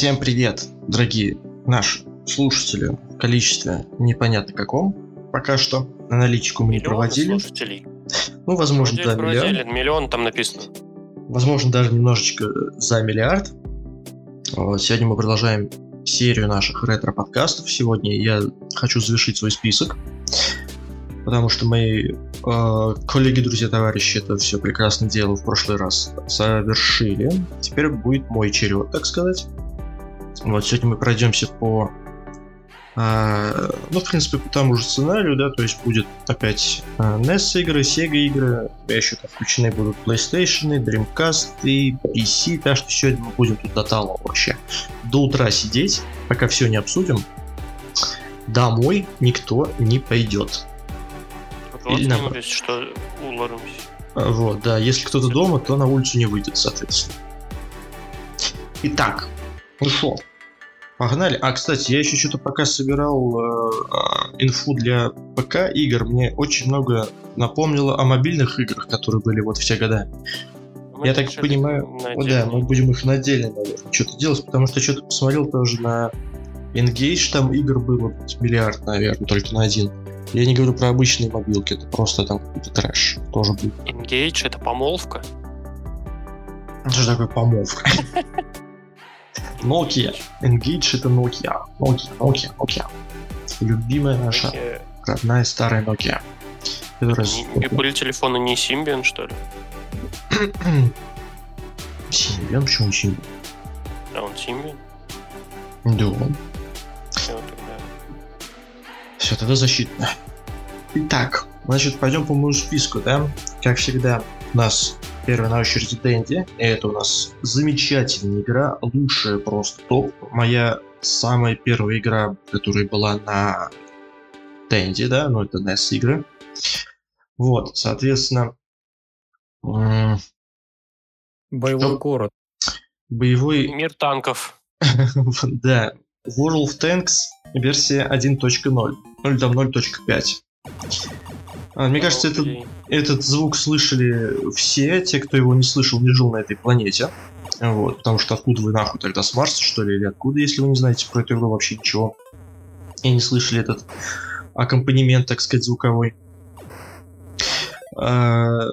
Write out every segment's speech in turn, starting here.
Всем привет, дорогие наши слушатели в количестве непонятно каком. Пока что аналитику мы не проводили. слушателей. Ну, возможно, Вроде да, проводили, миллион. миллион там написано. Возможно, даже немножечко за миллиард. Сегодня мы продолжаем серию наших ретро-подкастов. Сегодня я хочу завершить свой список, потому что мои э, коллеги, друзья, товарищи это все прекрасно дело в прошлый раз совершили. Теперь будет мой черед, так сказать. Вот сегодня мы пройдемся по, э, ну, в принципе, по тому же сценарию, да, то есть будет опять э, NES игры, Sega игры, еще там включены будут PlayStation, Dreamcast и PC, так что сегодня мы будем тут до талого вообще. До утра сидеть, пока все не обсудим. Домой никто не пойдет. Вот Или если что, уложимся. А, Вот, да, если кто-то дома, то на улицу не выйдет, соответственно. Итак, ну что, погнали. А, кстати, я еще что-то пока собирал э, э, инфу для ПК игр, мне очень много напомнило о мобильных играх, которые были вот в те года. Мы я так понимаю, о, да, мы будем их на отдельно, наверное, что-то делать, потому что что-то посмотрел тоже на Engage, там игр было миллиард, наверное, только на один. Я не говорю про обычные мобилки, это просто там какой-то трэш тоже будет. Engage это помолвка. Что же такое помолвка? Nokia. Engage это Nokia. Nokia, Nokia, Nokia. Любимая наша Э, родная старая Nokia. Не- Были телефоны не Symbian, что ли? Symbian, почему не Symbian? А он Symbian? Да. Всё, тогда. Все, тогда защитно. Итак, значит, пойдем по моему списку, да? Как всегда, у нас первая на очереди Дэнди. Это у нас замечательная игра, лучшая просто топ. Моя самая первая игра, которая была на Дэнди, да, ну это NES игры. Вот, соответственно, Боевой Что? город. боевой Мир танков. Да, World of Tanks версия 1.0, ну или там 0.5. А, Мне кажется, это, Окей. этот звук слышали все, те, кто его не слышал, не жил на этой планете. Вот, потому что откуда вы нахуй тогда с Марса, что ли, или откуда, если вы не знаете про эту игру вообще ничего. И не слышали этот аккомпанемент, так сказать, звуковой. А,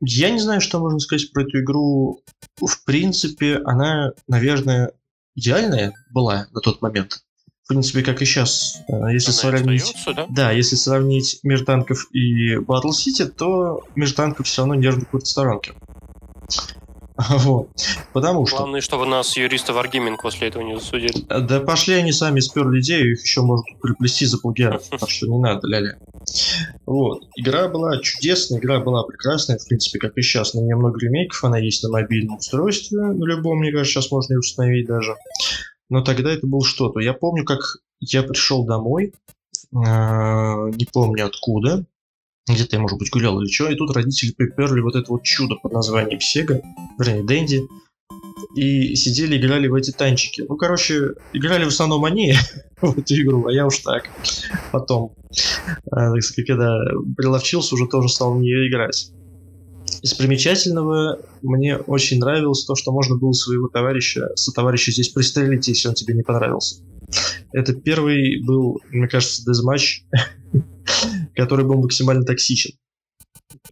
Я не знаю, что можно сказать про эту игру. В принципе, она, наверное, идеальная была на тот момент. В принципе, как и сейчас. Э, Если Она сравнить... остаётся, да? Да, если сравнить мир танков и Battle City, то мир танков все равно держит какой-то сторонке. Вот. Потому что... Главное, чтобы нас юристы Wargaming после этого не засудили. Да пошли они сами сперли идею, их еще можно приплести за плагиат, так что не надо, ля-ля. Вот. Игра была чудесная, игра была прекрасная, в принципе, как и сейчас. На нее много ремейков, она есть на мобильном устройстве, на любом, мне кажется, сейчас можно ее установить даже. Но тогда это было что-то. Я помню, как я пришел домой, э, не помню откуда, где-то я, может быть, гулял или что, и тут родители приперли вот это вот чудо под названием Sega, вернее, Дэнди, и сидели, играли в эти танчики. Ну, короче, играли в основном они в эту игру, а я уж так. Потом, э, когда приловчился, уже тоже стал в нее играть. Из примечательного мне очень нравилось то, что можно было своего товарища, сотоварища здесь пристрелить, если он тебе не понравился. Это первый был, мне кажется, дезматч, который был максимально токсичен.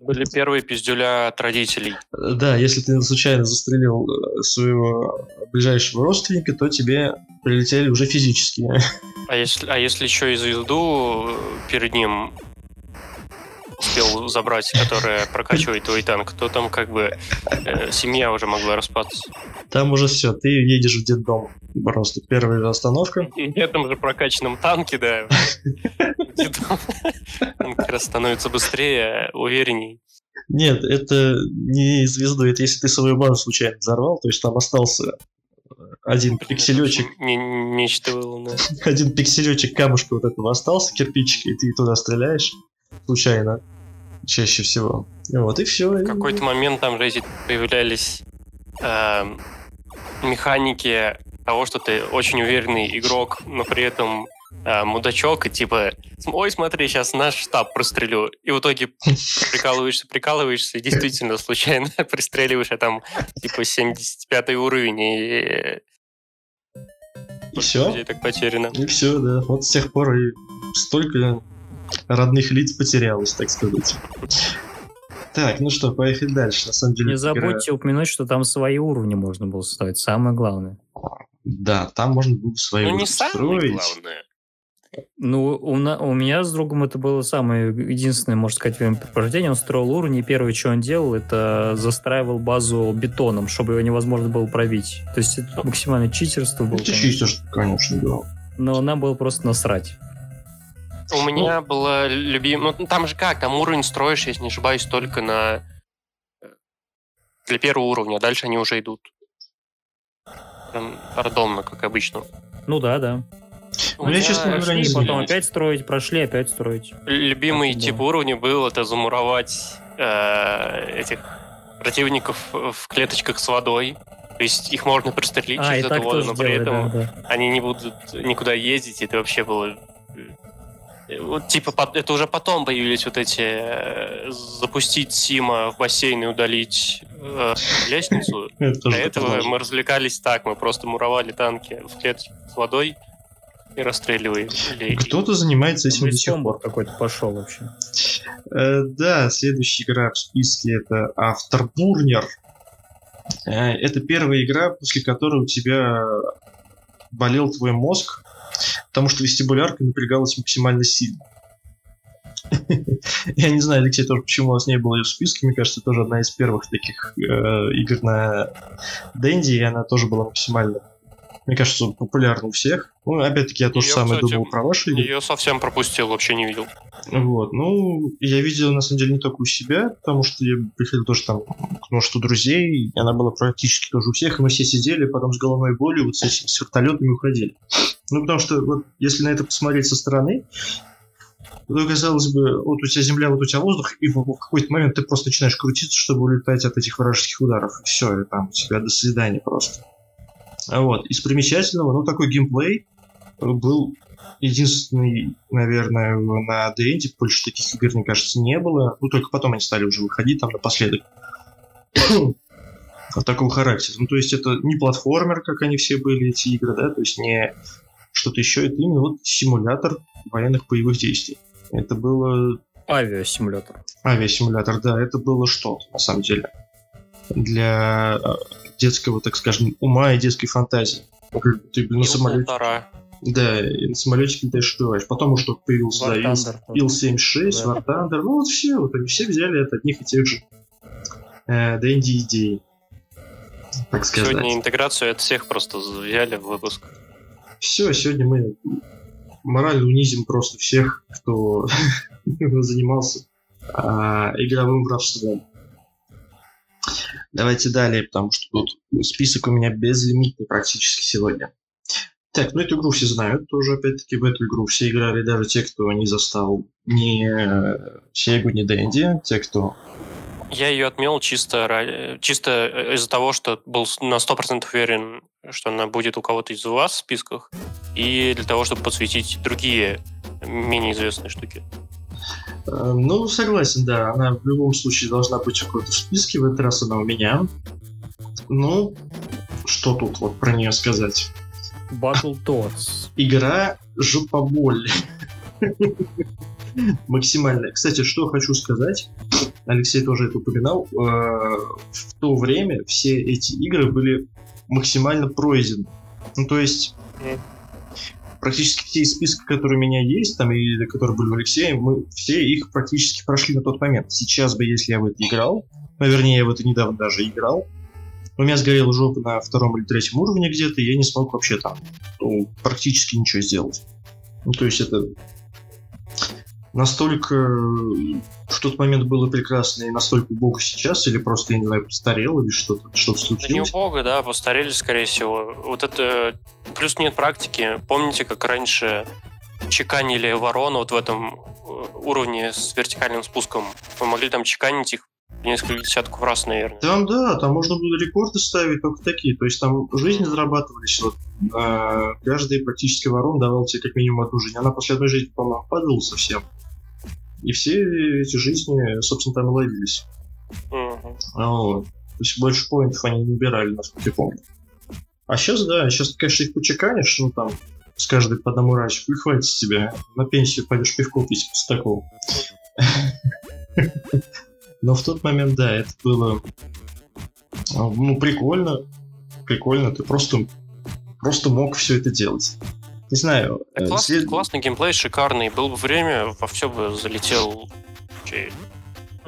Были первые пиздюля от родителей. Да, если ты случайно застрелил э, своего ближайшего родственника, то тебе прилетели уже физические. А если, а если еще и звезду э, перед ним успел забрать, которая прокачивает твой танк, то там как бы э, семья уже могла распаться. Там уже все, ты едешь в детдом. Просто первая остановка. И в этом же прокачанном танке, да, где-то он как раз становится быстрее, уверенней. Нет, это не звезду, это если ты свою базу случайно взорвал, то есть там остался один Блин, пикселечек, не- Нечто было, да. один пикселечек камушка вот этого остался, кирпичика, и ты туда стреляешь случайно, чаще всего. Вот, и все. В какой-то момент там же эти появлялись эм, механики того, что ты очень уверенный игрок, но при этом э, мудачок, и типа, ой, смотри, сейчас наш штаб прострелю. И в итоге прикалываешься, прикалываешься, и действительно случайно пристреливаешь, а там типа 75 уровень, и И все? Так потеряно. И все, да. Вот с тех пор и столько родных лиц потерялось, так сказать. Так, ну что, поехали дальше. На самом деле, Не эта игра- забудьте упомянуть, что там свои уровни можно было ставить. Самое главное. Да, там можно было свои Ну, не уровни самое строить. главное. Ну, у, на- у меня с другом это было самое единственное, можно сказать, времяпрепровождение. Он строил уровни, и первое, что он делал, это застраивал базу бетоном, чтобы его невозможно было пробить. То есть это максимальное читерство было. Ну, ты конечно. чистишь, конечно, да. Но нам было просто насрать. У меня было любимое... Ну, там же как? Там уровень строишь, если не ошибаюсь, только на... э, Для первого уровня, а дальше они уже идут. Прям рандомно, как обычно. Ну да, да. У Ну, меня честно говоря, Прошли, не потом опять строить, прошли, опять строить. Любимый Да. тип уровня был это замуровать э, этих противников в клеточках с водой. То есть их можно пристрелить А, через так эту воду, но при делали, этом да, да. они не будут никуда ездить, это вообще было... Вот типа это уже потом появились вот эти э, запустить Сима в бассейн и удалить э, лестницу. До этого мы развлекались так, мы просто муровали танки в клетке с водой и расстреливали. Кто-то занимается этим до сих пор. какой-то пошел вообще. Э, да, следующая игра в списке это Afterburner. Э, это первая игра, после которой у тебя болел твой мозг, потому что вестибулярка напрягалась максимально сильно. Я не знаю, Алексей, тоже почему у вас не было ее в списке. Мне кажется, тоже одна из первых таких э, игр на Дэнди, и она тоже была максимально, мне кажется, популярна у всех. Ну, опять-таки, я то же самое кстати, думал про ваши игры. Ее совсем пропустил, вообще не видел. Вот, ну, я видел, на самом деле, не только у себя, потому что я приходил тоже там к множеству друзей, и она была практически тоже у всех, и мы все сидели, потом с головной болью вот с этими с вертолетами уходили. Ну, потому что, вот, если на это посмотреть со стороны, то, казалось бы, вот у тебя земля, вот у тебя воздух, и в, в какой-то момент ты просто начинаешь крутиться, чтобы улетать от этих вражеских ударов. Все, и там у тебя до свидания просто. А Вот, из примечательного, ну, такой геймплей был единственный, наверное, на Денде, больше таких игр, мне кажется, не было. Ну, только потом они стали уже выходить там напоследок. Вот такого характера. Ну, то есть это не платформер, как они все были, эти игры, да, то есть не что-то еще, это именно вот симулятор военных боевых действий. Это было Авиасимулятор. авиасимулятор, да, это было что на самом деле. Для э, детского, так скажем, ума и детской фантазии. Ты блин, на самолете, да, и на самолетике летаешь убиваешь. Потом уж только появился да, War Thunder. Ил-76, Да. War Thunder, ну вот все, вот они все взяли от одних и тех же э, Дэнди идей. Так сказать. Сегодня интеграцию от всех просто взяли в выпуск. Все, сегодня мы морально унизим просто всех, кто занимался а, игровым воровством. Давайте далее, потому что тут список у меня безлимитный практически сегодня. Так, ну эту игру все знают тоже, опять-таки, в эту игру все играли, даже те, кто не застал ни э, Сегу, ни Дэнди, те, кто... Я ее отмел чисто, чисто из-за того, что был на 100% уверен, что она будет у кого-то из вас в списках, и для того, чтобы подсветить другие менее известные штуки. Э, ну, согласен, да, она в любом случае должна быть в списке, в этот раз она у меня. Ну, что тут вот про нее сказать? Battletoads. Игра жопоболь. Максимально. Кстати, что хочу сказать, Алексей тоже это упоминал, э, в то время все эти игры были максимально пройдены. Ну, то есть. Практически все из списка, которые у меня есть, там, и которые были у Алексея, мы все их практически прошли на тот момент. Сейчас бы, если я в это играл, ну, вернее, я в это недавно даже играл, у меня сгорела жопа на втором или третьем уровне где-то, и я не смог вообще там ну, практически ничего сделать. Ну, то есть это настолько э, в тот момент было прекрасно и настолько убого сейчас, или просто, я не знаю, постарел, или что-то что Да не случилось. убого, да, постарели, скорее всего. Вот это... Плюс нет практики. Помните, как раньше чеканили ворону вот в этом э, уровне с вертикальным спуском? Мы могли там чеканить их несколько десятков раз, наверное. Там, да, там можно было рекорды ставить только такие. То есть там жизни зарабатывались. Вот, а, каждый практически ворон давал тебе как минимум одну жизнь. Она после одной жизни, по-моему, падала совсем. И все эти жизни, собственно, там и ловились. А, Вот. То есть больше поинтов они не убирали, насколько я помню. А сейчас, да, сейчас, конечно, их почеканишь, ну там, с каждой по одному разу, и хватит с тебя. На пенсию пойдешь пивко пить после такого. Но в тот момент, да, это было ну, прикольно. Прикольно. Ты просто, просто мог все это делать. Не знаю. Да, класс, след... Классный геймплей, шикарный. Был бы время, во все бы залетел.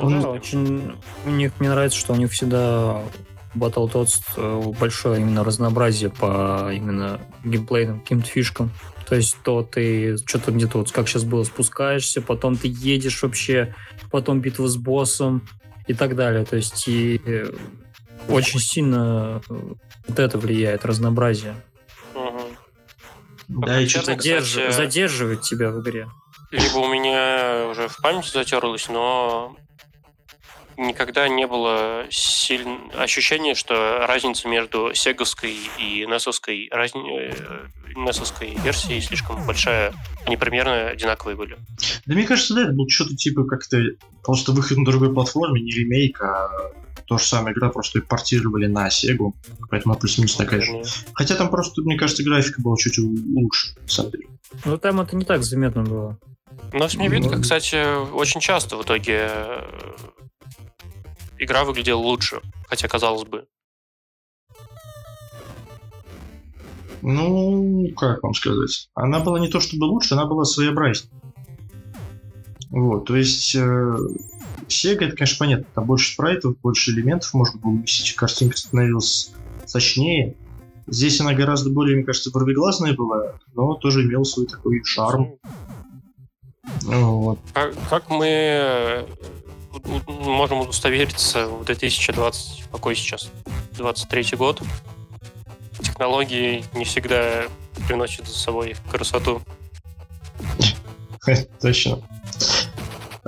Ну, да, очень у них мне нравится, что у них всегда Battletoads э, большое именно разнообразие по именно геймплейным каким-то фишкам. То есть то ты что-то где-то вот как сейчас было спускаешься, потом ты едешь вообще, потом битва с боссом и так далее. То есть и э, очень сильно э, вот это влияет, разнообразие. Угу. Да, и что задерж... кстати, задерживает тебя в игре. Либо у меня уже в памяти затерлось, но никогда не было сильн... ощущения, что разница между сеговской и несовской, раз... несовской версией слишком большая. Они примерно одинаковые были. Да мне кажется, да, это был что-то типа как-то просто выход на другой платформе, не ремейк, а то же самое игра, просто портировали на Сегу, поэтому плюс-минус такая же. Хотя там просто, мне кажется, графика была чуть лучше, на самом деле. Ну там это не так заметно было. Но с Мивитка, ну, кстати, очень часто в итоге игра выглядела лучше, хотя казалось бы. Ну, как вам сказать? Она была не то чтобы лучше, она была своеобразнее. Вот, то есть э, Sega, это, конечно, понятно, там больше спрайтов, больше элементов можно было уместить, картинка становилась сочнее. Здесь она гораздо более, мне кажется, ворвиглазная была, но тоже имела свой такой шарм. Вот. Как, как мы можем удостовериться в 2020, какой сейчас, 23 год. Технологии не всегда приносят за собой красоту. Точно.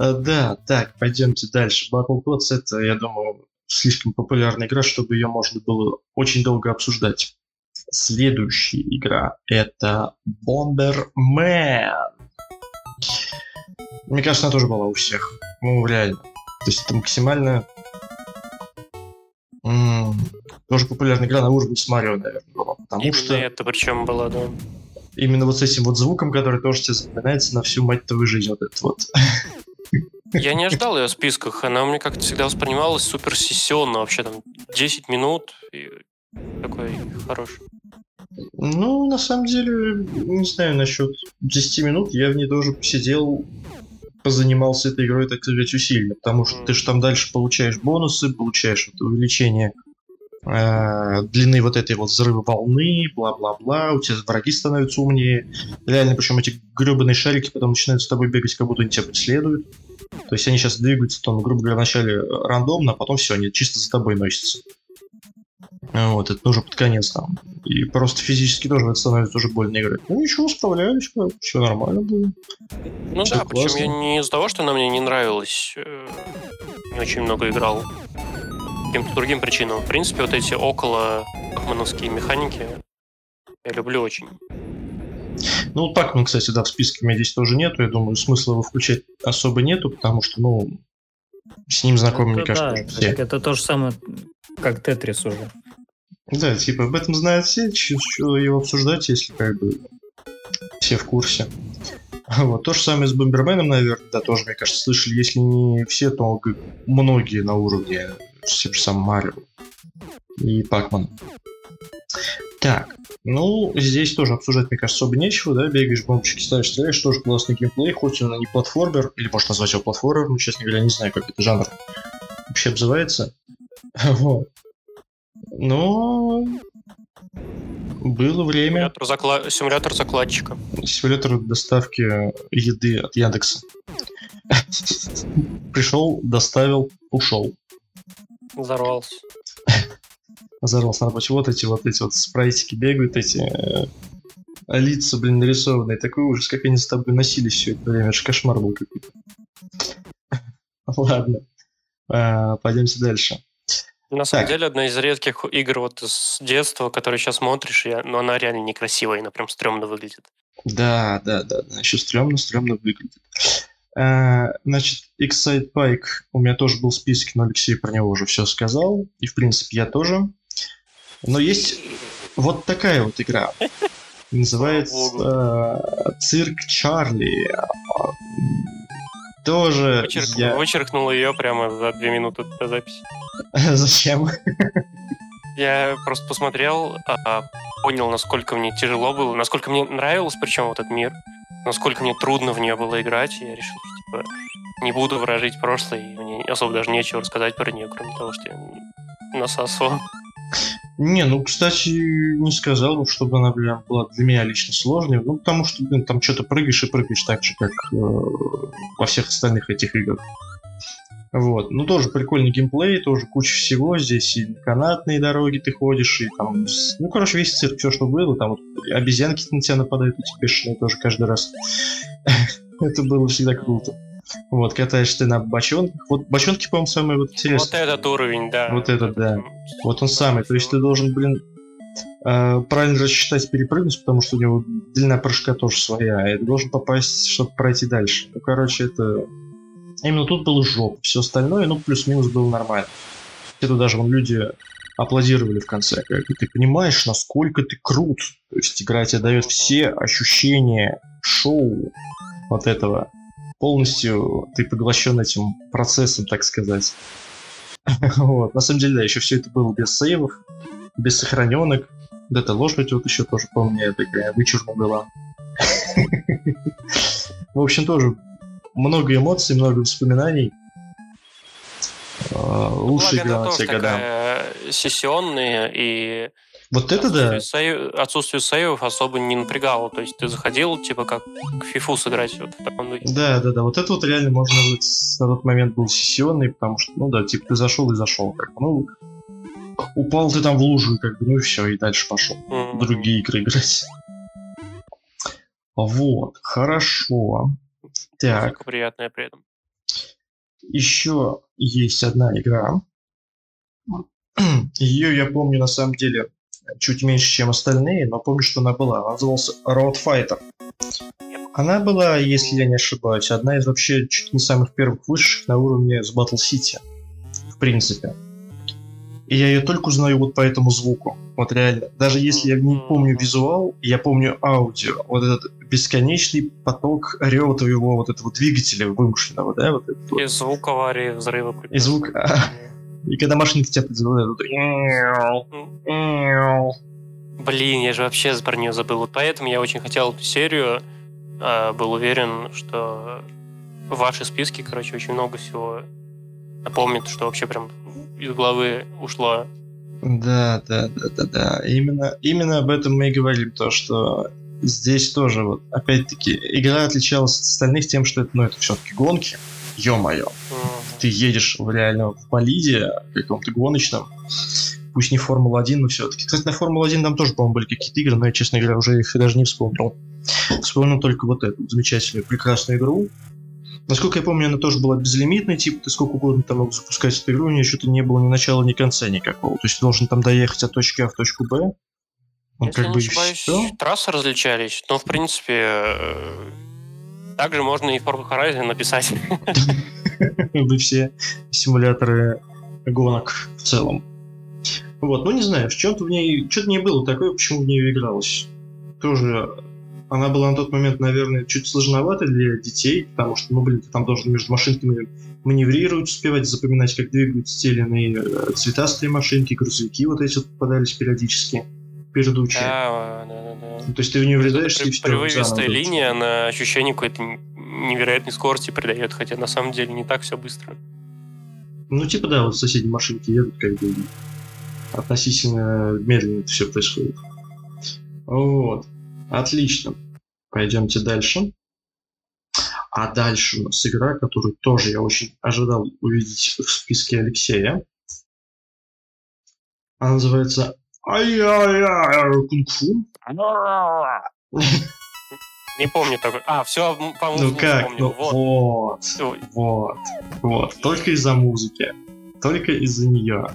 А, да, так, пойдемте дальше. Battletoads это, я думаю, слишком популярная игра, чтобы ее можно было очень долго обсуждать. Следующая игра это Bomberman. Мне кажется, она тоже была у всех. Ну, реально. То есть это максимально м- тоже популярная игра на уровне с Марио, наверное, была. Потому Именно что... это причем была, да. Именно вот с этим вот звуком, который тоже тебе запоминается на всю мать твою жизнь, вот этот вот. Я не ожидал ее в списках, она у меня как-то всегда воспринималась супер сессионно, вообще там 10 минут, и такой хороший. Ну, на самом деле, не знаю насчет 10 минут, я в ней тоже посидел позанимался этой игрой, так сказать, усиленно, потому что ты же там дальше получаешь бонусы, получаешь это увеличение э, длины вот этой вот взрыва волны, бла-бла-бла, у тебя враги становятся умнее. Реально, причем эти гребаные шарики потом начинают с тобой бегать, как будто они тебя преследуют. То есть они сейчас двигаются, там, грубо говоря, вначале рандомно, а потом все, они чисто за тобой носятся. Вот, это уже под конец там. И просто физически тоже это становится уже больно играть. Ну ничего, справлялись, все нормально было. Ну все да, классно. причем я не из-за того, что она мне не нравилась, э, не очень много играл. Каким-то другим причинам. В принципе, вот эти около пакмановские механики я люблю очень. Ну, Пакман, кстати, да, в списке у меня здесь тоже нету. Я думаю, смысла его включать особо нету, потому что, ну, с ним знакомы, мне кажется, да, все. Это то же самое, как Тетрис уже. Да, типа об этом знают все, что его обсуждать, если как бы все в курсе. Вот. То же самое с Бомберменом, наверное, да, тоже, мне кажется, слышали, если не все, то многие на уровне тем самым Марио и Пакман. Так, ну, здесь тоже обсуждать, мне кажется, особо нечего, да, бегаешь, бомбочки ставишь, стреляешь, тоже классный геймплей, хоть он и не платформер, или можно назвать его платформер, но, честно говоря, не знаю, как это жанр вообще обзывается. Вот. Но было время. Симулятор, закла... Симулятор закладчика. Симулятор доставки еды от Яндекса. Пришел, доставил, ушел. Взорвался. Взорвался на рабочий. Вот эти вот эти вот спрайтики бегают, эти э, лица, блин, нарисованные. Такой ужас, как они с тобой носились все это время. Это же кошмар был какой-то. Ладно. А, пойдемте дальше. На самом так. деле, одна из редких игр вот с детства, которую сейчас смотришь, я, но она реально некрасивая, она прям стрёмно выглядит. Да, да, да, да, еще стрёмно, стрёмно выглядит. А, значит, Excite Pike у меня тоже был в списке, но Алексей про него уже все сказал. И, в принципе, я тоже. Но есть Вот такая вот игра. Называется э, Цирк Чарли. Тоже Вычерк- я... Вычеркнул ее прямо за две минуты до записи. Зачем? Я просто посмотрел, а, понял, насколько мне тяжело было, насколько мне нравилось, причем вот этот мир, насколько мне трудно в нее было играть, и я решил, что типа, не буду выражить прошлое, и мне особо даже нечего рассказать про нее, кроме того, что я насосал. Не, ну, кстати, не сказал бы, чтобы она прям была для меня лично сложной. Ну, потому что, блин, там что-то прыгаешь и прыгаешь так же, как э, во всех остальных этих играх. Вот. Ну, тоже прикольный геймплей, тоже куча всего. Здесь и канатные дороги ты ходишь, и там... Ну, короче, весь цирк, все, что было. Там вот обезьянки на тебя нападают, эти бешеные тоже каждый раз. Это было всегда круто. Вот, катаешься ты на бочонках. Вот бочонки, по-моему, самые вот Вот интересные. этот уровень, да. Вот этот, да. Вот он самый. То есть ты должен, блин, э, правильно рассчитать перепрыгнуть, потому что у него длина прыжка тоже своя, и ты должен попасть, чтобы пройти дальше. Ну, короче, это... Именно тут был жоп. Все остальное, ну, плюс-минус было нормально. Это даже вон люди аплодировали в конце. Как ты понимаешь, насколько ты крут. То есть игра тебе дает все ощущения шоу вот этого. Полностью ты поглощен этим процессом, так сказать. Вот. На самом деле, да, еще все это было без сейвов, без сохраненок. Вот эта лошадь вот еще тоже, помню, такая вычурная была. В общем, тоже много эмоций, много воспоминаний. А, Благо, игра на те года. такая сессионная, и Вот это да. отсутствие, сейв- отсутствие сейвов особо не напрягало. То есть ты заходил, типа, как к фифу сыграть вот в таком духе. Да, да, да. Вот это вот реально можно на тот момент был сессионный, потому что, ну да, типа ты зашел и зашел. Как ну, упал ты там в лужу, как бы, ну и все, и дальше пошел. М. другие игры играть. Вот, хорошо. Так, Музыка приятная при этом. еще есть одна игра. Ее я помню на самом деле чуть меньше, чем остальные, но помню, что она была. Она называлась Road Fighter. Она была, если я не ошибаюсь, одна из вообще чуть не самых первых высших на уровне с Battle City. В принципе. И я ее только узнаю вот по этому звуку. Вот реально. Даже если я не помню визуал, я помню аудио. Вот этот бесконечный поток рева твоего вот этого двигателя вымышленного, да, вот этот вот. И звук аварии, взрыва. И звук... И когда машинка тебя подзывает, вот Блин, я же вообще про нее забыл. Вот поэтому я очень хотел эту серию. а, Был уверен, что в ваши списки, короче, очень много всего напомнит, что вообще прям из головы ушло. Да, да, да, да, да. Именно, именно об этом мы и говорим, то, что здесь тоже вот, опять-таки, игра отличалась от остальных тем, что это, ну, это все-таки гонки. Ё-моё. Ты едешь реально в болиде, каком-то гоночном, пусть не Формула-1, но все-таки. Кстати, на Формула-1 там тоже, по-моему, были какие-то игры, но я, честно говоря, уже их даже не вспомнил. Вспомнил только вот эту замечательную, прекрасную игру. Насколько я помню, она тоже была безлимитной, типа ты сколько угодно там мог запускать эту игру, у нее что-то не было ни начала, ни конца никакого. То есть ты должен там доехать от точки А в точку Б. Ну, Если как не бы ошибаюсь, все. трассы различались, но, в принципе, э, также можно и Forza Horizon написать. бы все симуляторы гонок в целом. Вот, ну не знаю, в чем-то в ней, что-то в ней было такое, почему в нее игралось. Тоже она была на тот момент, наверное, чуть сложновата для детей, потому что, ну, блин, ты там должен между машинками маневрировать, успевать запоминать, как двигаются те или иные э, цветастые машинки, грузовики вот эти вот попадались периодически, передучие. Да, да, да, да. То есть ты в нее врезаешься и При- все. Привывистая линия, она ощущение какой-то н- невероятной скорости придает, хотя на самом деле не так все быстро. Ну, типа, да, вот соседние машинки едут, как бы относительно медленно это все происходит. Вот. Отлично. Пойдемте дальше. А дальше у нас игра, которую тоже я очень ожидал увидеть в списке Алексея. Она называется Ай-яй-яй кунг-фу. Не помню такой. А, все, по Ну как? помню. Ну Вот. вот. Вот. Вот. Только из-за музыки. Только из-за нее.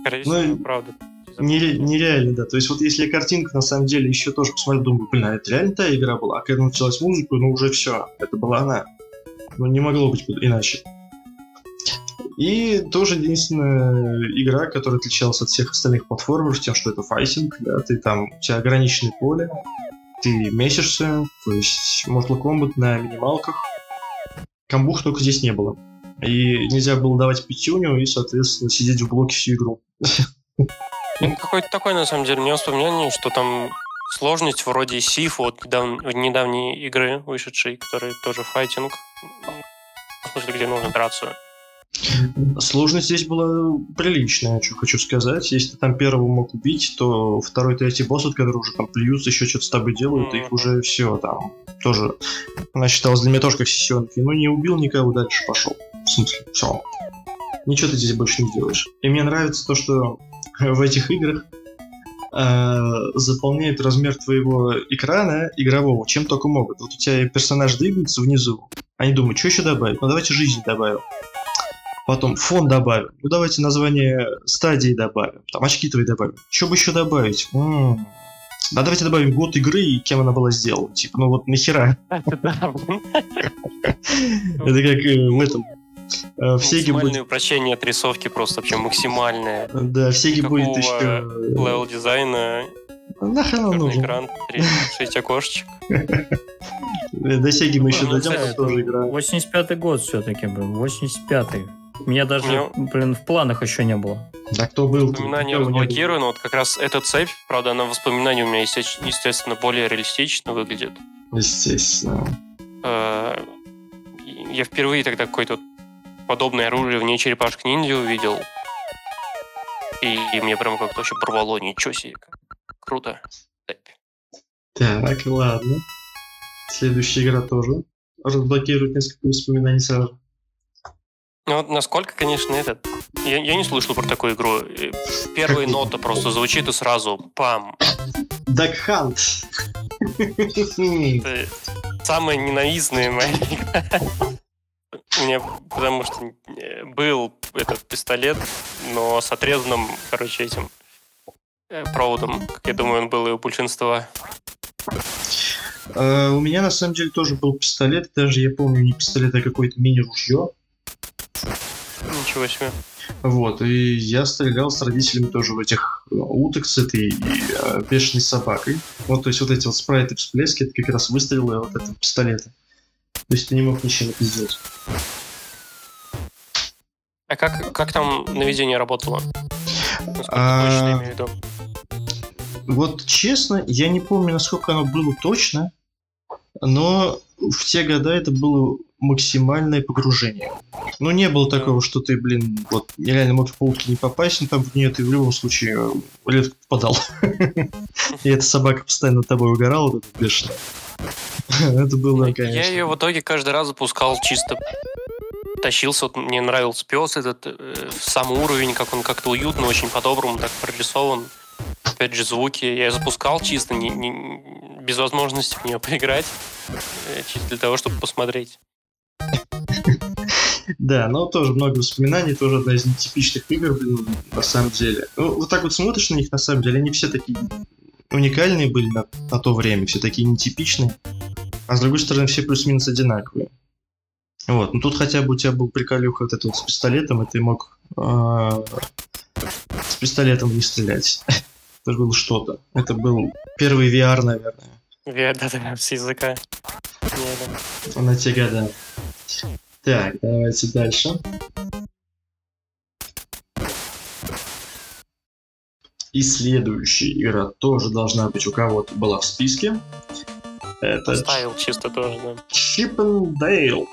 скорее Ну, правда. Нере- нереально, да. То есть вот если я картинку на самом деле еще тоже посмотрю, думаю, блин, а это реально та игра была? А когда началась музыка, ну уже все, это была она. Ну не могло быть иначе. И тоже единственная игра, которая отличалась от всех остальных платформеров тем, что это файтинг, да, ты там, у тебя ограниченное поле, ты месишься, то есть Mortal Kombat на минималках. Камбух только здесь не было. И нельзя было давать пятюню и, соответственно, сидеть в блоке всю игру. Ну, какой-то такой, на самом деле, мне воспоминание, что там сложность вроде Сиф, недав... недавней игры вышедшей, которая тоже файтинг, в смысле, где нужно драться. Сложность здесь была приличная, что хочу сказать. Если ты там первого мог убить, то второй, третий босс, который уже там плюются, еще что-то с тобой делают, mm-hmm. их уже все там тоже... Она считалась для меня тоже как сессионки. Ну, не убил никого, дальше пошел. В смысле, все. Ничего ты здесь больше не делаешь. И мне нравится то, что в этих играх э, заполняет размер твоего экрана игрового, чем только могут. Вот у тебя персонаж двигается внизу, они думают, что еще добавить? Ну давайте жизнь добавим. Потом фон добавим. Ну давайте название стадии добавим. Там очки твои добавим. Что бы еще добавить? М-м-м. Да давайте добавим год игры и кем она была сделана. Типа, ну вот нахера. Это как э, в этом Э, в Сеге будет... упрощение отрисовки просто вообще максимальное. Да, в Сеге будет еще... Левел дизайна. Нахрен он нужен? экран, 6 окошечек. До Сеги мы еще дойдем, тоже игра. 85-й год все-таки был, 85-й. У меня даже, блин, в планах еще не было. Да кто был? Воспоминания разблокированы. Вот как раз эта цепь, правда, она воспоминания у меня, естественно, более реалистично выглядит. Естественно. Э, я впервые тогда какой-то подобное оружие вне черепашек ниндзя увидел. И, и мне прям как-то вообще порвало, ничего себе. Круто. Так, ладно. Следующая игра тоже разблокирует несколько воспоминаний сразу. Ну вот насколько, конечно, этот... Я, я не слышал про такую игру. Первая нота просто звучит и сразу пам. Duck Hunt. самая ненавистная моя игра. У меня, потому что э, был этот пистолет, но с отрезанным, короче, этим э, проводом. Как я думаю, он был и у большинства. Uh, у меня на самом деле тоже был пистолет, даже я помню не пистолет, а какое-то мини-ружье. Ничего себе. Вот, и я стрелял с родителями тоже в этих уток с этой э, бешеной собакой. Вот, то есть вот эти вот спрайты всплески, это как раз выстрелы вот этого пистолета. То есть ты не мог ничего не сделать. А как, как там наведение работало? А... Вот честно, я не помню, насколько оно было точно, но в те года это было максимальное погружение. Ну, не было такого, что ты, блин, вот нереально мог в паутки не попасть, но там в нее ты в любом случае редко попадал. И эта собака постоянно тобой угорала, это бешено. Это было, конечно. Я ее в итоге каждый раз запускал чисто тащился, вот мне нравился пес этот, э, сам уровень, как он как-то уютно, очень по-доброму так прорисован. Опять же, звуки я запускал чисто, не, не, без возможности в нее поиграть, э, чисто для того, чтобы посмотреть. Да, но тоже много воспоминаний, тоже одна из нетипичных игр, блин, на самом деле. Ну, вот так вот смотришь на них, на самом деле, они все такие уникальные были на, на то время, все такие нетипичные, а с другой стороны все плюс-минус одинаковые. Вот, ну тут хотя бы у тебя был приколюха вот этот вот с пистолетом, и ты мог э, с пистолетом не стрелять. Это было что-то. Это был первый VR, наверное. VR, да-да, с языка. На те года. Так, давайте дальше. И следующая игра тоже должна быть у кого-то была в списке. Это Поставил чисто тоже, да. Чиппендейл.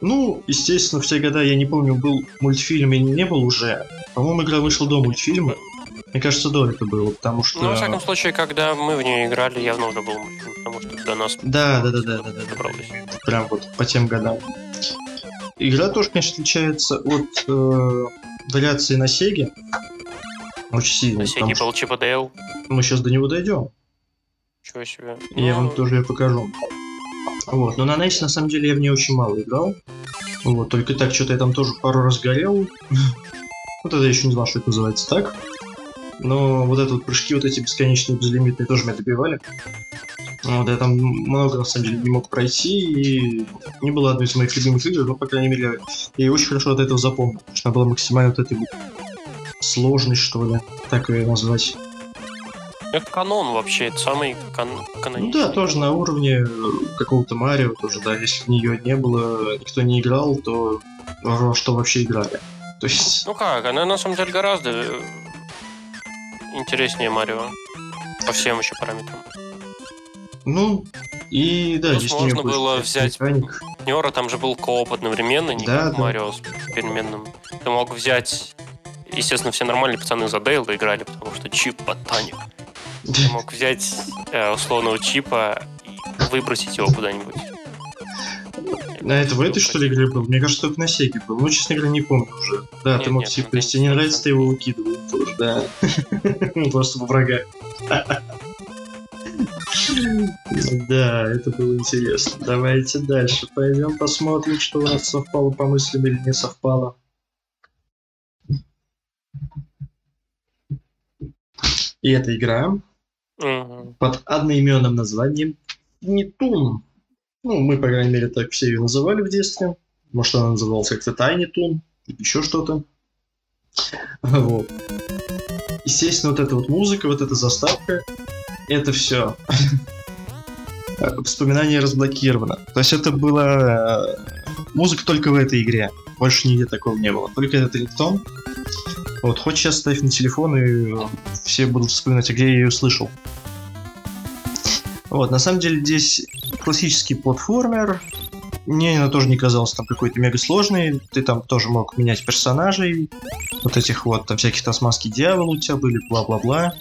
Ну, естественно, в те года, я не помню, был мультфильм или не был уже. По-моему, игра вышла до мультфильма. Мне кажется, до это было, потому что... Ну, во всяком случае, когда мы в нее играли, явно уже был мультфильм, потому что до нас... Да, да, да, да, да, да, да. Прям вот по тем годам. Игра тоже, конечно, отличается от э, вариации на Сеге. Очень сильно. На Сеге был Чип Дейл. Мы сейчас до него дойдем. Чего себе. Я ну... вам тоже ее покажу. Вот, но на NES на самом деле я в нее очень мало играл. Вот, только так, что-то я там тоже пару раз горел. Вот это я еще не знал, что это называется так. Но вот это вот прыжки, вот эти бесконечные, безлимитные тоже меня добивали. Вот, я там много, на самом деле, не мог пройти, и не было одной из моих любимых игр, но, по крайней мере, я ее очень хорошо от этого запомнил, потому что она была максимально вот этой вот сложной, что ли, так ее назвать. Это канон вообще, это самый кан Ну каноничный. да, тоже на уровне какого-то Марио, тоже, да, если в нее не было, никто не играл, то во что вообще играли. То есть, Ну как, она на самом деле гораздо э, интереснее Марио. По всем еще параметрам. ну, и да, Плюс здесь можно было взять механик. Партнера там же был кооп одновременно, не Да, как да. Марио с переменным. Ты мог взять... Естественно, все нормальные пацаны за Дейла играли, потому что чип ботаник. Ты мог взять э, условного чипа и выбросить его куда-нибудь. На это в этой, что ли, игре был? Мне кажется, только на Сеге был. Ну, честно говоря, не помню уже. Да, Нет, ты мог типа, если тебе не нравится, ты его выкидывал тоже, да. Просто во врага. Да, это было интересно. Давайте дальше. Пойдем посмотрим, что у нас совпало по мыслям или не совпало. И эта игра под одноименным названием Нетун. Ну, мы, по крайней мере, так все ее называли в детстве. Может, она называлась как-то Тайни Тун, еще что-то. Вот. Естественно, вот эта вот музыка, вот эта заставка, это все. Вспоминание разблокировано. То есть это была э, музыка только в этой игре. Больше нигде такого не было. Только этот рингтон. Вот, хоть сейчас ставь на телефон, и все будут вспоминать, а где я ее слышал. Вот, на самом деле здесь классический платформер. Мне она тоже не казалась там какой-то мега сложной. Ты там тоже мог менять персонажей. Вот этих вот, там всяких тасманские дьяволы у тебя были, бла-бла-бла.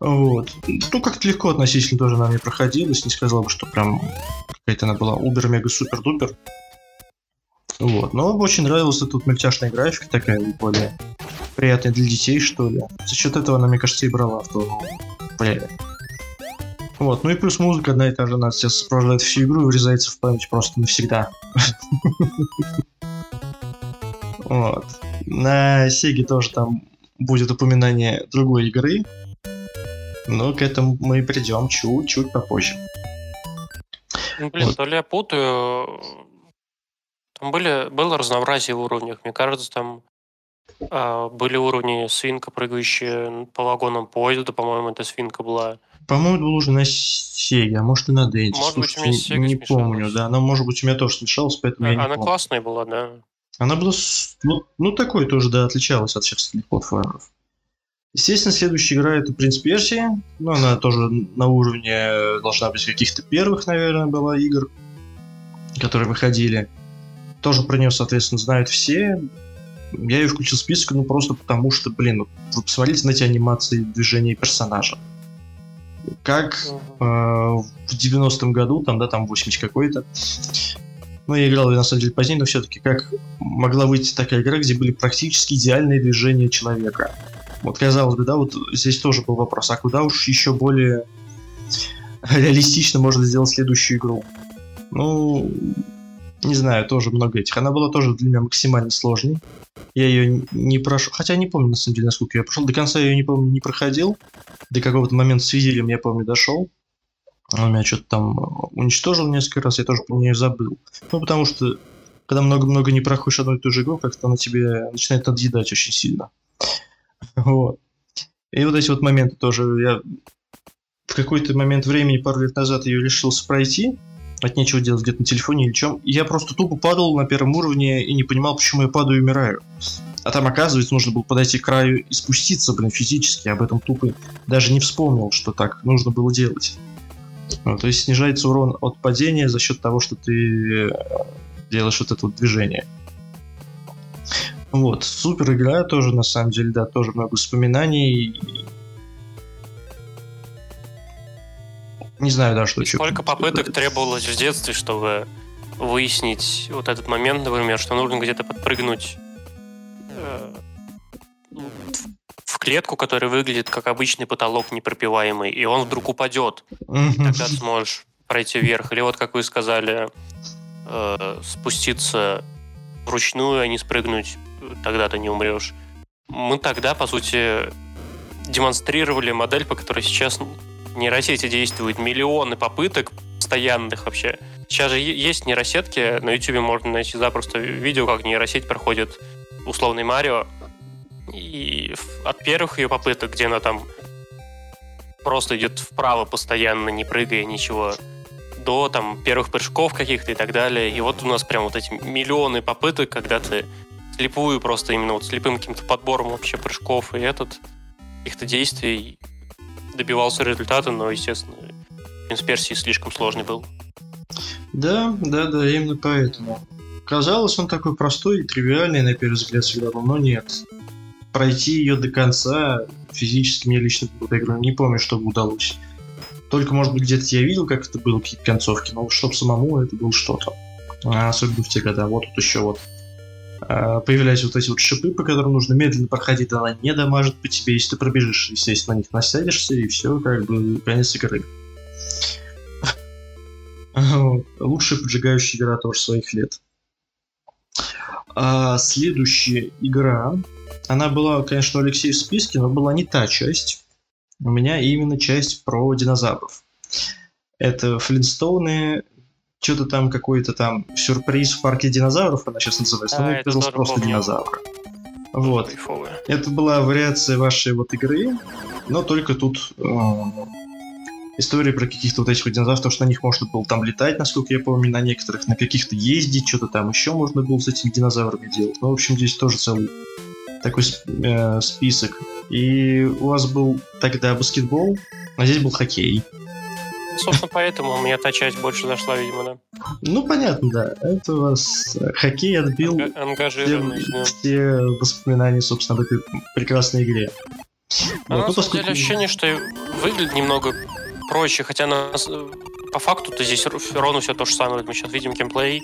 Вот. Ну, как-то легко относительно тоже она мне проходилась. Не сказал бы, что прям какая-то она была убер-мега-супер-дупер. Вот. Но очень нравилась эта вот мультяшная графика такая, более приятная для детей, что ли. За счет этого она, мне кажется, и брала в то время. Вот, ну и плюс музыка одна и та же, она тебя сопровождает всю игру и врезается в память просто навсегда. Вот. На Сеге тоже там будет упоминание другой игры, но к этому мы придем чуть-чуть попозже. Ну, блин, Вот. то ли я путаю. Там были, было разнообразие в уровнях. Мне кажется, там а, были уровни свинка, прыгающие по вагонам поезда, по-моему, эта свинка была. По-моему, это было уже на Сеге, а может и на Денте. Может быть, у Слушайте, меня Сегой не смешалось. помню, да. Но может быть у меня тоже смешалось, поэтому я не Она помню. классная была, да. Она была, ну, ну такой тоже, да, отличалась от всех остальных платформеров. Естественно, следующая игра это «Принц Персии». Ну, она тоже на уровне должна быть каких-то первых, наверное, была игр, которые выходили. Тоже про нее, соответственно, знают все. Я ее включил в список, ну, просто потому что, блин, вы посмотрите на эти анимации движения персонажа. Как э, в 90-м году, там, да, там 80 какой-то. Ну, я играл на самом деле, позднее, но все-таки как могла выйти такая игра, где были практически идеальные движения человека. Вот, казалось бы, да, вот здесь тоже был вопрос, а куда уж еще более реалистично можно сделать следующую игру? Ну, не знаю, тоже много этих. Она была тоже для меня максимально сложной. Я ее не прошел, хотя не помню, на самом деле, насколько я прошел. До конца я ее, не помню, не проходил. До какого-то момента с визирем, я помню, дошел. Он меня что-то там уничтожил несколько раз, я тоже про нее забыл. Ну, потому что, когда много-много не проходишь одну и ту же игру, как-то она тебе начинает надъедать очень сильно. Вот. И вот эти вот моменты тоже. Я в какой-то момент времени, пару лет назад, ее решился пройти. От нечего делать где-то на телефоне или чем. Я просто тупо падал на первом уровне и не понимал, почему я падаю и умираю. А там, оказывается, нужно было подойти к краю и спуститься, блин, физически. Об этом тупо даже не вспомнил, что так нужно было делать. Ну, то есть снижается урон от падения за счет того, что ты э, делаешь вот это вот движение. Вот, супер игра тоже, на самом деле, да, тоже много вспоминаний. Не знаю, да, что еще. Сколько попыток требовалось в детстве, чтобы выяснить вот этот момент, например, что нужно где-то подпрыгнуть э, в клетку, которая выглядит как обычный потолок непропиваемый, и он вдруг упадет. Мгм. Тогда ты сможешь пройти вверх. Или вот, как вы сказали, э, спуститься вручную, а не спрыгнуть, тогда ты не умрешь. Мы тогда, по сути, демонстрировали модель, по которой сейчас нейросети действуют. Миллионы попыток постоянных вообще. Сейчас же есть нейросетки, на YouTube можно найти запросто видео, как нейросеть проходит условный Марио. И от первых ее попыток, где она там просто идет вправо постоянно, не прыгая, ничего, до там первых прыжков каких-то и так далее. И вот у нас прям вот эти миллионы попыток, когда ты слепую просто именно вот слепым каким-то подбором вообще прыжков и этот каких-то действий добивался результата, но, естественно, принцип Персии слишком сложный был. Да, да, да, именно поэтому. Казалось, он такой простой и тривиальный на первый взгляд всегда но нет. Пройти ее до конца физически мне лично эту игру не помню, чтобы удалось. Только, может быть, где-то я видел, как это было, какие-то концовки, но чтобы самому это было что-то. А, особенно в те годы. Вот тут еще вот а, появлялись вот эти вот шипы, по которым нужно медленно проходить, она не дамажит по тебе, если ты пробежишь, естественно, на них насядешься, и все, как бы, конец игры. Лучшая поджигающая игра тоже своих лет. А следующая игра, она была, конечно, у Алексея в списке, но была не та часть. У меня именно часть про динозавров. Это Флинстоуны, что-то там какой-то там сюрприз в парке динозавров, она сейчас называется, а, но мне казалось просто помню. динозавр. Вот. Кайфовая. Это была вариация вашей вот игры, но только тут э, истории про каких-то вот этих вот динозавров, потому что на них можно было там летать, насколько я помню, на некоторых, на каких-то ездить, что-то там еще можно было с этими динозаврами делать. Ну, в общем, здесь тоже целый такой э, список. И у вас был тогда баскетбол, а здесь был хоккей. Собственно, поэтому у меня та часть больше зашла, видимо, да. Ну, понятно, да. Это у вас э, хоккей отбил Анга- все, да. все воспоминания, собственно, об этой прекрасной игре. А вот, на ну, самом деле ощущение, что выглядит немного проще, хотя на, по факту-то здесь ровно все то же самое. Мы сейчас видим геймплей.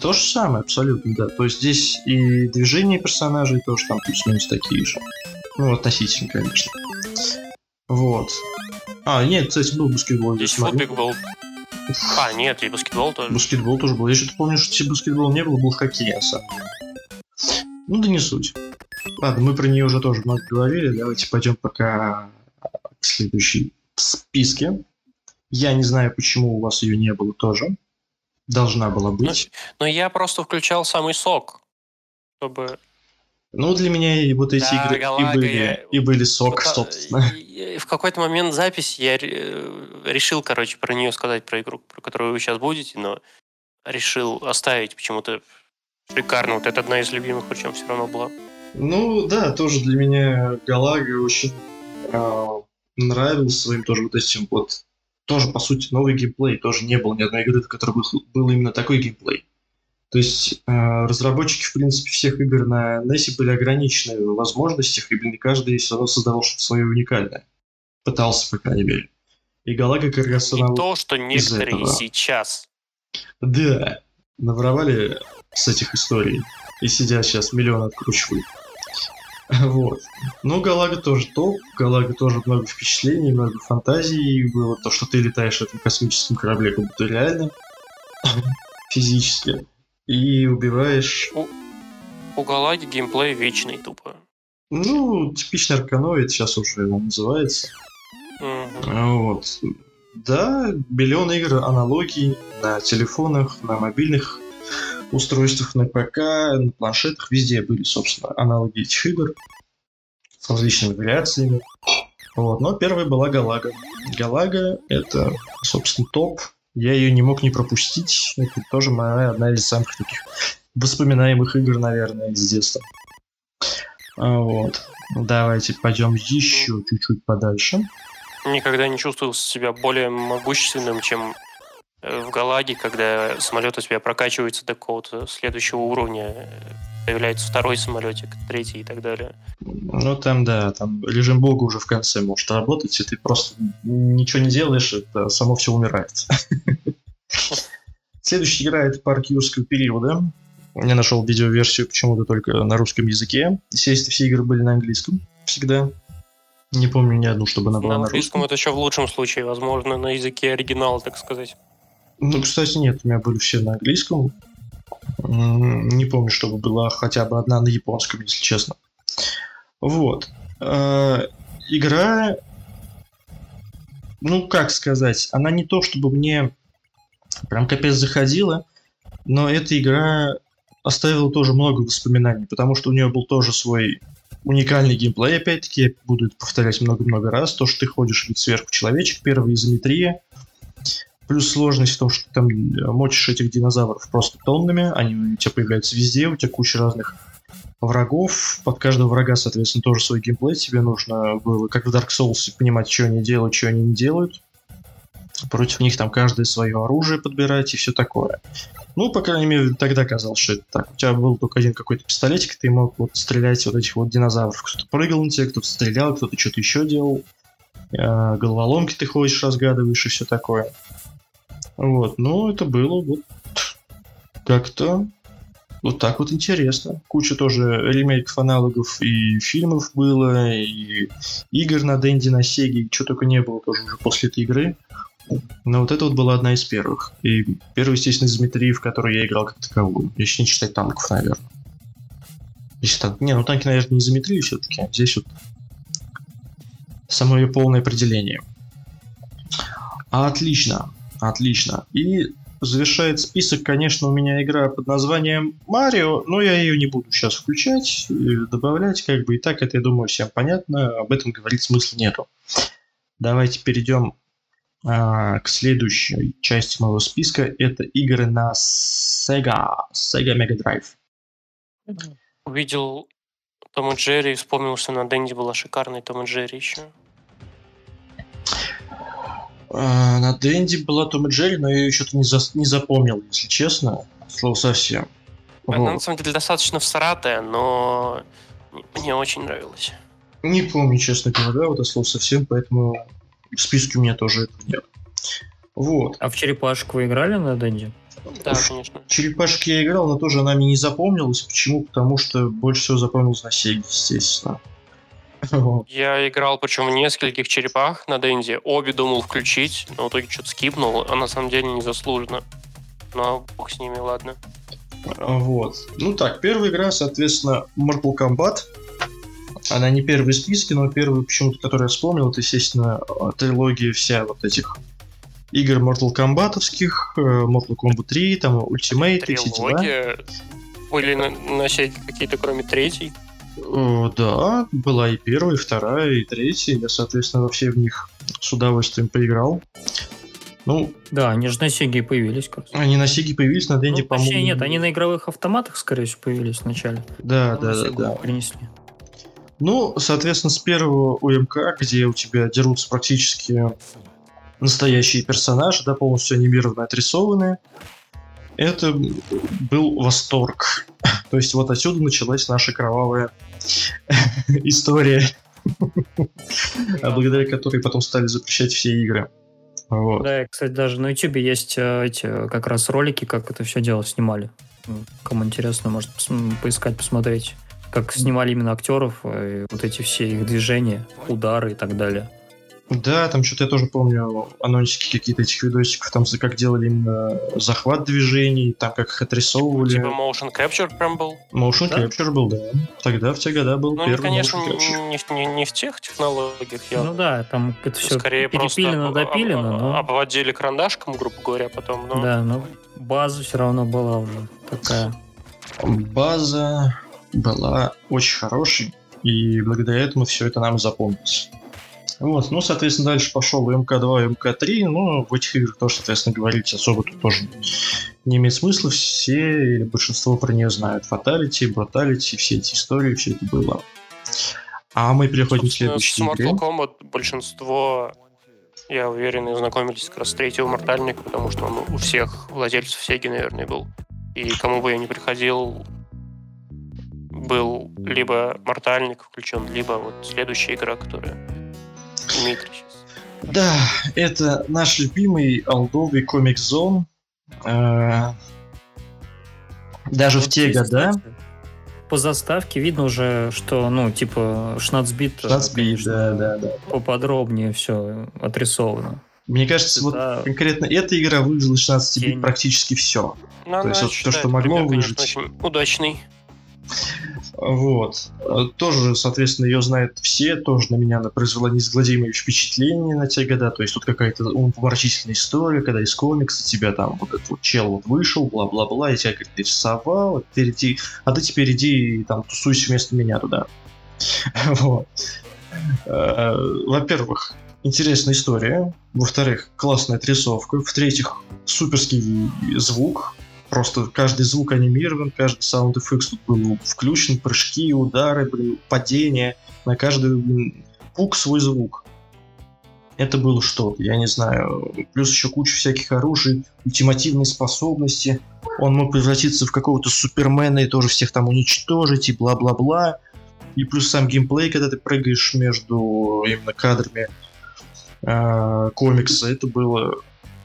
То же самое, абсолютно, да. То есть здесь и движения персонажей тоже там плюс-минус такие же. Ну, относительно, конечно. Вот. А, нет, кстати, был баскетбол. Здесь футбик был. А, нет, и баскетбол тоже. Баскетбол тоже был. Я что-то помню, что баскетбол не было, был хоккей, на самом деле. Ну да не суть. Ладно, мы про нее уже тоже много говорили. Давайте пойдем пока к следующей в списке. Я не знаю, почему у вас ее не было тоже. Должна была быть. Но, но я просто включал самый сок, чтобы... Ну, для меня и вот эти да, игры Галага, и, были, я... и были сок, вот, собственно. В какой-то момент записи я решил, короче, про нее сказать, про игру, про которую вы сейчас будете, но решил оставить почему-то шикарно. Вот это одна из любимых, причем все равно была. Ну, да, тоже для меня Галага очень э, нравился своим тоже вот этим вот тоже, по сути, новый геймплей. Тоже не было ни одной игры, в которой был именно такой геймплей. То есть э, разработчики, в принципе, всех игр на NES были ограничены в возможностях, и, блин, каждый все равно создавал что-то свое уникальное. Пытался, по крайней мере. И Галага как раз. И то, что некоторые сейчас. Да, наворовали с этих историй. И сидят сейчас миллион откручивают. Вот. Но Галага тоже топ, Галага тоже много впечатлений, много фантазий было. То, что ты летаешь в этом космическом корабле, как будто реально, физически, и убиваешь... У, у Галаги геймплей вечный тупо. Ну, типичный арканоид сейчас уже называется. Угу. Вот. Да, миллион игр, аналогий на телефонах, на мобильных устройствах на ПК, на планшетах, везде были, собственно, аналоги этих игр с различными вариациями. Вот. Но первой была Галага. Галага — это, собственно, топ. Я ее не мог не пропустить. Это тоже моя одна из самых таких воспоминаемых игр, наверное, из детства. Вот. Давайте пойдем еще чуть-чуть подальше. Никогда не чувствовал себя более могущественным, чем в Галаге, когда самолет у тебя прокачивается до какого-то следующего уровня, э, появляется второй самолетик, третий и так далее. Ну там да, там режим бога уже в конце может работать, и ты просто ничего не делаешь, это само все умирает. Следующая игра это парк юрского периода. Я нашел видеоверсию почему-то только на русском языке. Естественно, все игры были на английском всегда. Не помню ни одну, чтобы она была на, на английском. это еще в лучшем случае, возможно, на языке оригинала, так сказать. Ну, кстати, нет, у меня были все на английском. Не помню, чтобы была хотя бы одна на японском, если честно. Вот. Э, игра, ну как сказать, она не то чтобы мне прям капец заходила, но эта игра оставила тоже много воспоминаний, потому что у нее был тоже свой уникальный геймплей, опять-таки, я буду это повторять много-много раз, то, что ты ходишь вид сверху человечек, первая изометрия, плюс сложность в том, что ты там мочишь этих динозавров просто тоннами, они у тебя появляются везде, у тебя куча разных врагов, под каждого врага, соответственно, тоже свой геймплей, тебе нужно было, как в Dark Souls, понимать, что они делают, что они не делают, против них там каждое свое оружие подбирать и все такое. Ну, по крайней мере, тогда казалось, что это так. У тебя был только один какой-то пистолетик, ты мог вот стрелять вот этих вот динозавров. Кто-то прыгал на тебя, кто-то стрелял, кто-то что-то еще делал. Э, головоломки ты ходишь, разгадываешь и все такое. Вот, ну, это было вот как-то вот так вот интересно. Куча тоже ремейков, аналогов и фильмов было, и игр на Дэнди, на Сеге, что только не было тоже уже после этой игры. Но вот это вот была одна из первых. И первый, естественно, из Дмитрии, в которой я играл как таковую. Если не считать танков, наверное. Если так... Не, ну танки, наверное, не Изометрии все-таки. А здесь вот само ее полное определение. Отлично. Отлично. И завершает список, конечно, у меня игра под названием Марио, но я ее не буду сейчас включать, добавлять, как бы и так это, я думаю, всем понятно, об этом говорить смысла нету. Давайте перейдем а, к следующей части моего списка. Это игры на Sega, Sega Mega Drive. Увидел Том и Джерри, вспомнил, что на Дэнди была шикарная Том и Джерри еще. А, на Дэнди была Том и Джерри, но я ее что-то не, за, не запомнил, если честно. Слово совсем. Она вот. на самом деле достаточно всратая, но мне очень нравилось. Не помню, честно говоря, вот это слово совсем, поэтому в списке у меня тоже этого нет. Вот. А в черепашку вы играли на Дэнди? Да, в конечно. Черепашки я играл, но тоже она мне не запомнилась. Почему? Потому что больше всего запомнилась на Сеге, естественно. Я играл, причем в нескольких черепах на Дэнди. Обе думал включить, но в итоге что-то скипнул, а на самом деле незаслуженно. Но бог с ними, ладно. Вот. Ну так, первая игра, соответственно, Mortal Kombat. Она не первая в списке, но первая почему-то, которую я вспомнил, это, естественно, трилогия вся вот этих игр Mortal Kombatовских, э, Mortal Kombat 3, там Ultimate и все дела. Были на, на какие-то, кроме третьей? О, да, была и первая, и вторая, и третья. Я, соответственно, во все в них с удовольствием поиграл. Ну, да, они же на Сеге появились. Как они на Сеге появились, на Денде, ну, по-моему... нет, они на игровых автоматах, скорее всего, появились вначале. Да, да, да, да. Принесли. Ну, соответственно, с первого УМК, где у тебя дерутся практически настоящие персонажи, да, полностью анимированно отрисованные, это был восторг. То есть вот отсюда началась наша кровавая история, благодаря которой потом стали запрещать все игры. Вот. Да, кстати, даже на YouTube есть э, эти как раз ролики, как это все дело снимали. Кому интересно, может поискать, посмотреть как снимали именно актеров, и вот эти все их движения, удары и так далее. Да, там что-то я тоже помню анонсики какие-то этих видосиков, там как делали именно захват движений, там как их отрисовывали. Типа motion capture прям был? Motion да? capture был, да. Тогда в те года был ну, первый конечно, не, не, не в тех технологиях. Я... Ну да, там это все Скорее перепилено, просто допилено. Об, но... Обводили карандашком, грубо говоря, потом. Но... Да, но база все равно была уже такая. База была очень хорошей, и благодаря этому все это нам запомнилось. Вот, ну, соответственно, дальше пошел МК-2 и МК-3, но в этих играх тоже, соответственно, говорить особо тут тоже не имеет смысла, все или большинство про нее знают. Фаталити, Бруталити, все эти истории, все это было. А мы переходим Собственно, к следующей с Mortal Kombat большинство, я уверен, знакомились как раз с третьего Мортальника, потому что он у всех владельцев Сеги, наверное, был. И кому бы я не приходил, был либо Мортальник включен, либо вот следующая игра, которая Дмитрий. Да, это наш любимый олдовый комик зон. Э, даже в те года. По заставке видно уже, что, ну, типа, шнацбит. Шнацбит, да, да, да. Поподробнее все отрисовано. Мне кажется, вот конкретно эта игра выжила 16 бит практически все. Ну, то есть вот то, что могло выжить. Очень удачный. Вот. Тоже, соответственно, ее знают все, тоже на меня она произвела неизгладимое впечатление на те года. То есть тут какая-то умопомрачительная история, когда из комикса тебя там вот этот вот чел вот вышел, бла-бла-бла, и тебя как-то рисовал, теперь а ты теперь иди и там тусуйся вместо меня туда. Э, во-первых, интересная история. Во-вторых, классная отрисовка. В-третьих, суперский звук. Просто каждый звук анимирован, каждый саунд эффект тут был включен, прыжки, удары, блин, падения. На каждый блин, пук свой звук. Это было что-то, я не знаю. Плюс еще куча всяких оружий, ультимативные способности. Он мог превратиться в какого-то супермена и тоже всех там уничтожить и бла-бла-бла. И плюс сам геймплей, когда ты прыгаешь между именно кадрами э, комикса, это было,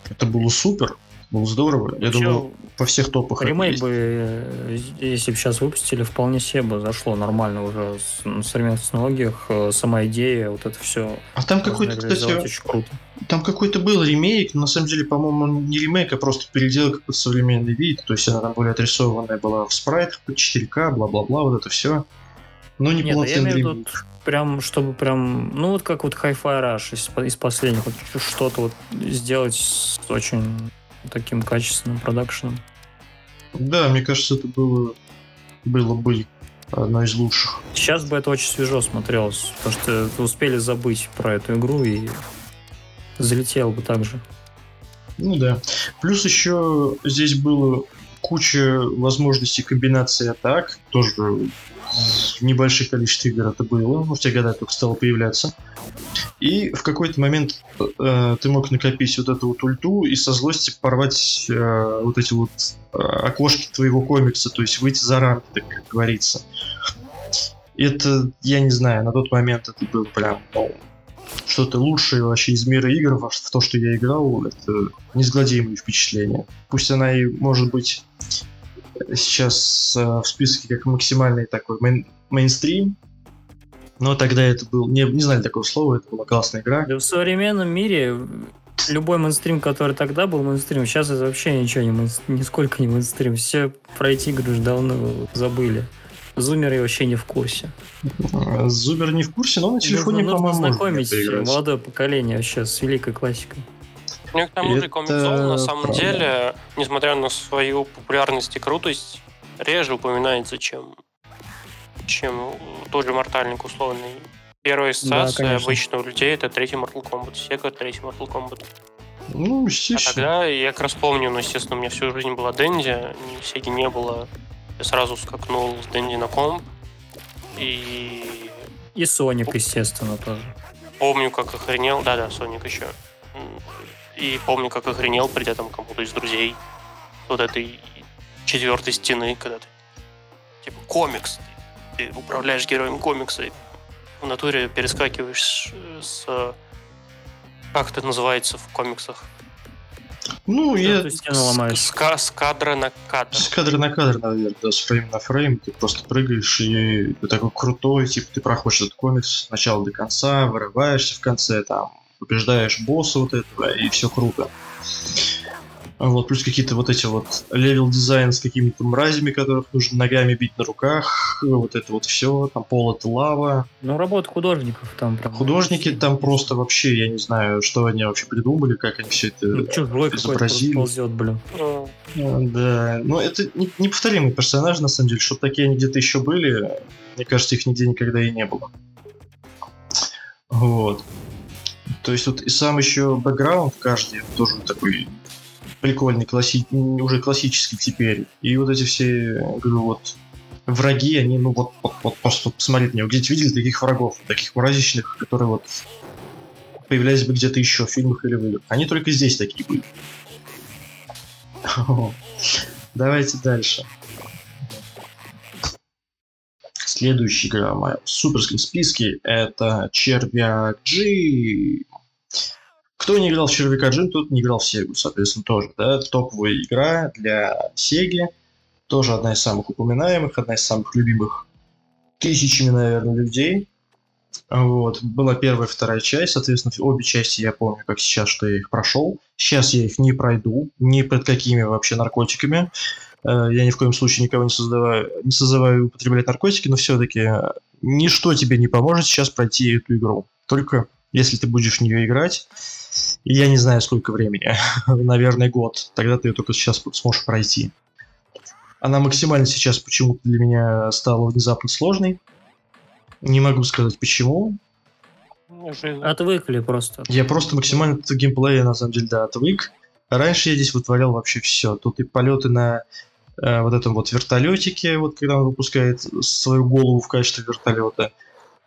это было супер, было здорово. Я Вообще, думаю, по всех топах. Ремейк бы, э, если бы сейчас выпустили, вполне себе бы зашло нормально уже с, на современных технологиях. Э, сама идея, вот это все. А там какой-то, кстати, очень круто. Там какой-то был ремейк, но на самом деле, по-моему, не ремейк, а просто переделка под современный вид. То есть она там более отрисованная была в спрайтах под 4К, бла-бла-бла, вот это все. Но не Нет, я имею в виду прям, чтобы прям, ну вот как вот Hi-Fi Rush из, из последних, вот что-то вот сделать очень таким качественным продакшеном. Да, мне кажется, это было, было бы одно из лучших. Сейчас бы это очень свежо смотрелось, потому что успели забыть про эту игру и залетел бы так же. Ну да. Плюс еще здесь было куча возможностей комбинации атак, тоже в небольших количествах игр это было, в те годы только стало появляться. И в какой-то момент э, ты мог накопить вот эту вот ульту и со злости порвать э, вот эти вот э, окошки твоего комикса, то есть выйти за рамки, так как говорится. Это, я не знаю, на тот момент это было прям ну, что-то лучшее вообще из мира игр, в то, что я играл, это неизгладимое впечатление. Пусть она и может быть сейчас э, в списке как максимальный такой мейн, мейнстрим. Но тогда это был... Не, не знали такого слова, это была классная игра. Да в современном мире любой мейнстрим, который тогда был мейнстрим, сейчас это вообще ничего не мейнстрим, нисколько не мейнстрим. Все про эти игры уже давно забыли. Зумеры вообще не в курсе. Зумер не в курсе, но на телефоне, по-моему, знакомить молодое поколение вообще с великой классикой. Мне к тому же комикс на самом правда. деле, несмотря на свою популярность и крутость, реже упоминается, чем, чем тот же Мортальник условный. Первая ассоциация да, обычно у людей это третий Mortal Kombat. Sega третий Mortal Kombat. Ну, естественно. А тогда я как раз помню, ну, естественно, у меня всю жизнь была Дэнди, ни Сеги не было. Я сразу скакнул с Дэнди на комп. И... И Соник, естественно, тоже. Помню, как охренел. Да-да, Соник еще. И помню, как охренел, придя там кому-то из друзей вот этой четвертой стены, когда ты типа комикс, ты, управляешь героем комикса, и в натуре перескакиваешь с... Как это называется в комиксах? Ну, я... С, с, с кадра на кадр. С кадра на кадр, наверное, да, с фрейм на фрейм. Ты просто прыгаешь, и ты такой крутой, типа, ты проходишь этот комикс с начала до конца, вырываешься в конце, там, побеждаешь босса вот этого, и все круто. Вот, плюс какие-то вот эти вот level design с какими-то мразями, которых нужно ногами бить на руках, вот это вот все, там пол это лава. Ну, работа художников там прям. Художники там просто вообще, я не знаю, что они вообще придумали, как они все это ну, чужой изобразили. Ползет, блин. А, да, но это неповторимый персонаж, на самом деле, чтобы такие они где-то еще были, мне кажется, их нигде никогда и не было. Вот. То есть вот и сам еще бэкграунд каждый тоже такой прикольный, класси... уже классический теперь. И вот эти все, говорю, вот враги, они, ну вот, вот, вот просто посмотрите, мне, где-то видели таких врагов, таких мразичных, которые вот появлялись бы где-то еще в фильмах или в играх. Они только здесь такие были. Давайте дальше. Следующая игра в суперском списке это Червяк G. Кто не играл в Червяка Джин, тот не играл в Сегу, соответственно, тоже. Да? Топовая игра для Сеги. Тоже одна из самых упоминаемых, одна из самых любимых тысячами, наверное, людей. Вот. Была первая вторая часть, соответственно, обе части я помню, как сейчас, что я их прошел. Сейчас я их не пройду, ни под какими вообще наркотиками. Э, я ни в коем случае никого не, создаваю, не созываю употреблять наркотики, но все-таки ничто тебе не поможет сейчас пройти эту игру. Только если ты будешь в нее играть, и я не знаю сколько времени, наверное год, тогда ты ее только сейчас сможешь пройти. Она максимально сейчас почему-то для меня стала внезапно сложной. Не могу сказать почему. Отвыкли просто. Я просто максимально от геймплея, на самом деле, да, отвык. Раньше я здесь вытворял вообще все. Тут и полеты на э, вот этом вот вертолетике, вот когда он выпускает свою голову в качестве вертолета.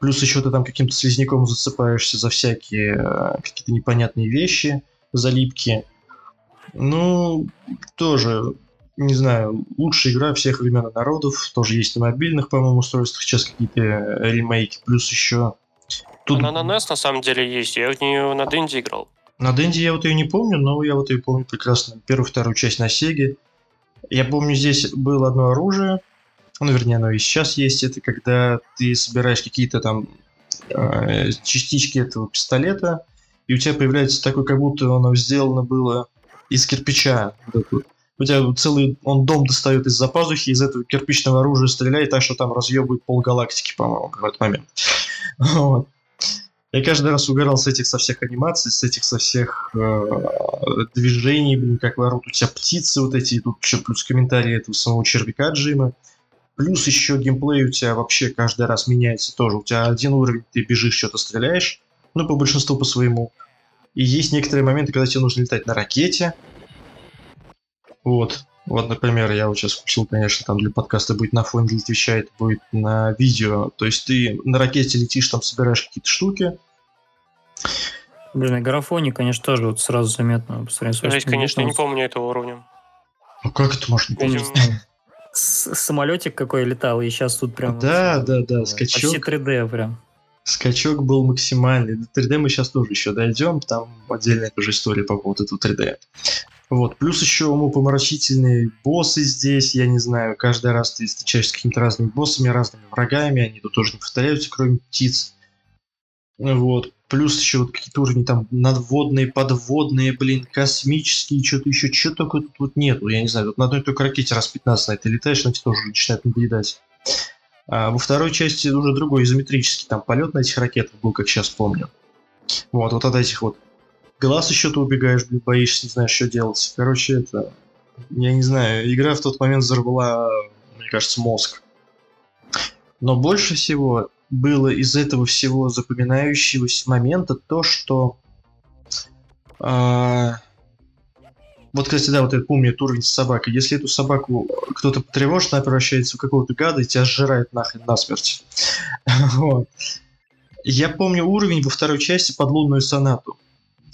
Плюс еще ты там каким-то слизняком зацепаешься за всякие э, какие-то непонятные вещи, залипки. Ну, тоже, не знаю, лучшая игра всех времен и народов. Тоже есть на мобильных, по-моему, устройствах сейчас какие-то ремейки. Плюс еще... Тут... Она на NES на самом деле есть. Я в нее на Денди играл. На Денди я вот ее не помню, но я вот ее помню прекрасно. Первую, вторую часть на Сеге. Я помню, здесь было одно оружие, ну, вернее, оно и сейчас есть, это когда ты собираешь какие-то там э, частички этого пистолета, и у тебя появляется такой, как будто оно сделано было из кирпича. У тебя целый он дом достает из-за пазухи, из этого кирпичного оружия стреляет так, что там разъебывает пол галактики, по-моему, в этот момент. Вот. Я каждый раз угорал с этих со всех анимаций, с этих со всех э, движений, блин, как ворот у тебя птицы вот эти, тут еще плюс комментарии этого самого червяка Джима. Плюс еще геймплей у тебя вообще каждый раз меняется тоже. У тебя один уровень, ты бежишь, что-то стреляешь, ну, по большинству по своему. И есть некоторые моменты, когда тебе нужно летать на ракете. Вот. Вот, например, я вот сейчас включил, конечно, там для подкаста будет на фоне, для Твича это будет на видео. То есть ты на ракете летишь, там собираешь какие-то штуки. Блин, и графоне, конечно, тоже вот сразу заметно. Я, конечно, не помню этого уровня. Ну как это можно помнить? Самолетик какой летал, и сейчас тут прям... Да, да, да, скачок. Почти 3D прям. Скачок был максимальный. До 3D мы сейчас тоже еще дойдем, там отдельная тоже история по поводу этого 3D. Вот. Плюс еще умопомрачительные боссы здесь, я не знаю, каждый раз ты встречаешься с какими-то разными боссами, разными врагами, они тут тоже не повторяются, кроме птиц. Вот. Плюс еще вот какие-то уровни там надводные, подводные, блин, космические, что-то еще, что только тут вот нету, я не знаю, вот на одной только ракете раз 15 на это летаешь, на тебе тоже начинает надоедать. А во второй части уже другой изометрический там полет на этих ракетах был, как сейчас помню. Вот, вот от этих вот глаз еще ты убегаешь, блин, боишься, не знаешь, что делать. Короче, это... Я не знаю, игра в тот момент взорвала, мне кажется, мозг. Но больше всего было из этого всего запоминающегося момента то, что... А... Вот, кстати, да, вот я помню уровень с собакой. Если эту собаку кто-то потревожит, она превращается в какого-то гада и тебя сжирает нахрен насмерть. вот. Я помню уровень во второй части под лунную сонату.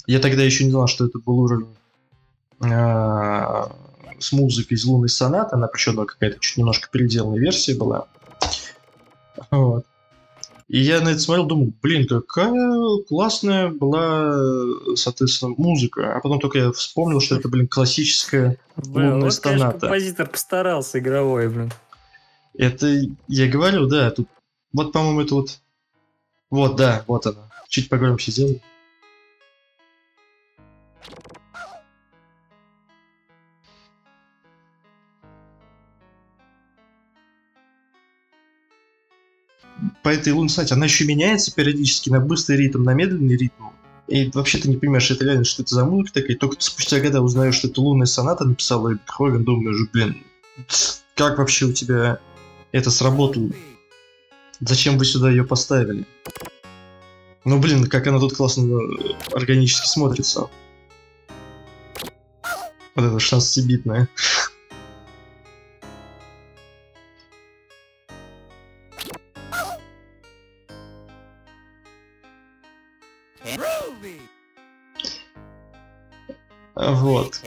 Я тогда еще не знал, что это был уровень э, с музыкой из лунной сонаты. Она причем какая-то чуть немножко переделанная версия была. Вот. И я на это смотрел, думал, блин, какая классная была, соответственно, музыка. А потом только я вспомнил, что это, блин, классическая блин, лунная вот, соната. Конечно, композитор постарался игровой, блин. Это, я говорю, да, тут, вот, по-моему, это вот, вот, да, вот она. Чуть погромче сделай. По этой лунной сонате, она еще меняется периодически на быстрый ритм, на медленный ритм. И вообще ты не понимаешь, это реально, что это за музыка такая. Только спустя года узнаешь, что это лунная соната написала Бетховен, думаешь, блин, как вообще у тебя это сработало? Зачем вы сюда ее поставили? Ну, блин, как она тут классно э, органически смотрится. Вот это 16-битная. Вот.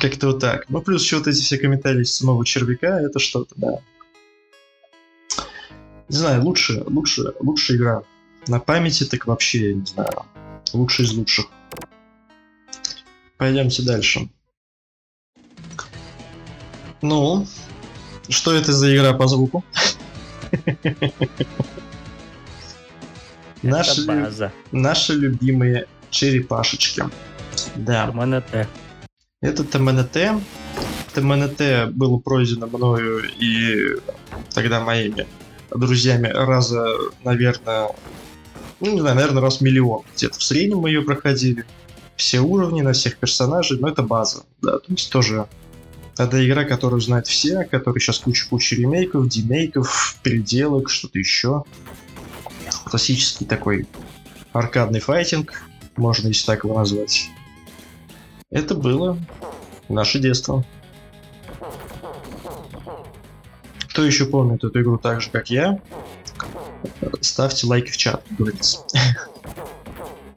Как-то вот так. Ну, плюс еще вот эти все комментарии самого червяка, это что-то, да. Не знаю, лучше, лучше, лучшая игра. На памяти так вообще, не знаю, лучший из лучших. Пойдемте дальше. Ну, что это за игра по звуку? Наши, наши любимые черепашечки. Да. ТМНТ. Это ТМНТ. ТМНТ было пройдено мною и тогда моими друзьями раза, наверное, ну, не знаю, наверное, раз миллион. Где-то в среднем мы ее проходили. Все уровни на всех персонажей, но это база. Да, то есть тоже это игра, которую знают все, которая сейчас куча-куча ремейков, демейков, переделок, что-то еще. Классический такой аркадный файтинг, можно если так его назвать. Это было наше детство. Кто еще помнит эту игру так же, как я, ставьте лайки в чат, говорится.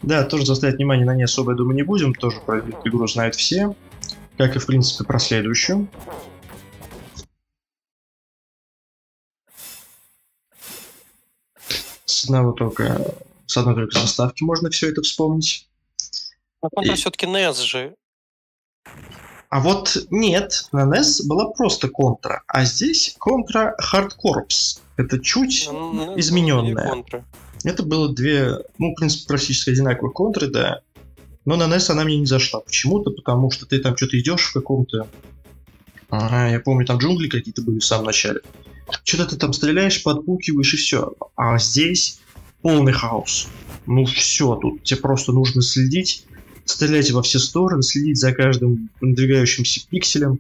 Да, тоже заставить внимание на ней особо, я думаю, не будем. Тоже про эту игру знают все. Как и, в принципе, про следующую. С одного только... С одной только заставки можно все это вспомнить. Ну, контра все-таки NES же. А вот нет, на NES была просто контра, а здесь контра Hard Corps. Это чуть Ну, измененная. Это было две, ну, в принципе, практически одинаковые контры, да. Но на NES она мне не зашла почему-то, потому что ты там что-то идешь в каком-то... Ага, я помню, там джунгли какие-то были в самом начале. Что-то ты там стреляешь, подпукиваешь и все. А здесь полный хаос. Ну все, тут тебе просто нужно следить, стрелять во все стороны, следить за каждым надвигающимся пикселем,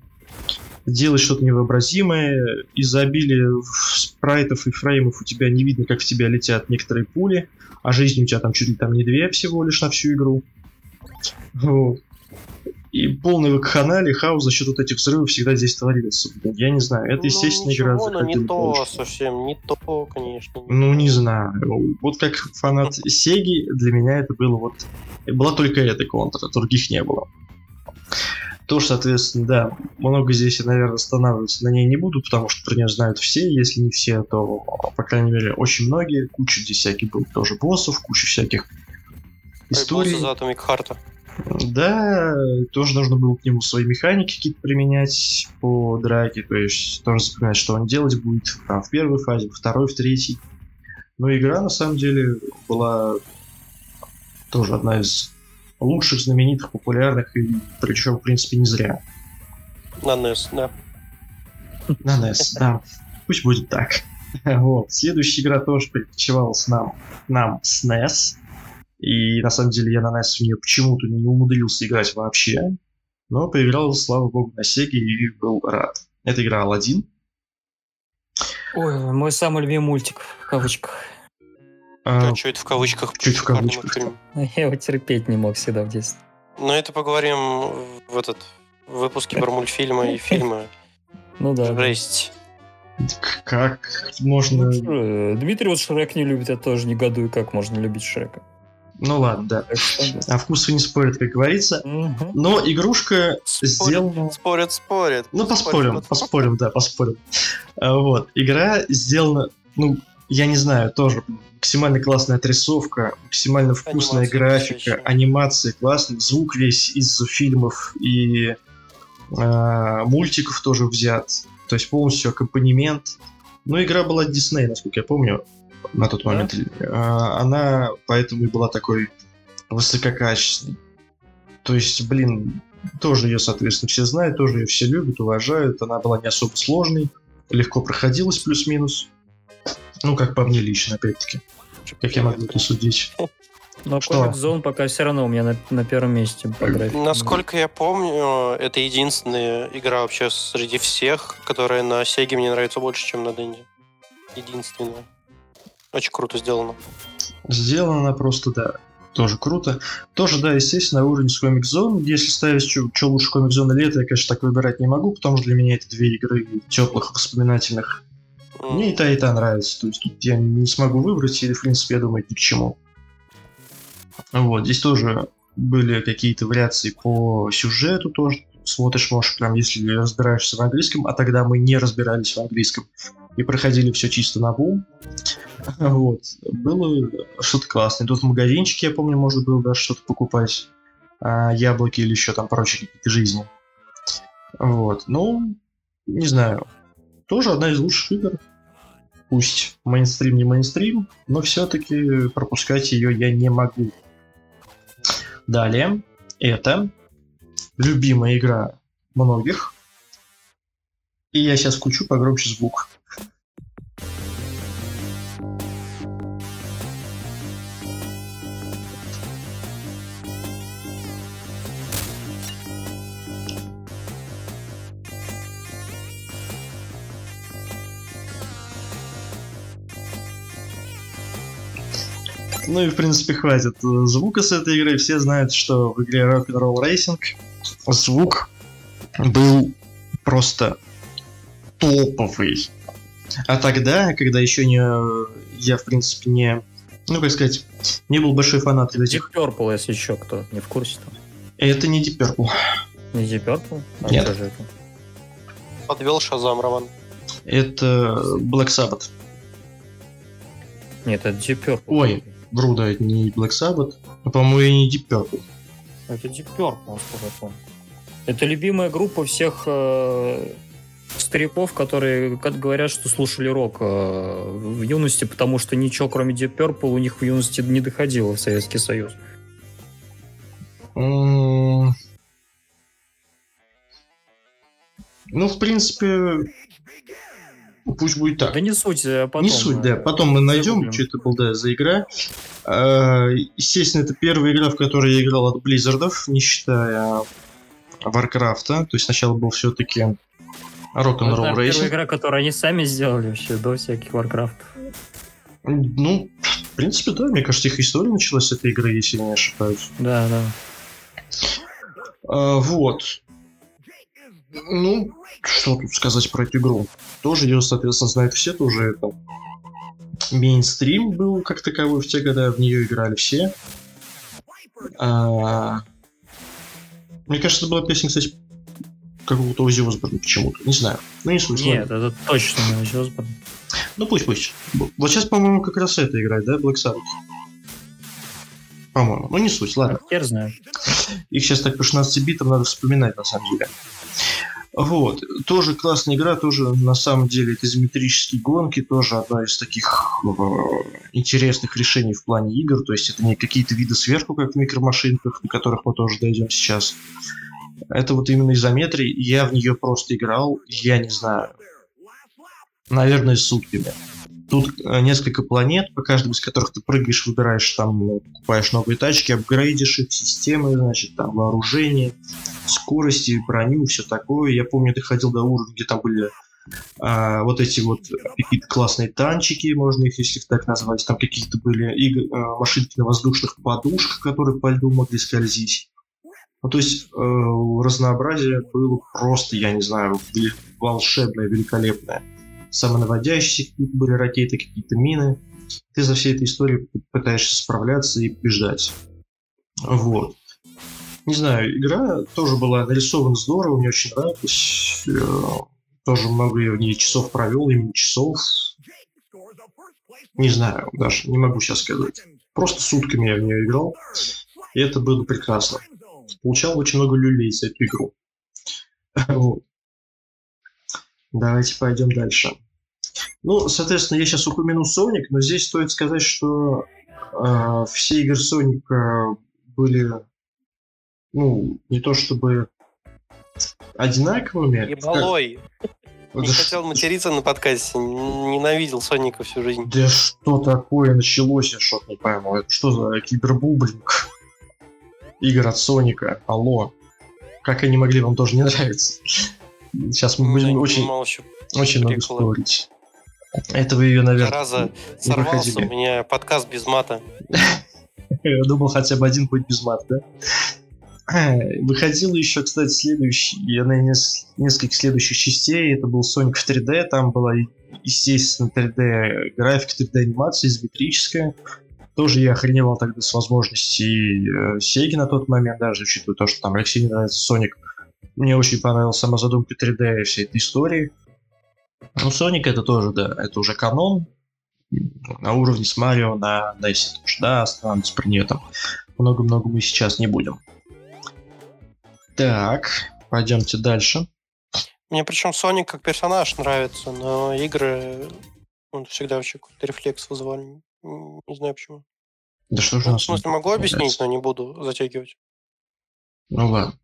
делать что-то невообразимое. Из-за обилия спрайтов и фреймов у тебя не видно, как в тебя летят некоторые пули, а жизни у тебя там чуть ли там не две всего лишь на всю игру. Вот. И полный вакханалия, хаос за счет вот этих взрывов всегда здесь творится. Я не знаю, это, Ну, естественно, игра но не то получше. совсем, не то, конечно. Ну, не знаю. Вот как фанат Сеги, для меня это было вот... Была только эта контра, других не было. Тоже, соответственно, да, много здесь я, наверное, останавливаться на ней не буду, потому что про нее знают все. Если не все, то, по крайней мере, очень многие. Куча здесь всяких было тоже боссов, куча всяких историй. Боссы за Atomic Heart. Да, тоже нужно было к нему свои механики какие-то применять по драке, то есть тоже запоминать, что он делать будет там, в первой фазе, во второй, в третьей. Но игра, на самом деле, была тоже одна из лучших, знаменитых, популярных, и причем, в принципе, не зря. На NES, да. На NES, да. Пусть будет так. Вот. Следующая игра тоже перекочевалась нам, нам с NES. И на самом деле я на NES в нее почему-то не умудрился играть вообще. Но поиграл, слава богу, на Sega и был рад. Это игра Алладин. Ой, мой самый любимый мультик, в кавычках. А, А что это в кавычках? чуть в кавычках. мультфильм. Я его терпеть не мог всегда в детстве. Но это поговорим в этот в выпуске про мультфильмы и фильмы. Ну да. Жесть. как можно... Э, Дмитрий вот Шрек не любит, я тоже негодую, как можно любить Шрека. Ну ладно, да. А вкусы не спорят, как говорится. Но игрушка Спорят, сделана... спорят, спорят. Ну, поспорим, поспорим, да, поспорим. А, Вот. Игра сделана, ну, я не знаю, тоже максимально классная отрисовка, максимально вкусная Анимация графика, анимация классная, звук весь из фильмов и а, мультиков тоже взят. То есть полностью аккомпанемент. Ну, игра была Дисней, насколько я помню, на тот Да? момент. А, Она поэтому и была такой высококачественной. То есть, блин, тоже ее, соответственно, все знают, тоже ее все любят, уважают. Она была не особо сложной, легко проходилась плюс-минус. Ну, как по мне лично, опять-таки. Как я могу это судить? Но? Comic Zone пока все равно у меня на, на первом месте по графике. Насколько я помню, это единственная игра вообще среди всех, которая на Сеге мне нравится больше, чем на Денде. Единственная. Очень круто сделано. Сделана она просто, да, тоже круто. Тоже, да, естественно, уровень с Comic Zone. Если ставить, что лучше Comic Zone или это, я, конечно, так выбирать не могу, потому что для меня это две игры теплых, воспоминательных. М, Мне и та, и та нравится. То есть тут я не смогу выбрать, или, в принципе, я думаю, ни к чему. Вот, здесь тоже были какие-то вариации по сюжету тоже. Смотришь, можешь прям, если разбираешься в английском, а тогда мы не разбирались в английском и проходили все чисто на бум. Вот. Было что-то классное. Тут в магазинчике, я помню, можно было даже что-то покупать. а, яблоки или еще там прочие какие-то жизни. Вот. Ну, не знаю. Тоже одна из лучших игр. Пусть мейнстрим не мейнстрим, но все-таки пропускать ее я не могу. Далее, это любимая игра многих, И я сейчас включу погромче звук. Ну и, в принципе, хватит звука с этой игры. Все знают, что в игре Rock'n'Roll Racing звук был просто топовый. А тогда, когда еще не... Я, в принципе, не... Ну, как сказать, не был большой фанат этих... Deep Purple, если еще кто не в курсе там. Это не Deep Purple. Не Deep Purple? А Нет. Же это? Подвел Шазам, Роман. Это Black Sabbath. Нет, это Deep Purple. Ой, вру, да, это не Black Sabbath. А, по-моему, и не Deep Purple. Это Deep Purple, насколько я помню. Это любимая группа всех э, стариков, которые как говорят, что слушали рок э, в юности, потому что ничего, кроме Deep Purple, у них в юности не доходило в Советский Союз. Ну, в принципе, пусть будет так. Да не суть, а потом. Не суть, да. Потом мы найдем, что это был да, за игра. А, естественно, это первая игра, в которой я играл от Blizzard ов, не считая Warcraft а. То есть сначала был все-таки Rock'n'Roll Racing. Первая игра, которую они сами сделали вообще до всяких Warcraft ов. Ну, в принципе, да. Мне кажется, их история началась с этой игры, если я не ошибаюсь. Да, да. А, вот. Ну, что тут сказать про эту игру? Тоже ее, соответственно, знают все, тоже это мейнстрим был как таковой в те годы, в нее играли все. А... Мне кажется, это была песня, кстати, какого-то Ози Осборна почему-то. Не знаю. Ну, не суть. Нет, это точно не Ози Осборн. Ну, пусть, пусть. Вот сейчас, по-моему, как раз это играет, да, Black Sabbath? По-моему. Ну, не суть, ладно. Я знаю. Их сейчас так по 16 битам надо вспоминать, на самом деле. Вот. Тоже классная игра, тоже на самом деле это изометрические гонки, тоже одна из таких э, интересных решений в плане игр. То есть это не какие-то виды сверху, как в микромашинках, до которых мы тоже дойдем сейчас. Это вот именно изометрия. Я в нее просто играл, я не знаю, наверное, сутками. Тут э, несколько планет, по каждому из которых ты прыгаешь, выбираешь, там, ну, покупаешь новые тачки, апгрейдишь их, системы, значит, там, вооружение, скорости, броню, все такое. Я помню, ты ходил до уровня, где там были а, вот эти вот какие-то классные танчики, можно их, если так назвать, там какие-то были и, а, машинки на воздушных подушках, которые по льду могли скользить. Ну, то есть э, разнообразие было просто, я не знаю, волшебное, великолепное самонаводящиеся какие-то были ракеты, какие-то мины. Ты за всей этой историей пытаешься справляться и побеждать. Вот. Не знаю, игра тоже была нарисована здорово, мне очень нравилась. Э, тоже много я в ней часов провел, именно часов. Не знаю, даже не могу сейчас сказать. Просто сутками я в нее играл. И это было прекрасно. Получал очень много люлей за эту игру. Давайте пойдем дальше. Ну, соответственно, я сейчас упомяну Sonic, но здесь стоит сказать, что э, все игры Sonic были, ну, не то чтобы одинаковыми. Ебалой. Не да хотел материться на подкасте, ненавидел Соника всю жизнь. Да что такое началось, я что-то не пойму. Это что за кибербублинг? Игр от Соника, алло. Как они могли вам тоже не нравиться? Сейчас мы будем очень, очень много спорить. Это вы ее, наверное, Раза сорвался, у меня подкаст без мата. Я думал, хотя бы один будет без мата, да? Выходила еще, кстати, следующий, из нескольких следующих частей. Это был Sonic в 3D. Там была, естественно, 3D графика, 3D анимация, изометрическая. Тоже я охреневал тогда с возможностей э, Сеги на тот момент, даже учитывая то, что там Алексей нравится Sonic мне очень понравилась сама задумка 3D и всей этой истории. Ну, Sonic это тоже, да, это уже канон. На уровне с Марио на NES тоже, да, останавливаться про нее там много-много мы сейчас не будем. Так, пойдемте дальше. Мне причем Sonic как персонаж нравится, но игры он всегда вообще какой-то рефлекс вызывали. Не знаю почему. Да что же ну, В смысле, могу объяснить, но не буду затягивать. Ну ладно.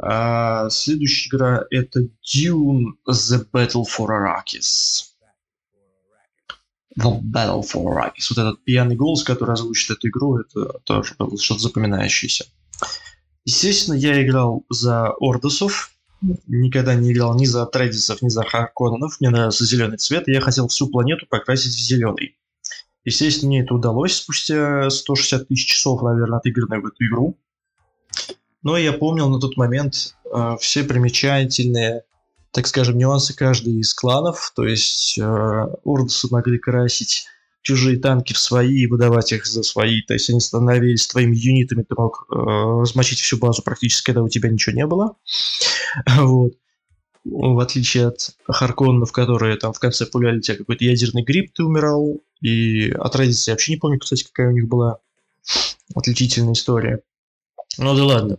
А следующая игра это Dune The Battle for Arrakis. The Battle for Arrakis. Вот этот пьяный голос, который озвучит эту игру, это тоже было что-то запоминающееся. Естественно, я играл за Ордосов, никогда не играл ни за Тредисов, ни за Харконненов. Мне нравился зеленый цвет, и я хотел всю планету покрасить в зеленый. Естественно, мне это удалось спустя 160 тысяч часов, наверное, отыгранной в эту игру. Но я помнил на тот момент э, все примечательные, так скажем, нюансы каждой из кланов. То есть э, Урдусы могли красить чужие танки в свои и выдавать их за свои. То есть они становились твоими юнитами, ты мог э, размочить всю базу практически, когда у тебя ничего не было. Вот. В отличие от Харконнов, которые там в конце пуляли тебя какой-то ядерный гриб, ты умирал. И от Reddit я вообще не помню, кстати, какая у них была отличительная история. Ну да ладно.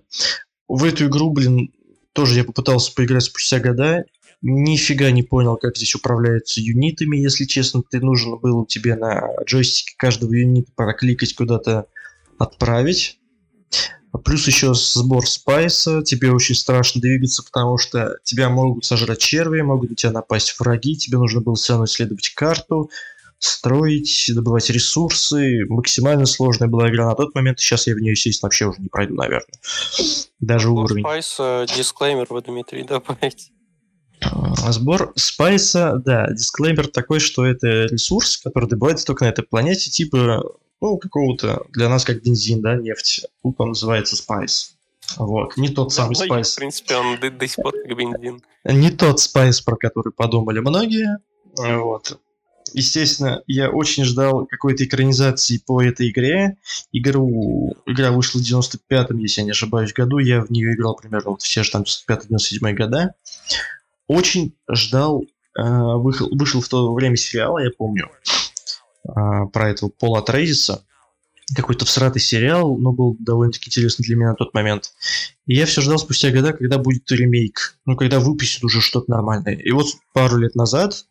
В эту игру, блин, тоже я попытался поиграть спустя года. Нифига не понял, как здесь управляются юнитами, если честно. Ты нужно было тебе на джойстике каждого юнита прокликать куда-то отправить. Плюс еще сбор спайса. Тебе очень страшно двигаться, потому что тебя могут сожрать черви, могут на тебя напасть враги. Тебе нужно было все равно исследовать карту строить, добывать ресурсы. Максимально сложная была игра на тот момент. Сейчас я в нее, естественно, вообще уже не пройду, наверное. Даже Сбор уровень. Спайса, дисклеймер вы, Дмитрий, добавить. А, Сбор спайса, да, дисклеймер такой, что это ресурс, который добывается только на этой планете, типа, ну, какого-то, для нас как бензин, да, нефть. Тут он называется спайс. Вот, не тот самый Многие, спайс. В принципе, он до, до сих пор как бензин. Не тот спайс, про который подумали многие. Вот. Естественно, я очень ждал какой-то экранизации по этой игре. Игру, игра вышла в 95-м, если я не ошибаюсь, году. Я в нее играл примерно вот все же там 95-97 года. Очень ждал, э, вышел, вышел в то время сериал, я помню, э, про этого Пола Трейзиса. Какой-то всратый сериал, но был довольно-таки интересный для меня на тот момент. И я все ждал спустя года, когда будет ремейк. Ну, когда выпустят уже что-то нормальное. И вот пару лет назад,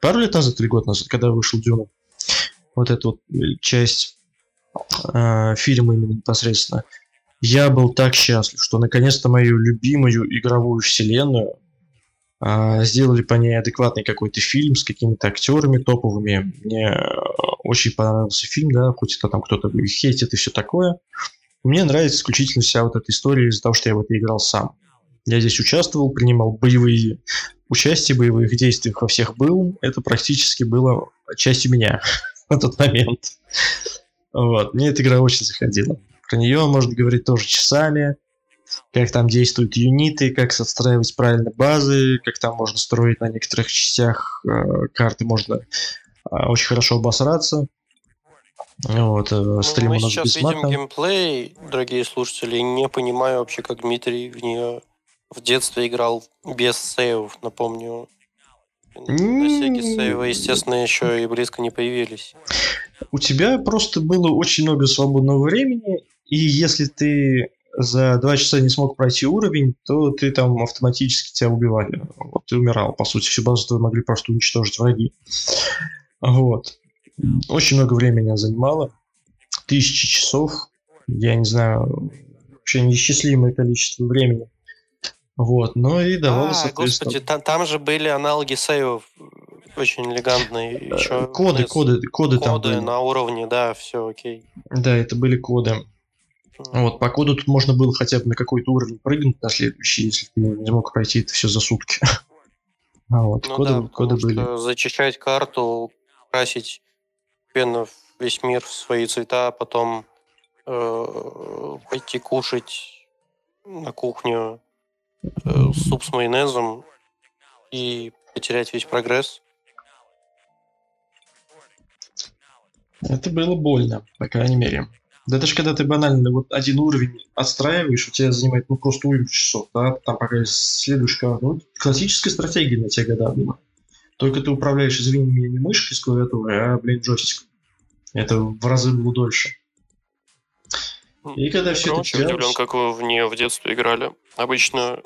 пару лет назад или год назад, когда вышел Дюна, вот эта вот э, часть э, фильма именно непосредственно, я был так счастлив, что наконец-то мою любимую игровую вселенную сделали по ней адекватный какой-то фильм с какими-то актерами топовыми. Мне э, очень понравился фильм, да, хоть это там кто-то хейтит и все такое. Мне нравится исключительно вся вот эта история из-за того, что я в это играл сам. Я здесь участвовал, принимал боевые участие в боевых действиях во всех был. Это практически было частью меня на тот момент. Вот. Мне эта игра очень заходила. Про нее можно говорить тоже часами. Как там действуют юниты, как отстраивать правильно базы, как там можно строить на некоторых частях э, карты, можно э, очень хорошо обосраться. Вот, э, Ну, стрим мы у нас сейчас без видим геймплей, дорогие слушатели, не понимаю вообще, как Дмитрий в нее в детстве играл без сейвов, напомню. На Сеге сейвы, естественно, еще и близко не появились. У тебя просто было очень много свободного времени, и если ты за два часа не смог пройти уровень, то ты там автоматически тебя убивали. Вот, ты умирал. По сути, всю базу твою могли просто уничтожить враги. Вот. Очень много времени она занимала. Тысячи часов. Я не знаю, вообще неисчислимое количество времени. Вот, ну и давала, а, соответственно... господи, там, там же были аналоги сейвов э, очень элегантные. Еще Коды, коды, коды, там коды были. на уровне, да, все окей. Да, это были коды. Вот, по коду тут можно было хотя бы на какой-то уровень прыгнуть на следующий, если ты не мог пройти это все за сутки. А вот, Ну коды, да, коды были. зачищать карту, красить постепенно весь мир в свои цвета, а потом э, пойти кушать на кухню э, суп с майонезом и потерять весь прогресс. Это было больно, по крайней мере. Да даже когда ты банально вот один уровень отстраиваешь, у тебя занимает ну просто уйму часов, да, там пока следуешь карту. Ну, классическая стратегия на те года была. Только ты управляешь, извини меня, не мышкой с клавиатурой, а, блин, джойстиком. Это в разы было дольше. И когда все Я это удивлен, как вы в нее в детстве играли. Обычно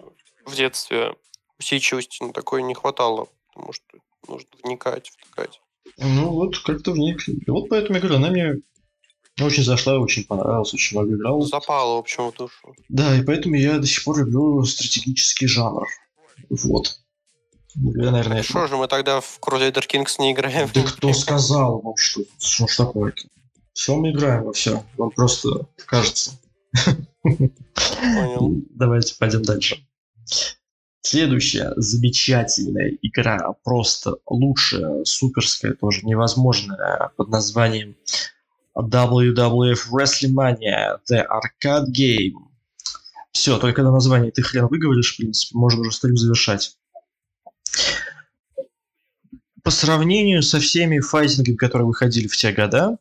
в детстве усидчивости на такое не хватало, потому что нужно вникать, втыкать. Ну вот, как-то вник. И вот поэтому я говорю, она мне Очень зашла, очень понравилась, очень много играл. Запало, в общем, в душу. Да, и поэтому я до сих пор люблю стратегический жанр. Вот. Я, наверное, Что же мы тогда в Crusader Kings не играем? Да кто сказал вам, что, что ж такое-то? Все мы играем во все. Вам просто кажется. Понял. Давайте пойдем дальше. Следующая замечательная игра, просто лучшая, суперская, тоже невозможная, под названием WWF WrestleMania The Arcade Game. Все, только на название ты хрен выговоришь, в принципе, можно уже стрим завершать. По сравнению со всеми файтингами, которые выходили в те года,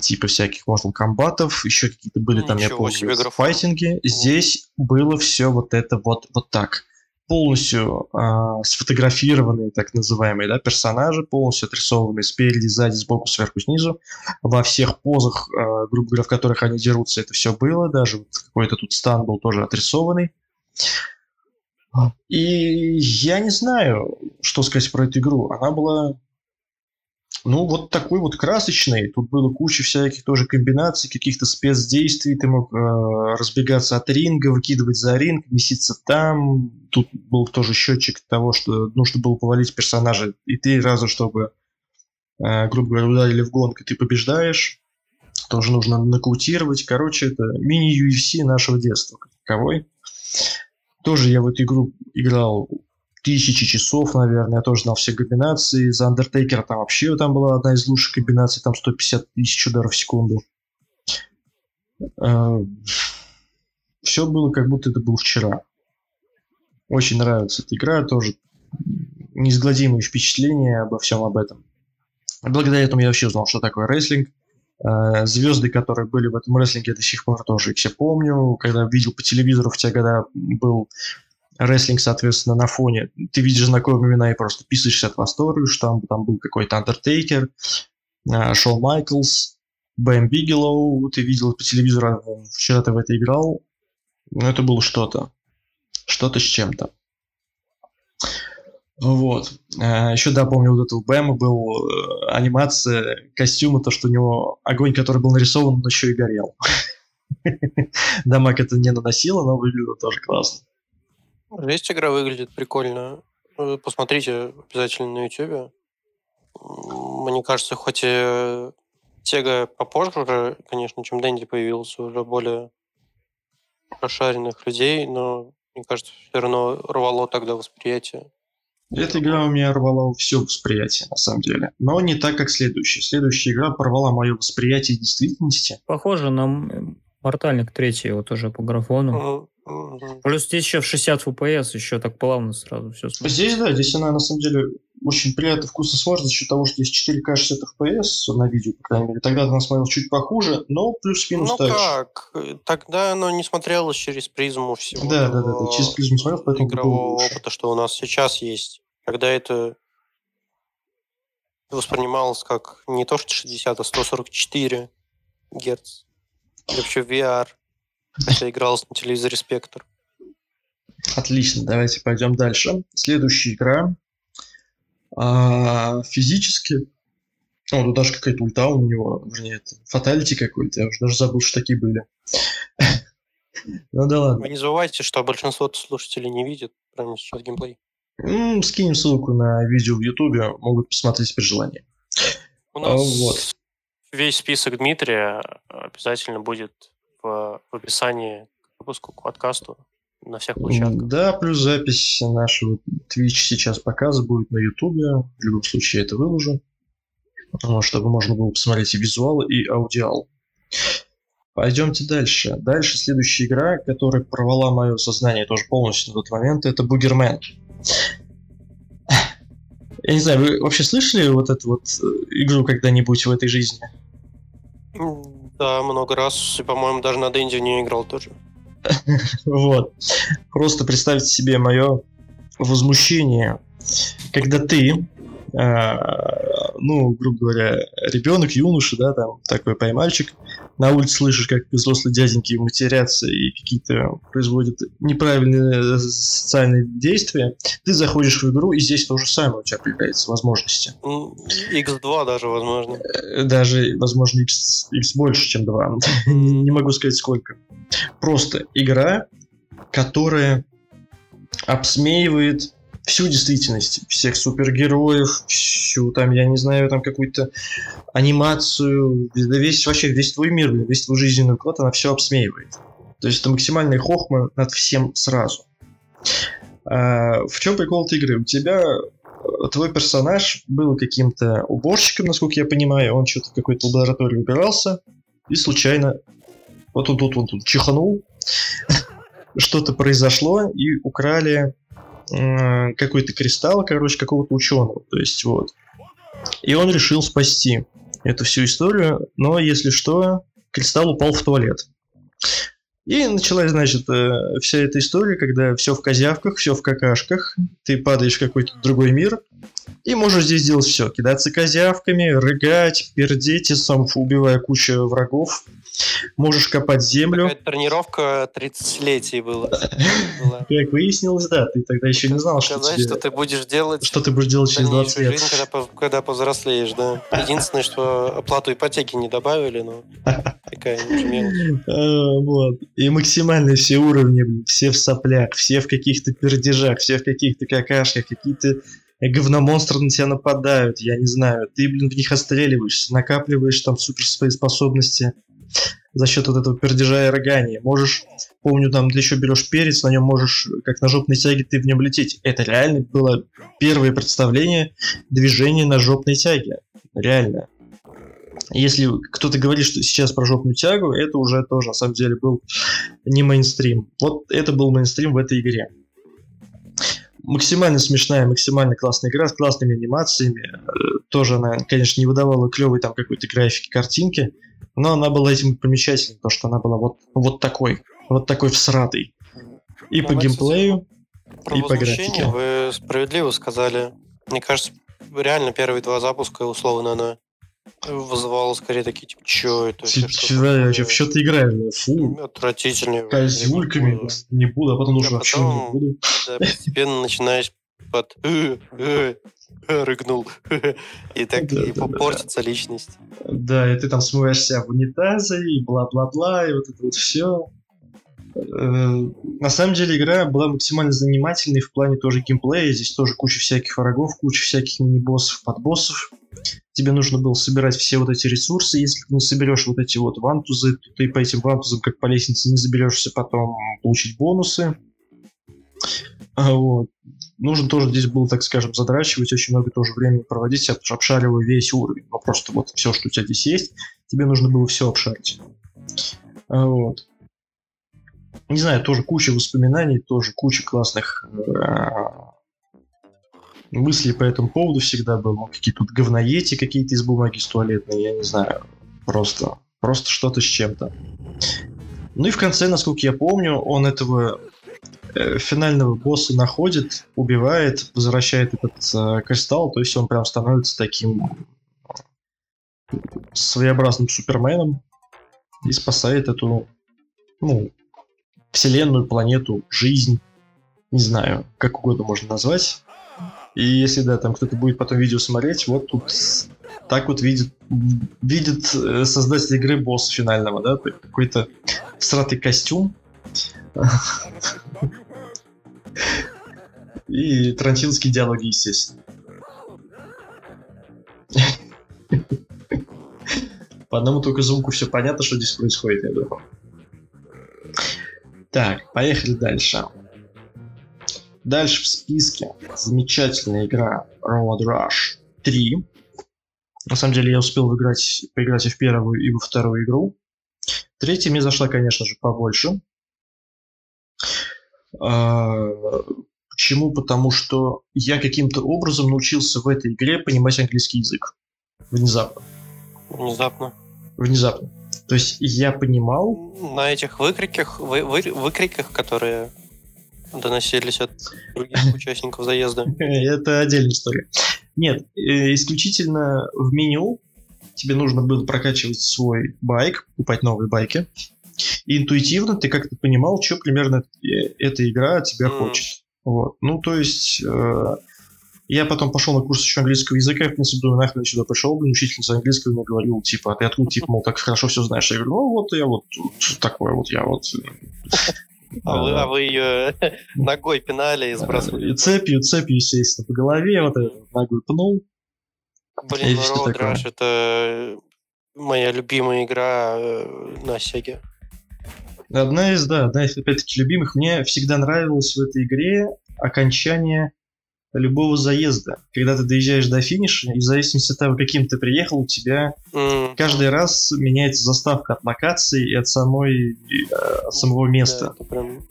типа всяких Mortal Kombat, еще какие-то были там, я помню, файтинги, здесь было все вот это вот, вот так полностью э, сфотографированные, так называемые, да, персонажи, полностью отрисованные спереди, сзади, сбоку, сверху, снизу. Во всех позах, э, грубо говоря, в которых они дерутся, это все было. Даже какой-то тут стан был тоже отрисованный. И я не знаю, что сказать про эту игру. Она была ну, вот такой вот красочный. Тут было куча всяких тоже комбинаций, каких-то спецдействий. Ты мог э, разбегаться от ринга, выкидывать за ринг, меситься там. Тут был тоже счетчик того, что нужно было повалить персонажа. И три раза, чтобы, э, грубо говоря, ударили в гонку, ты побеждаешь. Тоже нужно нокаутировать. Короче, это мини-UFC нашего детства как. Тоже я в эту игру играл тысячи часов, наверное. Я тоже знал все комбинации. За Undertaker там вообще там была одна из лучших комбинаций, там 150 тысяч ударов в секунду. Э, все было как будто это был вчера. Очень нравится эта игра, тоже неизгладимые впечатления обо всем об этом. Благодаря этому я вообще узнал, что такое рестлинг. Э, звезды, которые были в этом рестлинге, я до сих пор тоже их все помню. Когда видел по телевизору в те годы был рестлинг, соответственно, на фоне. Ты видишь знакомые имена и просто писаешься от восторга, что там, там был какой-то Undertaker, Шоу Майклс, Бэм Бигелоу, ты видел по телевизору, вчера ты в это играл. Ну, это было что-то. Что-то с чем-то. Вот. А, еще, да, помню, вот этого Бэма был э, анимация костюма, то, что у него огонь, который был нарисован, он еще и горел. Дамаг это не наносило, но выглядело тоже классно. Есть игра выглядит прикольно. Посмотрите обязательно на YouTube. Мне кажется, хоть и Тега попозже уже, конечно, чем Дэнди появился, уже более прошаренных людей, но мне кажется, все равно рвало тогда восприятие. Эта игра у меня рвала все восприятие, на самом деле. Но не так, как следующая. Следующая игра порвала мое восприятие действительности. Похоже на Мортальник третий, вот уже по графону. Плюс здесь еще в 60 FPS, еще так плавно сразу все смотрится. Здесь, да, здесь она на самом деле очень приятно вкусно смотрится за счет того, что здесь 4К 60 FPS на видео, по крайней мере. Тогда она смотрелась чуть похуже, но плюс-минус Ну как, тогда оно не смотрелось через призму всего да, да, да, да, через призму смотрелось, поэтому игрового опыта, что у нас сейчас есть. Когда это воспринималось как не то что 60, а 144 Гц. Или вообще VR. Хотя игралось на телевизоре Спектр. Отлично, давайте пойдем дальше. Следующая игра. А, физически. О, тут даже какая-то ульта у него, вернее, это фаталити какой-то. Я уже даже забыл, что такие были. Ну да ладно. Вы не забывайте, что большинство слушателей не видит прямо сейчас геймплей. Скинем ссылку на видео в Ютубе, могут посмотреть при желании. У нас вот. весь список Дмитрия обязательно будет в, в описании к выпуску, к подкасту на всех площадках. Да, плюс запись нашего Twitch сейчас показ будет на Ютубе. В любом случае я это выложу, чтобы можно было посмотреть и визуал, и аудиал. Пойдемте дальше. Дальше следующая игра, которая порвала мое сознание тоже полностью на тот момент, это Бугермен. Я не знаю, вы вообще слышали вот эту вот э, игру когда-нибудь в этой жизни? Да, много раз. И, по-моему, даже на Дэнди не играл тоже. Вот. Просто представьте себе мое возмущение, когда ты ну, грубо говоря, ребенок, юноша, да, там, такой поймальчик, на улице слышишь, как взрослые дяденьки матерятся и какие-то производят неправильные социальные действия, ты заходишь в игру, и здесь то же самое у тебя появляются возможности. X2 даже, возможно. Э, даже, возможно, X, X больше, чем 2. Не могу сказать сколько. Просто игра, которая обсмеивает всю действительность, всех супергероев, всю там, я не знаю, там какую-то анимацию, да весь вообще весь твой мир, весь твой жизненный уклад, она все обсмеивает. То есть это максимальный хохма над всем сразу. А, в чем прикол этой игры? У тебя э, твой персонаж был каким-то уборщиком, насколько я понимаю, он что-то в какой-то лаборатории убирался, и случайно вот тут, вот тут чиханул, что-то произошло, и украли какой-то кристалл, короче, какого-то ученого. То есть вот. И он решил спасти эту всю историю, но если что, кристалл упал в туалет. И началась, значит, э, вся эта история, когда все в козявках, все в какашках, ты падаешь в какой-то другой мир, и можешь здесь делать все. Кидаться козявками, рыгать, пердеть, и сам убивая кучу врагов. Можешь копать землю. Какая-то тренировка 30-летий была. Как выяснилось, да, ты тогда еще не знал, что Сказать, что ты будешь делать... Что ты будешь делать через 20 лет. когда, повзрослеешь, да. Единственное, что оплату ипотеки не добавили, но такая. А, вот. И максимальные все уровни, все в соплях, все в каких-то пердежах, все в каких-то какашках, какие-то говномонстры на тебя нападают, я не знаю, ты, блин, в них отстреливаешься, накапливаешь там суперспособности, за счет вот этого пердежа и рогания. Можешь, помню, там ты еще берешь перец, на нем можешь, как на жопной тяге, ты в нем лететь. Это реально было первое представление движения на жопной тяге. Реально. Если кто-то говорит, что сейчас про жопную тягу, это уже тоже на самом деле был не мейнстрим. Вот это был мейнстрим в этой игре. Максимально смешная, максимально классная игра с классными анимациями. Э, тоже она, конечно, не выдавала клевой там какой-то графики, картинки но она была этим примечательной, то, что она была вот, вот такой, вот такой всратый. И ну, по геймплею, и по графике. Вы справедливо сказали. Мне кажется, реально первые два запуска, условно, она вызывала скорее такие, типа, чё это? Че, вообще, в что ты играешь? Фу. Отвратительно. Козюльками не буду, а потом уже а вообще не буду. Да, постепенно начинаешь под «Э, э, рыгнул. И так да, и да, портится да. личность. Да, и ты там смываешься в унитазы, и бла-бла-бла, и вот это вот все. Э, на самом деле игра была максимально занимательной в плане тоже геймплея. Здесь тоже куча всяких врагов, куча всяких мини-боссов, подбоссов. Тебе нужно было собирать все вот эти ресурсы. Если ты не соберешь вот эти вот вантузы, то ты по этим вантузам, как по лестнице, не заберешься потом получить бонусы. А вот нужно тоже здесь было, так скажем, задрачивать, очень много тоже времени проводить, обшаривая весь уровень. Ну, просто вот все, что у тебя здесь есть, тебе нужно было все обшарить. А, вот. Не знаю, тоже куча воспоминаний, тоже куча классных э, мыслей по этому поводу всегда было. Ну, какие тут говноети какие-то из бумаги с туалетной, я не знаю. Просто, просто что-то с чем-то. Ну и в конце, насколько я помню, он этого Э, финального босса находит, убивает, возвращает этот э, кристалл, то есть он прям становится таким своеобразным суперменом и спасает эту, ну, вселенную, планету, жизнь, не знаю, как угодно можно назвать. И если, да, там кто-то будет потом видео смотреть, вот тут так вот видит, видит э, создатель игры босса финального, да, какой-то сратый костюм, и тарантиновские диалоги, естественно. По одному только звуку все понятно, что здесь происходит, я думаю. Так, поехали дальше. Дальше в списке замечательная игра Road Rush 3. На самом деле я успел выиграть, поиграть и в первую, и во вторую игру. Третья мне зашла, конечно же, побольше. А, почему? Потому что я каким-то образом научился в этой игре понимать английский язык. Внезапно. Внезапно. Внезапно. То есть я понимал... На этих выкриках, вы, вы, выкриках, которые доносились от других участников заезда. Это отдельная история. Нет, э, исключительно в меню тебе нужно было прокачивать свой байк, покупать новые байки. И интуитивно ты как-то понимал, что примерно э, эта игра от тебя хочет. Вот. Ну, то есть, э, я потом пошел на курс еще английского языка, я, в принципе, думаю, нахрен я сюда пришел, блин, учительница английского мне говорил, типа, а ты откуда, типа, мол, так хорошо все знаешь? Я говорю, ну, вот я вот тут такой вот, я вот... А вы, э, а вы ее ногой пинали и сбрасывали. цепью, цепью, естественно, по голове, вот ногой пнул. Блин, Road? Rash это моя любимая игра э, на Сеге. Одна из, да, одна из, опять-таки, любимых. Мне всегда нравилось в этой игре окончание любого заезда. Когда ты доезжаешь до финиша, и в зависимости от того, каким ты приехал, у тебя М, каждый раз меняется заставка от локации и от самой э, от самого да, места. это прям-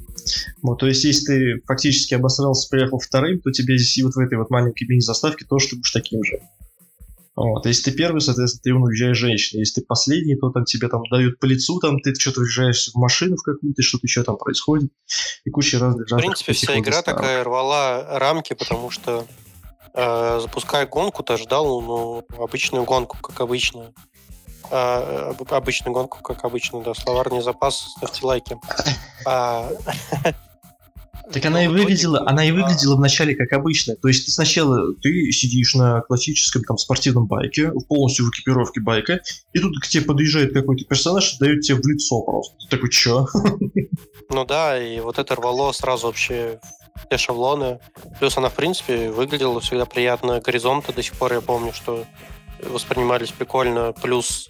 Вот, то есть, если ты фактически обосрался, приехал вторым, то тебе здесь и вот в этой вот маленькой мини-заставке тоже ты будешь таким же. Вот, если ты первый, соответственно, ты уезжаешь женщиной. Если ты последний, то там тебе там дают по лицу, там ты что-то въезжаешь в машину в какую-то, что-то еще там происходит. И куча разных В принципе, вся игра заставок. такая рвала рамки, потому что э, запуская гонку, ты ждал ну, обычную гонку, как обычно. А, об- обычную гонку, как обычно, да. Словарный запас, ставьте лайки. А, Так она и выглядела, она и а, выглядела вначале как обычная. То есть ты сначала ты сидишь на классическом там спортивном байке, полностью в экипировке байка, и тут к тебе подъезжает какой-то персонаж и дает тебе в лицо просто. Ты такой, чё? Ну да, и вот это рвало сразу вообще все шаблоны. Плюс она, в принципе, выглядела всегда приятно. Горизонты до сих пор, я помню, что воспринимались прикольно. Плюс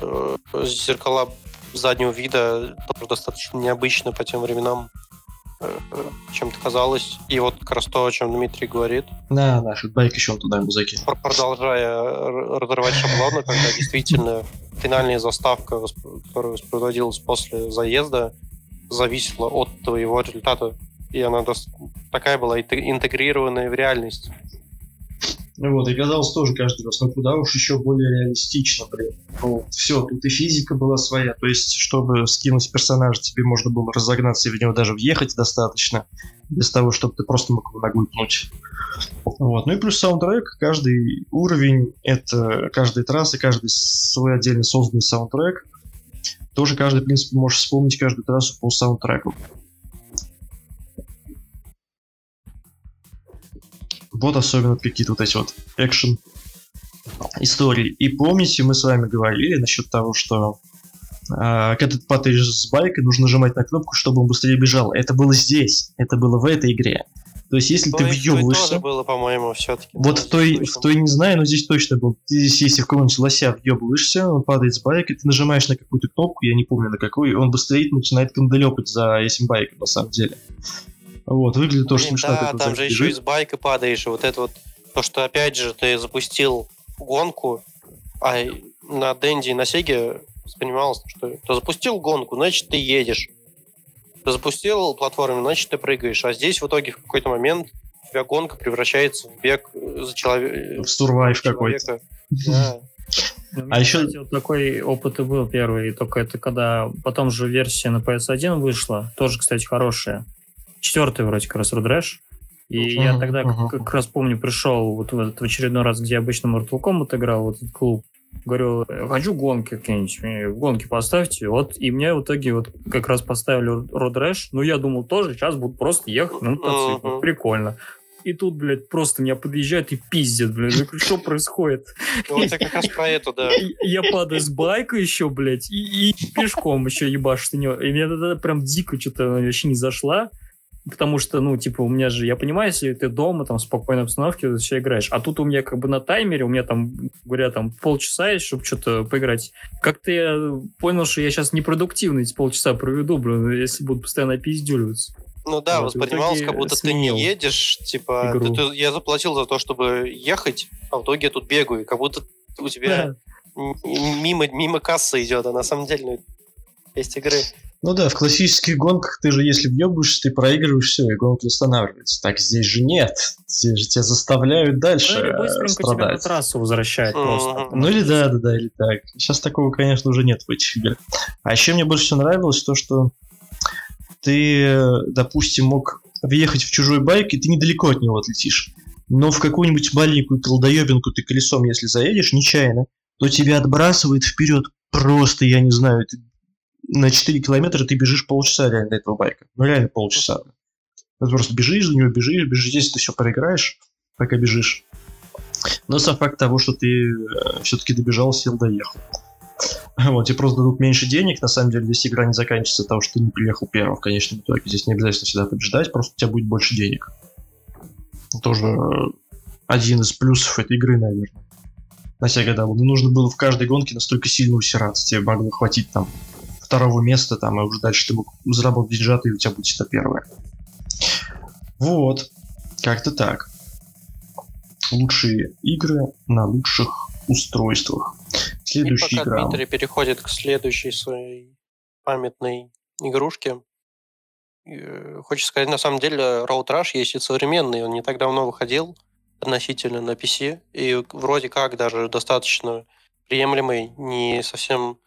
э, зеркала заднего вида тоже достаточно необычно по тем временам, чем-то казалось. И вот как раз то, о чем Дмитрий говорит, На, наш байк еще он туда ему закинул. пр- продолжая разрывать шаблоны, когда действительно финальная заставка, которая воспроизводилась после заезда, зависела от твоего результата. И она такая была инте- интегрированная в реальность. Ну вот, и казалось тоже каждый раз, ну куда уж еще более реалистично, блин. Вот, все, тут и физика была своя, то есть, чтобы скинуть персонажа, тебе можно было разогнаться и в него даже въехать достаточно, без того, чтобы ты просто мог его ногой пнуть. Вот, ну и плюс саундтрек, каждый уровень, это каждая трасса, каждый свой отдельно созданный саундтрек. Тоже каждый, в принципе, можешь вспомнить каждую трассу по саундтреку. Вот особенно какие-то вот эти вот экшен истории. И помните, мы с вами говорили насчет того, что а, когда ты падаешь с байка, нужно нажимать на кнопку, чтобы он быстрее бежал. Это было здесь, это было в этой игре. То есть, если То ты тоже въебываешься... было, по-моему, все-таки. Вот в той, в той не знаю, но здесь точно был. Здесь, если в какого-нибудь лося въебываешься, он падает с байка, ты нажимаешь на какую-то кнопку, я не помню на какую, и он быстрее начинает канделепать за этим байком, на самом деле. Вот, выглядит тоже Блин, смешно. да, там же еще из байка падаешь, и вот это вот, то, что опять же ты запустил гонку, а на Денди и на Сеге воспринималось, что ты запустил гонку, значит ты едешь. Ты запустил платформу, значит ты прыгаешь. А здесь в итоге в какой-то момент у тебя гонка превращается в бег за человека. В сурвайв какой-то. Да. Ну, у А еще- кстати, вот такой опыт и был первый, только это когда потом же версия на PS1 вышла, тоже, кстати, хорошая. Четвертый вроде как раз Road Rash. И я Мгм, тогда мгм. как, как раз помню, пришел вот в этот в очередной раз, где обычно Mortal Kombat играл, вот этот клуб. Говорю, «Я хочу гонки какие-нибудь, гонки поставьте. Вот, и мне в итоге вот как раз поставили Road Rash. Ну, я думал тоже, сейчас будут просто ехать на мотоцикле. Мгм. Прикольно. И тут, блядь, просто меня подъезжают и пиздят, блядь. Я говорю, что происходит? Ну, Вот я как раз про это, да. Я падаю с байка еще, блядь, и, и пешком еще него. И мне тогда прям дико что-то вообще не зашла. Потому что, ну, типа, у меня же, я понимаю, если ты дома, там, в спокойной обстановке, ты все играешь. А тут у меня как бы на таймере, у меня там, говоря, там, полчаса есть, чтобы что-то поиграть. Как-то я понял, что я сейчас непродуктивно эти полчаса проведу, блин, если буду постоянно пиздюливаться. Ну да, Вот, воспринималось, как будто ты не едешь, типа, ты- ты- я заплатил за то, чтобы ехать, а в итоге я тут бегаю, как будто у тебя м- мимо, мимо кассы идет, а на самом деле ну, есть игры. Ну да, в классических гонках ты же, если въебываешься, ты проигрываешь, все, и гонка останавливается. Так здесь же нет. Здесь же тебя заставляют дальше Ну, или э, быстренько тебя на страдать. трассу возвращает Мгм. просто. Ну или да, да, да, или так. Сейчас такого, конечно, уже нет в этих играх. А еще мне больше всего нравилось то, что ты, допустим, мог въехать в чужой байк, и ты недалеко от него отлетишь. но в какую-нибудь маленькую колдоебинку ты колесом, если заедешь нечаянно, то тебя отбрасывает вперед просто, я не знаю, ты на 4 километра ты бежишь полчаса реально этого байка. Ну реально полчаса. Ты просто бежишь за него, бежишь, бежишь, здесь ты все проиграешь, пока бежишь. Но сам факт того, что ты э, все-таки добежал, сел, доехал. Вот, тебе просто дадут меньше денег, на самом деле здесь игра не заканчивается того, что ты не приехал первым в конечном итоге. Здесь не обязательно всегда побеждать, просто у тебя будет больше денег. Тоже э, один из плюсов этой игры, наверное. На все года. Не нужно было в каждой гонке настолько сильно усираться. Тебе могло хватить там второго места, там, и уже дальше ты мог заработать деньжат, и у тебя будет всегда первое. Вот. Как-то так. Лучшие игры на лучших устройствах. Следующая и пока игра. Дмитрий переходит к следующей своей памятной игрушке. э, Хочется сказать, на самом деле, Road Rush есть и современный. Он не так давно выходил относительно на PC. И вроде как даже достаточно приемлемый, не совсем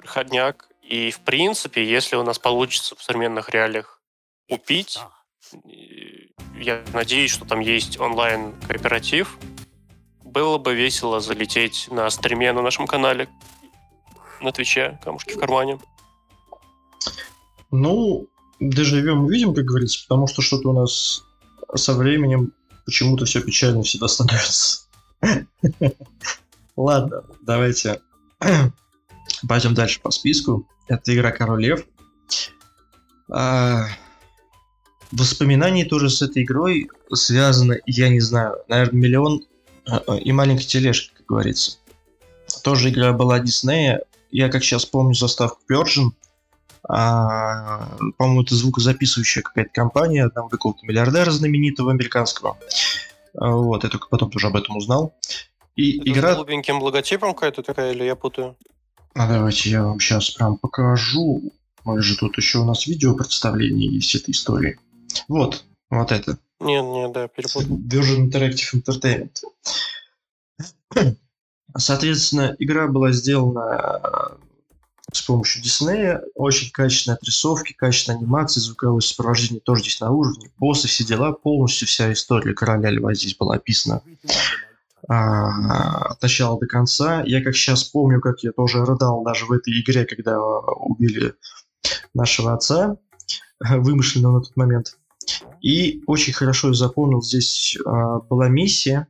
проходняк. И, в принципе, если у нас получится в современных реалиях купить, я надеюсь, что там есть онлайн-кооператив, было бы весело залететь на стриме на нашем канале на Твиче, камушки в кармане. Ну, доживем увидим, как говорится, потому что что-то у нас со временем почему-то все печально всегда становится. Ладно, давайте пойдем дальше по списку. Это игра Король Лев. А, воспоминаний тоже с этой игрой связано, я не знаю, наверное, миллион а, а, и маленькой тележки, как говорится. Тоже игра была Диснея. Я, как сейчас помню, заставку Persian. А, по-моему, это звукозаписывающая какая-то компания одного какого-то миллиардера знаменитого американского. А, вот, я только потом тоже об этом узнал. И Это игра... с голубеньким логотипом какая-то такая, или я путаю? А давайте я вам сейчас прям покажу. Мы же тут еще у нас видео представление есть этой истории. Вот, вот это. Нет, нет, да, перепутал. Virgin Interactive Entertainment. Соответственно, игра была сделана э, с помощью Диснея. Очень качественные отрисовки, качественная анимация, звуковое сопровождение тоже здесь на уровне. Боссы, все дела, полностью вся история короля льва здесь была описана от начала до конца. Я как сейчас помню, как я тоже рыдал даже в этой игре, когда убили нашего отца, вымышленного на тот момент. И очень хорошо запомнил, здесь а, была миссия,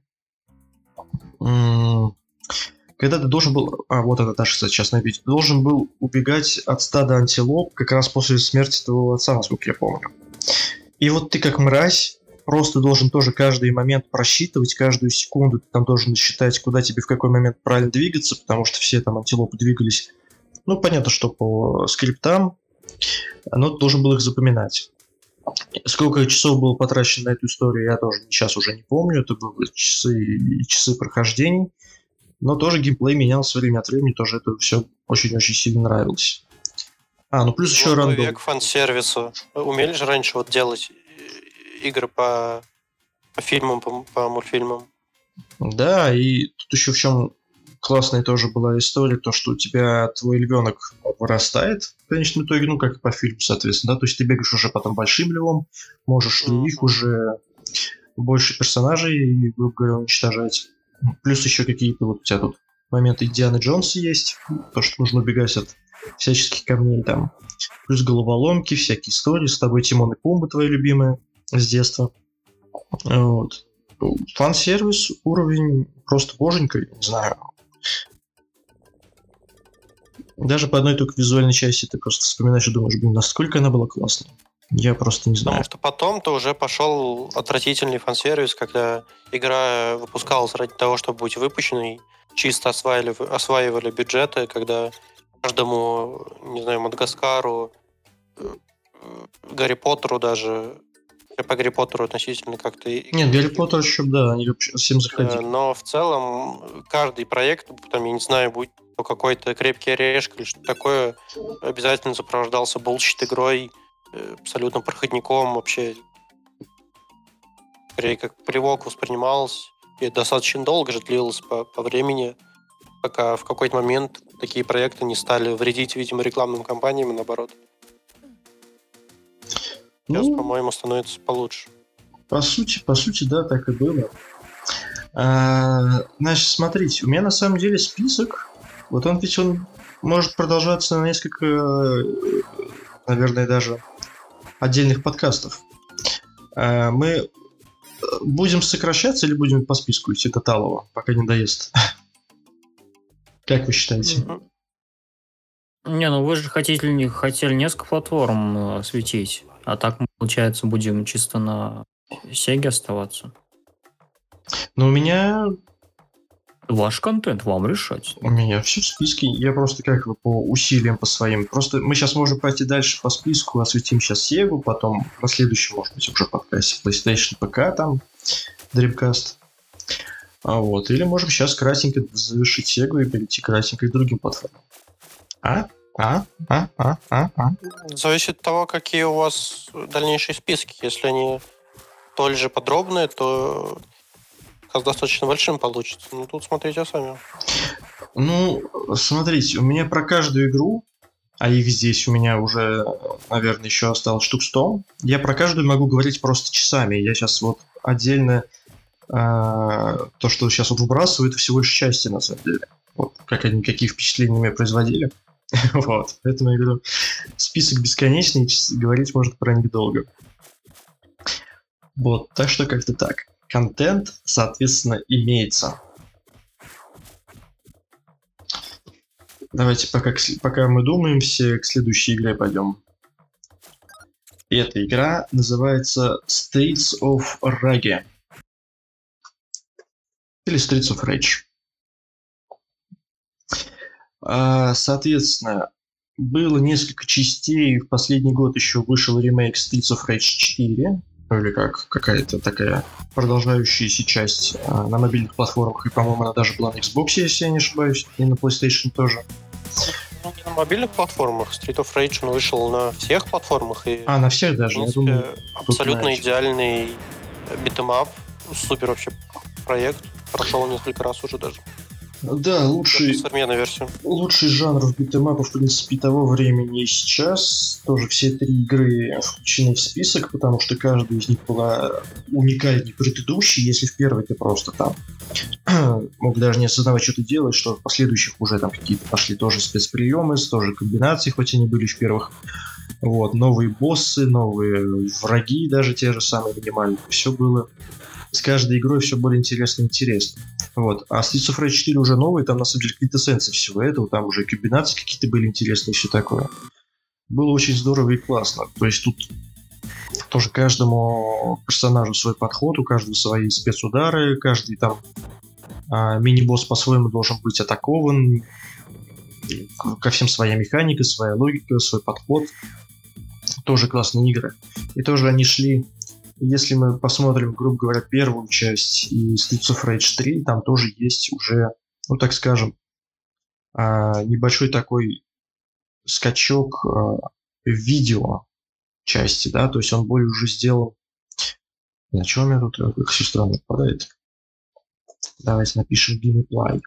когда ты должен был, а вот это даже сейчас на видео, должен был убегать от стада антилоп как раз после смерти твоего отца, насколько я помню. И вот ты как мразь просто должен тоже каждый момент просчитывать, каждую секунду ты там должен считать, куда тебе в какой момент правильно двигаться, потому что все там антилопы двигались, ну, понятно, что по скриптам, но ты должен был их запоминать. Сколько часов было потрачено на эту историю, я тоже сейчас уже не помню. Это были часы и часы прохождений. Но тоже геймплей менялся время от времени, тоже это все очень-очень сильно нравилось. А, ну плюс еще рандом. век фан-сервису. Умели же раньше вот делать игры по, по фильмам, по, по мультфильмам? Да, и тут еще в чем классная тоже была история, то, что у тебя твой львенок вырастает в конечном итоге, ну, как и по фильму, соответственно, да, то есть ты бегаешь уже потом большим львом, можешь Мгм. других уже больше персонажей, грубо говоря, уничтожать. Плюс еще какие-то вот у тебя тут моменты Дианы Джонс есть, то, что нужно убегать от всяческих камней там. Плюс головоломки, всякие истории, с тобой Тимон и Пумба, твои любимые с детства. Вот. Фан-сервис, уровень просто боженька, не знаю. Даже по одной только визуальной части ты просто вспоминаешь и думаешь, блин, насколько она была классной. Я просто не знаю. Потому что потом-то уже пошел отвратительный фан-сервис, когда игра выпускалась ради того, чтобы быть выпущенной, чисто осваивали, осваивали бюджеты, когда каждому, не знаю, Мадагаскару, э, э, Гарри Поттеру даже, по Гарри Поттеру относительно как-то... Нет, Гарри Поттер еще, да, они вообще всем Э, заходили. Но в целом каждый проект, там, я не знаю, будь то какой-то крепкий орешек или что-то такое, обязательно сопровождался bullshit игрой, э, абсолютно проходником вообще. Скорее, как плевок воспринималось. И достаточно долго же длилось по, по времени, пока в какой-то момент такие проекты не стали вредить, видимо, рекламным кампаниям, и наоборот. Сейчас, Ну, по-моему, становится получше. по сути, по сути, да, так и было. А, значит, смотрите, у меня на самом деле список, вот он ведь он может продолжаться на несколько, наверное, даже отдельных подкастов. А, мы будем сокращаться или будем по списку идти до Талова, пока не доест? Как вы считаете? Не, ну вы же хотели, хотели несколько платформ э, осветить, а так, получается, будем чисто на Сеге оставаться. Ну, у меня... Ваш контент, вам решать. У меня все в списке. Я просто как бы по усилиям по своим. Просто мы сейчас можем пойти дальше по списку, осветим сейчас Сегу, потом на следующем, может быть, уже подкасте PlayStation, ПК там, Dreamcast. А вот. Или можем сейчас красненько завершить Сегу и перейти красненько к другим платформам. А? А? А? А? А? А? Зависит от того, какие у вас дальнейшие списки. Если они столь же подробные, то как достаточно большим получится. Ну, тут смотрите сами. Ну, смотрите, у меня про каждую игру, а их здесь у меня уже, наверное, еще осталось штук 100, я про каждую могу говорить просто часами. Я сейчас вот отдельно э, то, что сейчас вот выбрасываю, это всего лишь части, на самом деле. Вот, как они, какие впечатления мне производили. вот, поэтому я говорю, список бесконечный, говорить может про них долго. Вот, так что как-то так. Контент, соответственно, имеется. Давайте пока, пока мы думаем, все к следующей игре пойдем. И эта игра называется States of Rage. Или Streets of Rage. А, соответственно, было несколько частей. В последний год еще вышел ремейк Streets of Rage 4. Ну, или как какая-то такая продолжающаяся часть а, на мобильных платформах. И, по-моему, она даже была на Xbox, если я не ошибаюсь, и на PlayStation тоже. Ну, на мобильных платформах. Street of Rage он вышел на всех платформах. И, а, на всех даже? принципе, я думаю, абсолютно идеальный beat 'em up. Супер вообще проект. Прошел несколько раз уже даже. Да, лучший, современная версия. лучший жанр в beat 'em up а, в принципе, того времени и сейчас. Тоже все три игры включены в список, потому что каждая из них была уникальней предыдущей. Если в первой ты просто там мог даже не осознавать, что ты делаешь, что в последующих уже там какие-то пошли тоже спецприемы, тоже комбинации, хоть они были в первых. Вот, новые боссы, новые враги, даже те же самые минимальные. Все было с каждой игрой все более интересно и интересно. Вот. А Streets of Rage 4 уже новый, там на самом деле квинтэссенция всего этого, там уже комбинации какие-то были интересные и все такое. Было очень здорово и классно. То есть тут тоже каждому персонажу свой подход, у каждого свои спецудары, каждый там а, мини-босс по-своему должен быть атакован, ко всем своя механика, своя логика, свой подход. Тоже классные игры. И тоже они шли если мы посмотрим, грубо говоря, первую часть и Streets of Rage 3, там тоже есть уже, ну так скажем, а, небольшой такой скачок а, в видео части, да, то есть он более уже сделал... На чем у меня тут как все странно попадает? Давайте напишем gameplay.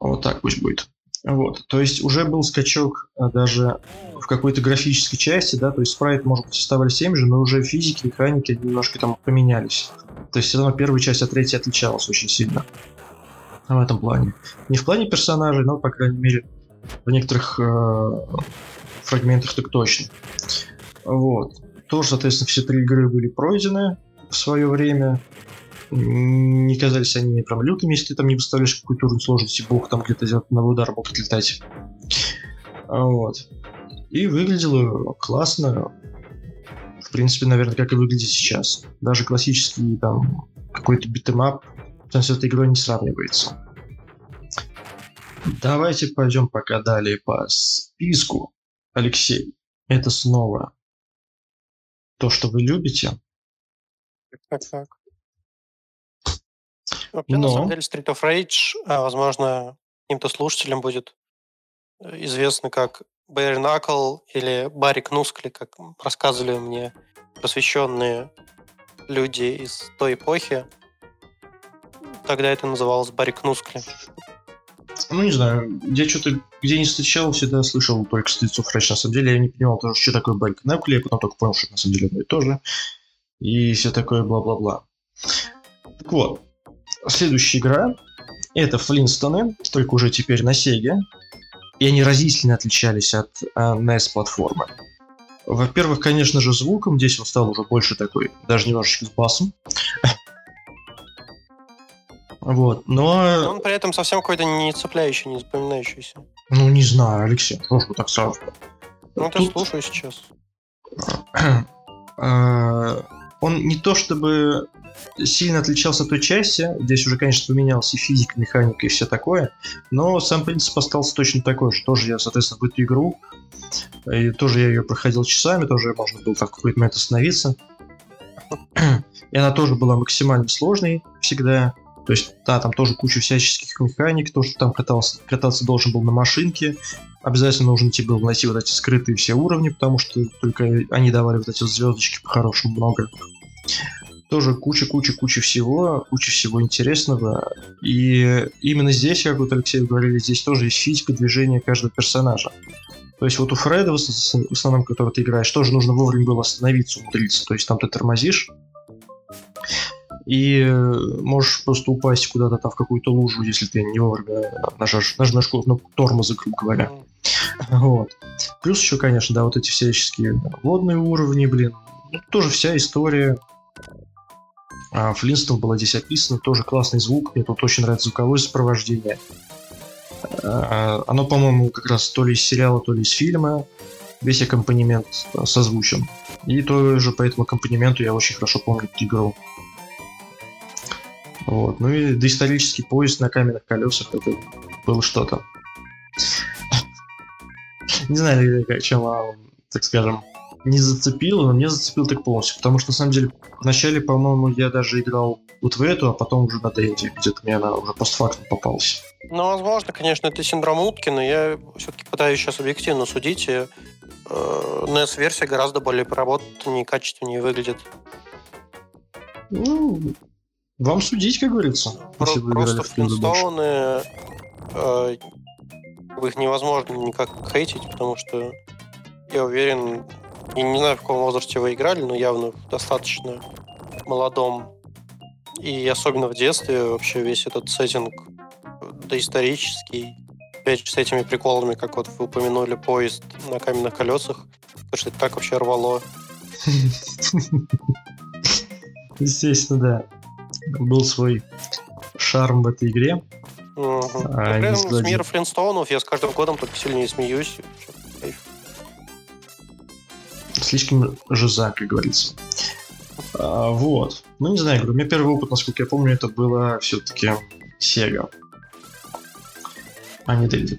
Вот так пусть будет. Вот, то есть уже был скачок а, даже в какой-то графической части, да, то есть спрайт, может быть, оставались тем же, но уже физики, механики немножко там поменялись. То есть все равно первая часть от третьей отличалась очень сильно в этом плане. Не в плане персонажей, но, по крайней мере, в некоторых э, фрагментах так точно. Вот. Тоже, соответственно, все три игры были пройдены в свое время не казались они лютыми, если ты там не выставляешь какую-то уровень сложности, бог там где-то на удар мог отлетать. Вот. И выглядело классно. В принципе, наверное, как и выглядит сейчас. Даже классический там какой-то beat 'em up с этой игрой не сравнивается. Давайте пойдем пока далее по списку. Алексей, это снова то, что вы любите. Так, так. Вообще, Но... на самом деле, Street of Rage, а, возможно, каким-то слушателям будет э, известно как Bare Knuckle или Барри Кнускли, как рассказывали мне просвещенные люди из той эпохи. Тогда это называлось Барри Кнускли. ну, не знаю, я что-то где не встречал, всегда слышал только Стрельцов Рэч. На самом деле я не понимал тоже, что такое Банк Немкли, я потом только понял, что это на самом деле одно и то же. И все такое бла-бла-бла. Так вот, следующая игра это Флинстоны, только уже теперь на Сеге. И они разительно отличались от э, NES-платформы. Во-первых, конечно же, звуком. Здесь он стал уже больше такой, даже немножечко с басом. Вот, но... Но он при этом совсем какой-то не цепляющий, не запоминающийся. Ну, не знаю, Алексей, прошу так сразу. Ну, ты слушаю сейчас. А, он не то чтобы сильно отличался от той части, здесь уже, конечно, поменялся и физика, механика и все такое, но сам принцип остался точно такой же. Тоже я, соответственно, в эту игру, и тоже я ее проходил часами, тоже можно было там в какой-то момент остановиться. И она тоже была максимально сложной всегда. То есть, да, там тоже куча всяческих механик, то, что там катался, кататься должен был на машинке. Обязательно нужно тебе было найти вот эти скрытые все уровни, потому что только они давали вот эти звездочки по-хорошему много. Тоже куча-куча-куча всего, куча всего интересного. И именно здесь, как вот Алексей говорили, здесь тоже есть физика движения каждого персонажа. То есть вот у Фреда, в основном, который ты играешь, тоже нужно вовремя было остановиться, умудриться. То есть там ты тормозишь, и э, можешь просто упасть куда-то там в какую-то лужу, если ты не вовремя нажмешь, нажмешь ну, тормоза, грубо говоря. Вот. Плюс еще, конечно, да, вот эти всяческие водные уровни, блин. Ну, тоже вся история. А, Флинстон была здесь описана, тоже классный звук, мне тут очень нравится звуковое сопровождение. А, оно, по-моему, как раз то ли из сериала, то ли из фильма. Весь аккомпанемент созвучен. И тоже по этому аккомпанементу я очень хорошо помню игру. Вот. Ну и доисторический поезд на каменных колесах это было что-то. Не знаю, чем, так скажем, не зацепило, но мне зацепил так полностью. Потому что, на самом деле, вначале, по-моему, я даже играл вот в эту, а потом уже на Денди. Где-то мне она уже постфактум попалась. Ну, возможно, конечно, это синдром утки, но я все-таки пытаюсь сейчас объективно судить. И, э, NES-версия гораздо более проработаннее и качественнее выглядит. Ну, вам судить, как говорится. Про- если вы просто Флинстоуны, э, их невозможно никак хейтить, потому что я уверен, я не знаю, в каком возрасте вы играли, но явно достаточно молодом. И особенно в детстве вообще весь этот сеттинг доисторический, опять же, с этими приколами, как вот вы упомянули поезд на каменных колесах, потому что это так вообще рвало. Естественно, да был свой шарм в этой игре. Угу. А, Прям с мира Флинстоунов я с каждым годом только сильнее смеюсь. Слишком жиза, как говорится. А, вот. Ну, не знаю, говорю, у меня первый опыт, насколько я помню, это было все-таки Sega. А не Dendy.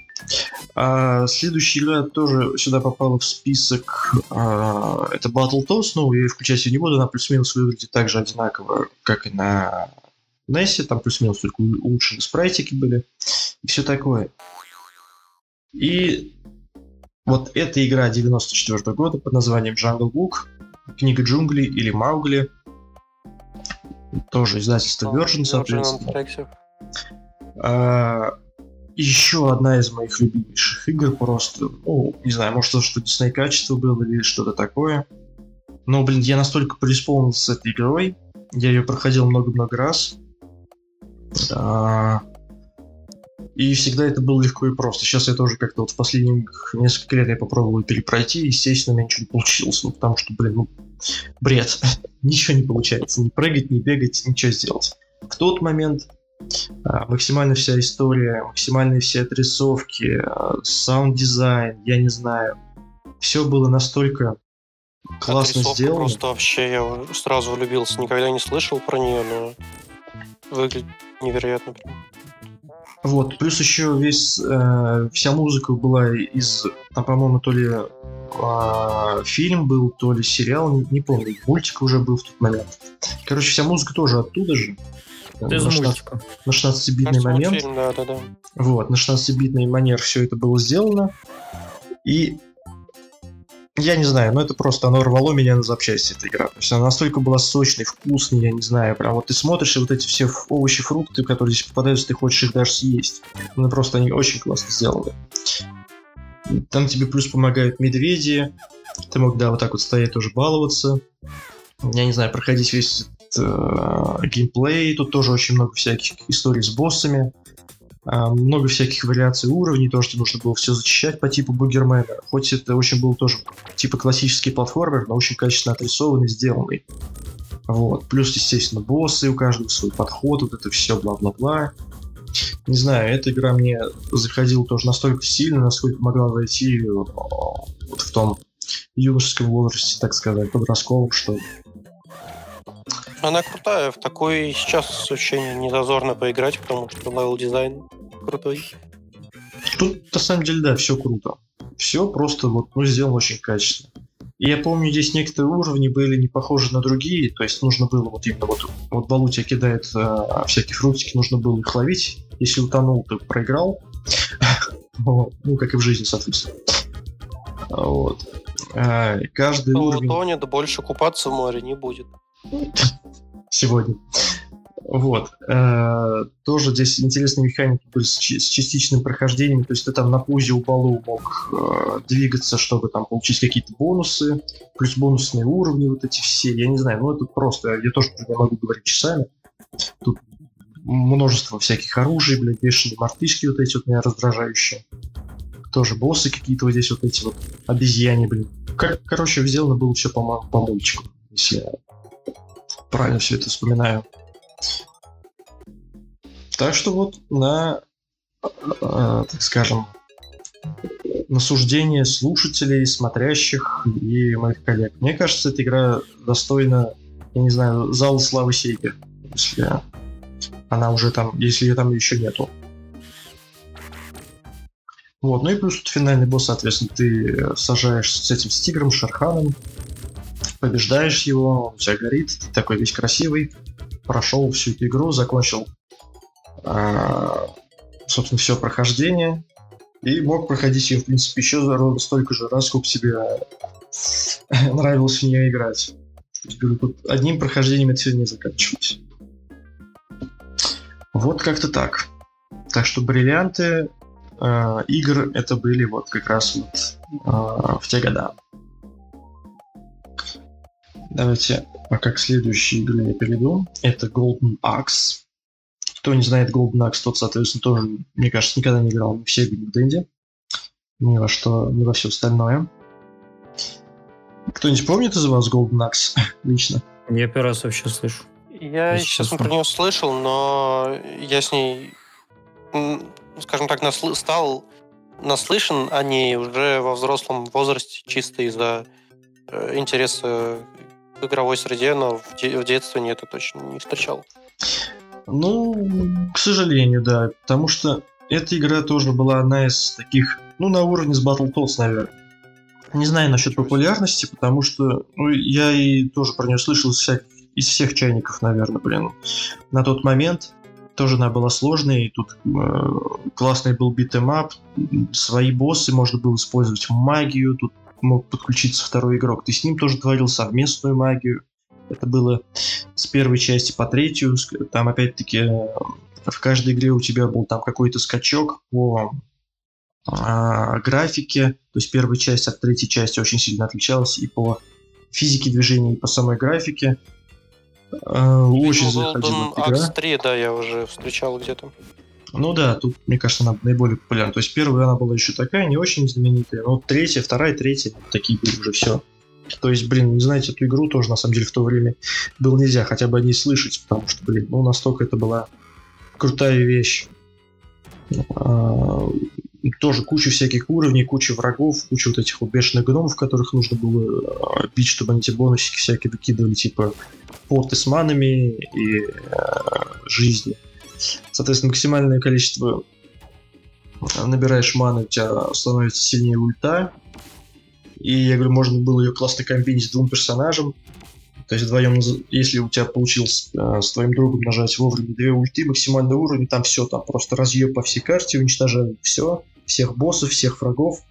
А, следующая игра тоже сюда попала в список. А, это Battletoads, ну, я включать ее не буду, она плюс-минус выглядит так же одинаково, как и на NES, там плюс-минус только улучшены спрайтики были, и все такое. И вот эта игра 94 -го года под названием Jungle Book, книга джунглей или Маугли, тоже издательство Virgin, соответственно. А, еще одна из моих любимейших игр просто. Ну, не знаю, может, что Дисней качество было или что-то такое. Но, блин, я настолько преисполнился с этой игрой. Я ее проходил много-много раз. А... И всегда это было легко и просто. Сейчас я тоже как-то вот в последних несколько лет я попробовал перепройти, естественно, у меня ничего не получилось. Ну, потому что, блин, ну, бред. ничего не получается. Не прыгать, не бегать, ничего сделать. В тот момент а, максимально вся история, максимальные все отрисовки, а, саунд-дизайн, я не знаю. Все было настолько классно Отрисовка сделано. Просто вообще я сразу влюбился. Никогда не слышал про нее, но выглядит невероятно. Вот, плюс еще весь, э, вся музыка была из, там, по-моему, то ли э, фильм был, то ли сериал, не, не помню, мультик уже был в тот момент. Короче, вся музыка тоже оттуда же. Из мультика. На 16-битный момент. Мультфильм, да, да, да. Вот, на 16-битный манер все это было сделано. И я не знаю, но это просто оно рвало меня на запчасти, эта игра. То есть она настолько была сочной, вкусной, я не знаю, прям вот ты смотришь, и вот эти все овощи, фрукты, которые здесь попадаются, ты хочешь их даже съесть. Ну просто они очень классно сделаны. Там тебе плюс помогают медведи, ты мог, да, вот так вот стоять тоже баловаться. Я не знаю, проходить весь этот, э, геймплей, тут тоже очень много всяких историй с боссами. А, много всяких вариаций уровней, то, что нужно было все зачищать по типу Бугермена. Хоть это очень был тоже типа классический платформер, но очень качественно отрисованный, сделанный. Вот. Плюс, естественно, боссы, у каждого свой подход, вот это все, бла-бла-бла. Не знаю, эта игра мне заходила тоже настолько сильно, насколько могла зайти э, вот в том юношеском возрасте, так сказать, подростковом, что она крутая. В такой сейчас очень незазорно поиграть, потому что level design крутой. Тут, на самом деле, да, все круто. Все просто вот, ну, сделано очень качественно. И я помню, здесь некоторые уровни были не похожи на другие, то есть нужно было вот именно вот, вот Балу тебя кидает э, всякие фруктики, нужно было их ловить. Если утонул, ты проиграл. ну, как и в жизни, соответственно. Вот. А, каждый уровень... утонет, больше купаться в море не будет сегодня. Вот. Э, тоже здесь интересные механики были с, частичным прохождением. То есть ты там на пузе у балу мог э, двигаться, чтобы там получить какие-то бонусы, плюс бонусные уровни вот эти все. Я не знаю, ну это просто, я тоже не могу говорить часами. Тут множество всяких оружий, блядь, бешеные мартышки вот эти вот меня раздражающие. Тоже боссы какие-то вот здесь вот эти вот обезьяне, блин. Как, короче, сделано было все по, по мальчику, если я правильно все это вспоминаю. Так что вот на, э, так скажем, на суждение слушателей, смотрящих и моих коллег. Мне кажется, эта игра достойна, я не знаю, зала славы Сейги, если она уже там, если ее там еще нету. Вот, ну и плюс тут финальный босс, соответственно, ты сажаешь с этим с тигром, Шарханом, побеждаешь его, он у тебя горит, ты такой весь красивый, прошел всю эту игру, закончил, а, собственно, все прохождение, и мог проходить ее, в принципе, еще столько же раз, сколько тебе нравилось в нее играть. Говорю, тут одним прохождением это все не заканчивалось. Вот как-то так. Так что бриллианты э, игр это были вот как раз вот э, в те года. Давайте пока к следующей игре я перейду. Это Golden Axe. Кто не знает Golden Axe, тот, соответственно, тоже, мне кажется, никогда не играл в ни в Денде. Ни во что, ни во все остальное. Кто-нибудь помнит из вас Golden Axe лично? Я первый раз вообще слышу. Я, честно, про нее слышал, но я с ней, скажем так, насл- стал наслышан о ней уже во взрослом возрасте, чисто из-за э, интереса в игровой среде, но в, де- в детстве нет, это точно не встречал. Ну, к сожалению, да. Потому что эта игра тоже была одна из таких, ну, на уровне с Battletoads, наверное. Не знаю насчет популярности, потому что ну, я и тоже про нее слышал из, всяких, из всех чайников, наверное, блин. На тот момент тоже она была сложной, тут э, классный был beat 'em up, свои боссы можно было использовать магию, тут мог подключиться второй игрок. Ты с ним тоже творил совместную магию. Это было с первой части по третью. Там опять-таки э, в каждой игре у тебя был там какой-то скачок по а, графике. То есть первая часть от третьей части очень сильно отличалась и по физике движения, и по самой графике. А, очень заходила игра. 3, да, я уже встречал где-то. Ну да, тут, мне кажется, она наиболее популярна. То есть первая она была еще такая, не очень знаменитая, но третья, вторая, третья, такие были уже все. То есть, блин, не знаете, эту игру тоже, на самом деле, в то время было нельзя хотя бы о ней слышать, потому что, блин, ну, настолько это была крутая вещь. А, тоже куча всяких уровней, куча врагов, куча вот этих вот бешеных гномов, которых нужно было а, бить, чтобы они тебе бонусики всякие выкидывали, типа порты с манами и э, жизни. Соответственно, максимальное количество набираешь маны, у тебя становится сильнее ульта. И я говорю, можно было ее классно комбинить с двум персонажем. То есть вдвоем, если у тебя получилось э, с твоим другом нажать вовремя две ульты, максимальный уровень, там все, там просто разъеб по всей карте, уничтожаем все, всех боссов, всех врагов.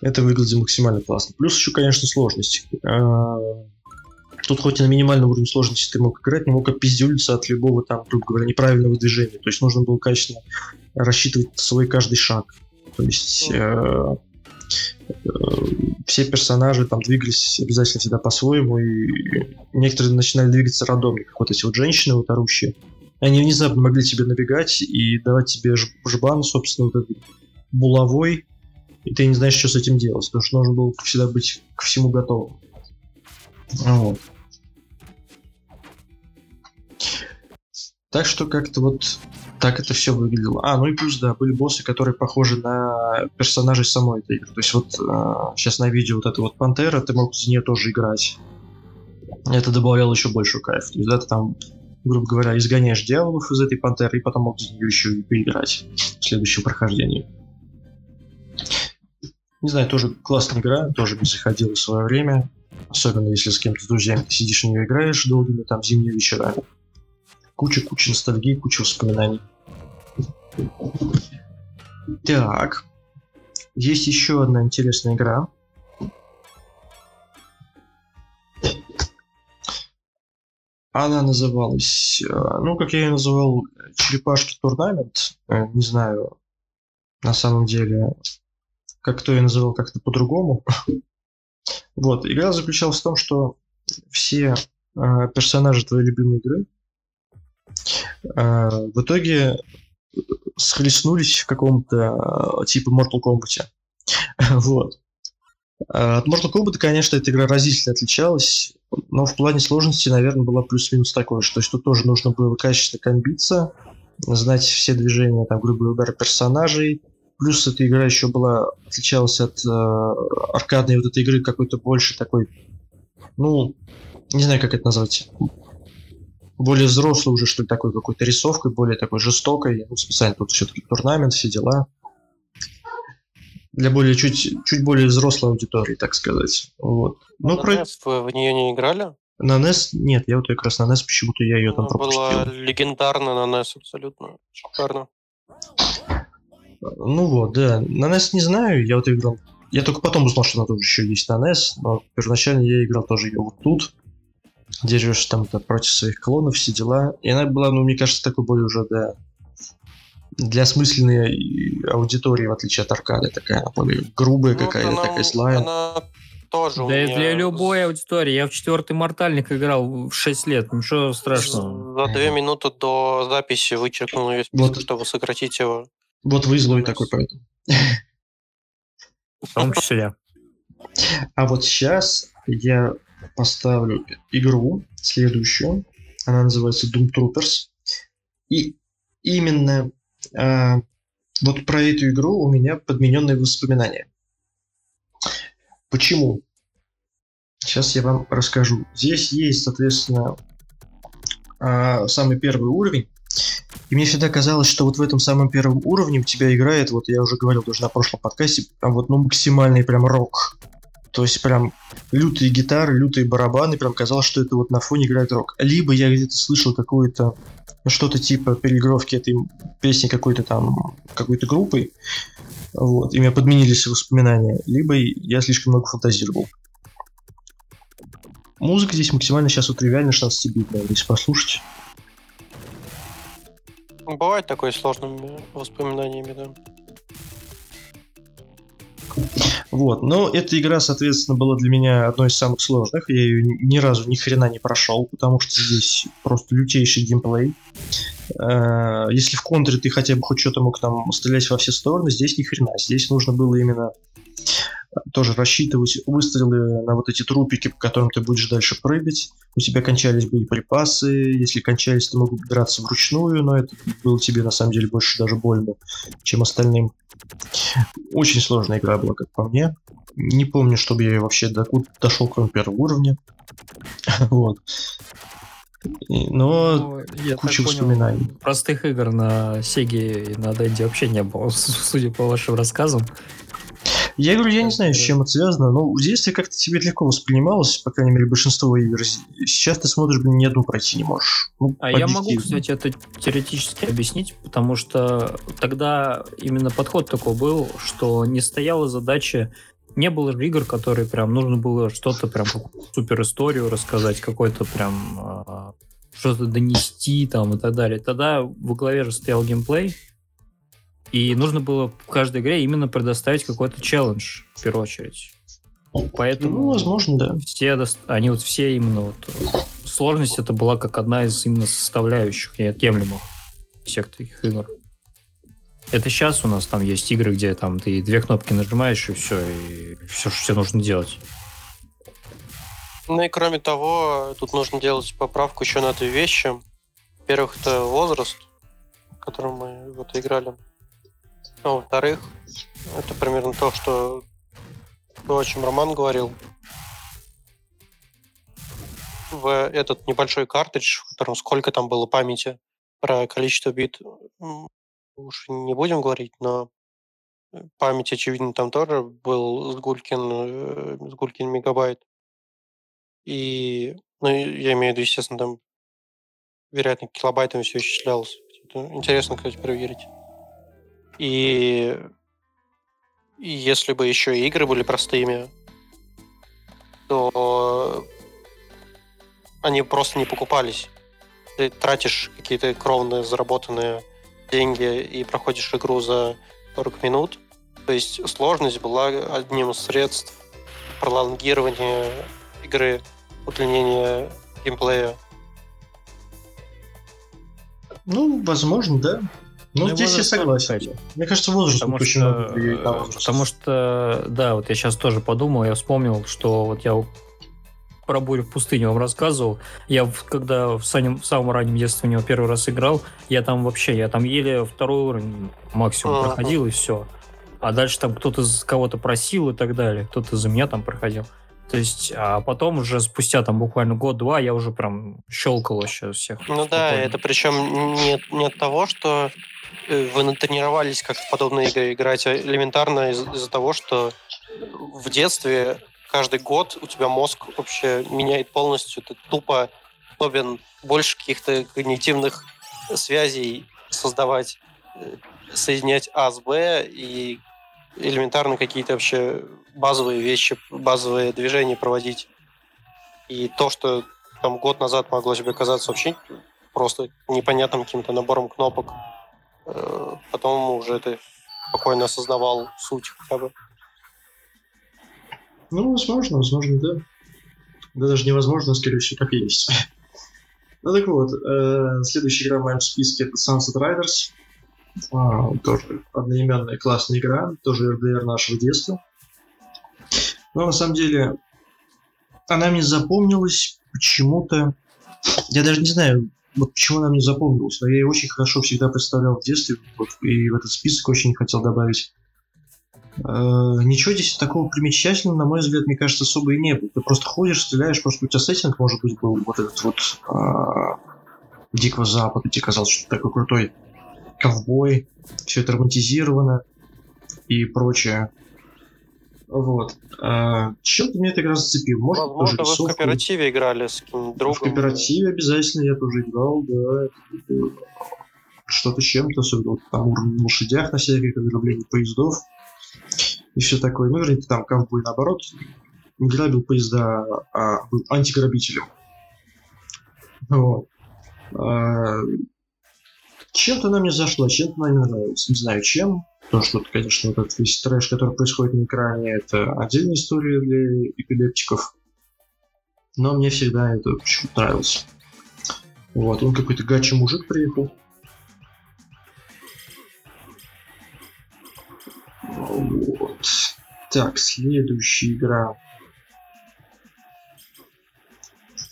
Это выглядит максимально классно. Плюс еще, конечно, сложность. А, тут хоть и на минимальном уровне сложности ты мог играть, но мог опиздюлиться от любого там, грубо говоря, неправильного движения. То есть нужно было качественно рассчитывать свой каждый шаг. То есть э, э, все персонажи там двигались обязательно всегда по-своему, и некоторые начинали двигаться рандомно, как вот эти вот женщины вот орущие. Они внезапно могли тебе набегать и давать тебе жбан, собственно, вот этот булавой, и ты не знаешь, что с этим делать, потому что нужно было всегда быть к всему готовым. Вот. Так что как-то вот так это все выглядело. А, ну и плюс, да, были боссы, которые похожи на персонажей самой этой игры. То есть вот э, сейчас на видео вот эта вот пантера, ты мог за нее тоже играть. Это добавляло еще больше кайф. То есть, да, ты там, грубо говоря, изгоняешь дьяволов из этой пантеры, и потом мог за нее еще и поиграть в следующем прохождении. Не знаю, тоже классная игра, тоже мне заходила в свое время. Особенно если с кем-то с друзьями ты сидишь в нее играешь долгими там зимними вечерами. Куча-куча ностальгии, куча воспоминаний. Так. Есть еще одна интересная игра. Она называлась, э, ну, как я ее называл, Черепашки Турнамент. Э, не знаю, на самом деле, как кто ее называл как-то по-другому. Вот, игра заключалась в том, что все э, персонажи твоей любимой игры в итоге схлестнулись в каком-то э, типа Mortal Kombat. вот. Э, от Mortal Kombat, конечно, эта игра разительно отличалась, но в плане сложности, наверное, была плюс-минус такой, что, то есть тут тоже нужно было качественно комбиться, знать все движения, там, грубые удары персонажей, Плюс эта игра еще была отличалась от э, аркадной вот этой игры какой-то больше такой, ну, не знаю, как это назвать, более взрослый уже, что ли, такой какой-то рисовкой, более такой жестокой. Ну, специально тут все-таки турнамент, все дела. Для более чуть, чуть более взрослой аудитории, так сказать. Вот. Ну, на про... NES вы в нее не играли? На NES нет, я вот как раз на NES почему-то я ее там Она пропустил. Была легендарна на NES абсолютно. Шикарно. Ну вот, да. На NES не знаю, я вот играл... Я только потом узнал, что она тоже еще есть на NES, но первоначально я играл тоже ее вот тут. Дерешься там -то против своих клонов, все дела. И она была, ну, мне кажется, такой более уже, да, для осмысленной аудитории, в отличие от аркады, такая она более грубая ну, какая-то, такая злая. Она тоже да и для любой аудитории. Я в четвертый мортальник играл в 6 лет, ничего страшного. За две минуты до записи вычеркнул ее список, вот. чтобы сократить его. Вот вы злой такой поэтому. В том числе. А вот сейчас я поставлю игру следующую. Она называется Doom Troopers. И именно э, вот про эту игру у меня подмененные воспоминания. Почему? Сейчас я вам расскажу. Здесь есть, соответственно, э, самый первый уровень. И мне всегда казалось, что вот в этом самом первом уровне у тебя играет, вот я уже говорил тоже на прошлом подкасте, вот ну максимальный прям рок. То есть прям лютые гитары, лютые барабаны, прям казалось, что это вот на фоне играет рок. Либо я где-то слышал какое-то ну, что-то типа переигровки этой песни какой-то там, какой-то группой, вот, и меня подменились воспоминания, либо я слишком много фантазировал. Музыка здесь максимально сейчас вот тривиальная 16-битная, если послушать. Бывает такое сложными воспоминаниями, да. Вот, но эта игра, соответственно, была для меня одной из самых сложных. Я ее ни разу ни хрена не прошел, потому что здесь просто лютейший геймплей. Э, если в контре ты хотя бы хоть что-то мог там стрелять во все стороны, здесь ни хрена. Здесь нужно было именно тоже рассчитывать выстрелы на вот эти трупики, по которым ты будешь дальше прыгать. У тебя кончались боеприпасы, если кончались, ты мог драться вручную, но это было тебе на самом деле больше даже больно, чем остальным. Очень сложная игра была, как по мне. Не помню, чтобы я вообще до, дошел кроме первого уровня. вот. Но ну, я куча воспоминаний. Понял, простых игр на Сеге и на Денде вообще не было, судя по вашим рассказам. Я говорю, я не знаю, с чем это связано, но в детстве как-то тебе легко воспринималось, по крайней мере, большинство игр. Сейчас ты смотришь, блин, ни одну пройти не можешь. Ну, а я могу, кстати, это теоретически объяснить, потому что тогда именно подход такой был, что не стояла задача не было же игр, которые прям нужно было что-то прям супер историю рассказать, какой-то прям а, что-то донести там и так далее. Тогда в главе же стоял геймплей, и нужно было в каждой игре именно предоставить какой-то челлендж, в первую очередь. Поэтому, ну, возможно, да. Все, они вот все именно вот... Сложность это была как одна из именно составляющих неотъемлемых всех таких игр. Это сейчас у нас там есть игры, где там ты две кнопки нажимаешь, и все, и все, что тебе нужно делать. Ну и кроме того, тут нужно делать поправку еще на две вещи. Во-первых, это возраст, в котором мы вот играли. А во-вторых, это примерно то, что то, о чем Роман говорил. В этот небольшой картридж, в котором сколько там было памяти, про количество бит уж не будем говорить, но память, очевидно, там тоже был Сгулькин, э, Сгулькин мегабайт. И, ну, я имею в виду, естественно, там, вероятно, килобайтами все исчислялось. Это интересно, кстати, проверить. И, и если бы еще и игры были простыми, то они просто не покупались. Ты тратишь какие-то кровные заработанные деньги и проходишь игру за 40 минут. То есть сложность была одним из средств пролонгирования игры, удлинения геймплея. Ну, возможно, да. Ну, ну здесь я согласен. Кстати. Мне кажется, возраст потому очень что, много возраст. Потому что, да, вот я сейчас тоже подумал, я вспомнил, что вот я про бурю в пустыне вам рассказывал. Я когда в, самом, в самом раннем детстве у него первый раз играл, я там вообще, я там еле второй уровень максимум А-а-а. проходил и все. А дальше там кто-то кого-то просил и так далее, кто-то за меня там проходил. То есть, а потом уже спустя там буквально год-два я уже прям щелкал вообще всех. Ну да, это причем не, не от того, что э, вы натренировались как в подобные игры играть, а элементарно из- из-за того, что в детстве каждый год у тебя мозг вообще меняет полностью. Ты тупо способен больше каких-то когнитивных связей создавать, э, соединять А с Б и элементарно какие-то вообще базовые вещи, базовые движения проводить. И то, что там год назад могло тебе казаться вообще просто непонятным каким-то набором кнопок, э, потом уже ты спокойно осознавал суть хотя бы. Ну, возможно, возможно, да. Да даже невозможно, скорее всего, как и есть. ну так вот, э, следующая игра в моем списке это Sunset Riders. А, тоже одноименная классная игра, тоже RDR нашего детства. Но на самом деле она мне запомнилась почему-то. Я даже не знаю, вот почему она мне запомнилась, но я ее очень хорошо всегда представлял в детстве, вот, и в этот список очень хотел добавить. Э, ничего здесь такого примечательного, на мой взгляд, мне кажется, особо и не было. Ты просто ходишь, стреляешь, просто у тебя сеттинг, может быть, был вот этот вот э, Дикого Запада, тебе казалось, что ты такой крутой ковбой, все это романтизировано и прочее. Вот. А, чем-то меня это игра зацепил. Может, Возможно, тоже вы в кооперативе играли с другом. В кооперативе обязательно я тоже играл, да. Что-то чем-то, особенно вот, там уровень на лошадях на всяких ограбление поездов и все такое. Ну, вернее, там ковбой, наоборот, не грабил поезда, а был антиграбителем. Вот. А, чем-то она мне зашла, чем-то она мне нравилась. Не знаю, чем. Потому что, конечно, вот этот весь трэш, который происходит на экране, это отдельная история для эпилептиков. Но мне всегда это почему-то нравилось. Вот, он какой-то гачи мужик приехал. Вот. Так, следующая игра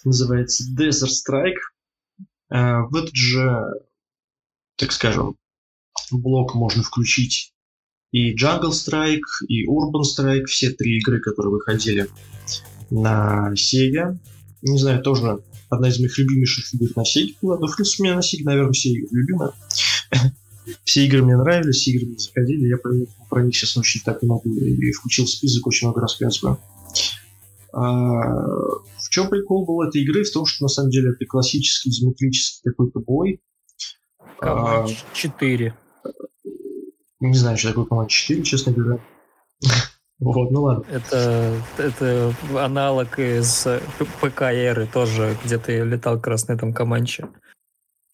называется Desert Strike. Э, в этот же, так скажем, блок можно включить и Jungle Strike, и Urban Strike, все три игры, которые выходили на Sega. Не знаю, тоже одна из моих любимейших игр на Sega была. Но, в принципе, у меня на Sega, наверное, все игры любимые. Все игры мне нравились, все игры мне заходили, я про, про них сейчас очень так могу. И включил список, очень много рассказываю. А, в чем прикол был этой игры? В том, что на самом деле это классический изометрический какой-то бой. Команд 4. Не знаю, что такое команд 4, честно говоря. Вот, ну ладно. Это, это аналог из ПК-эры тоже, где ты летал на этом Команче.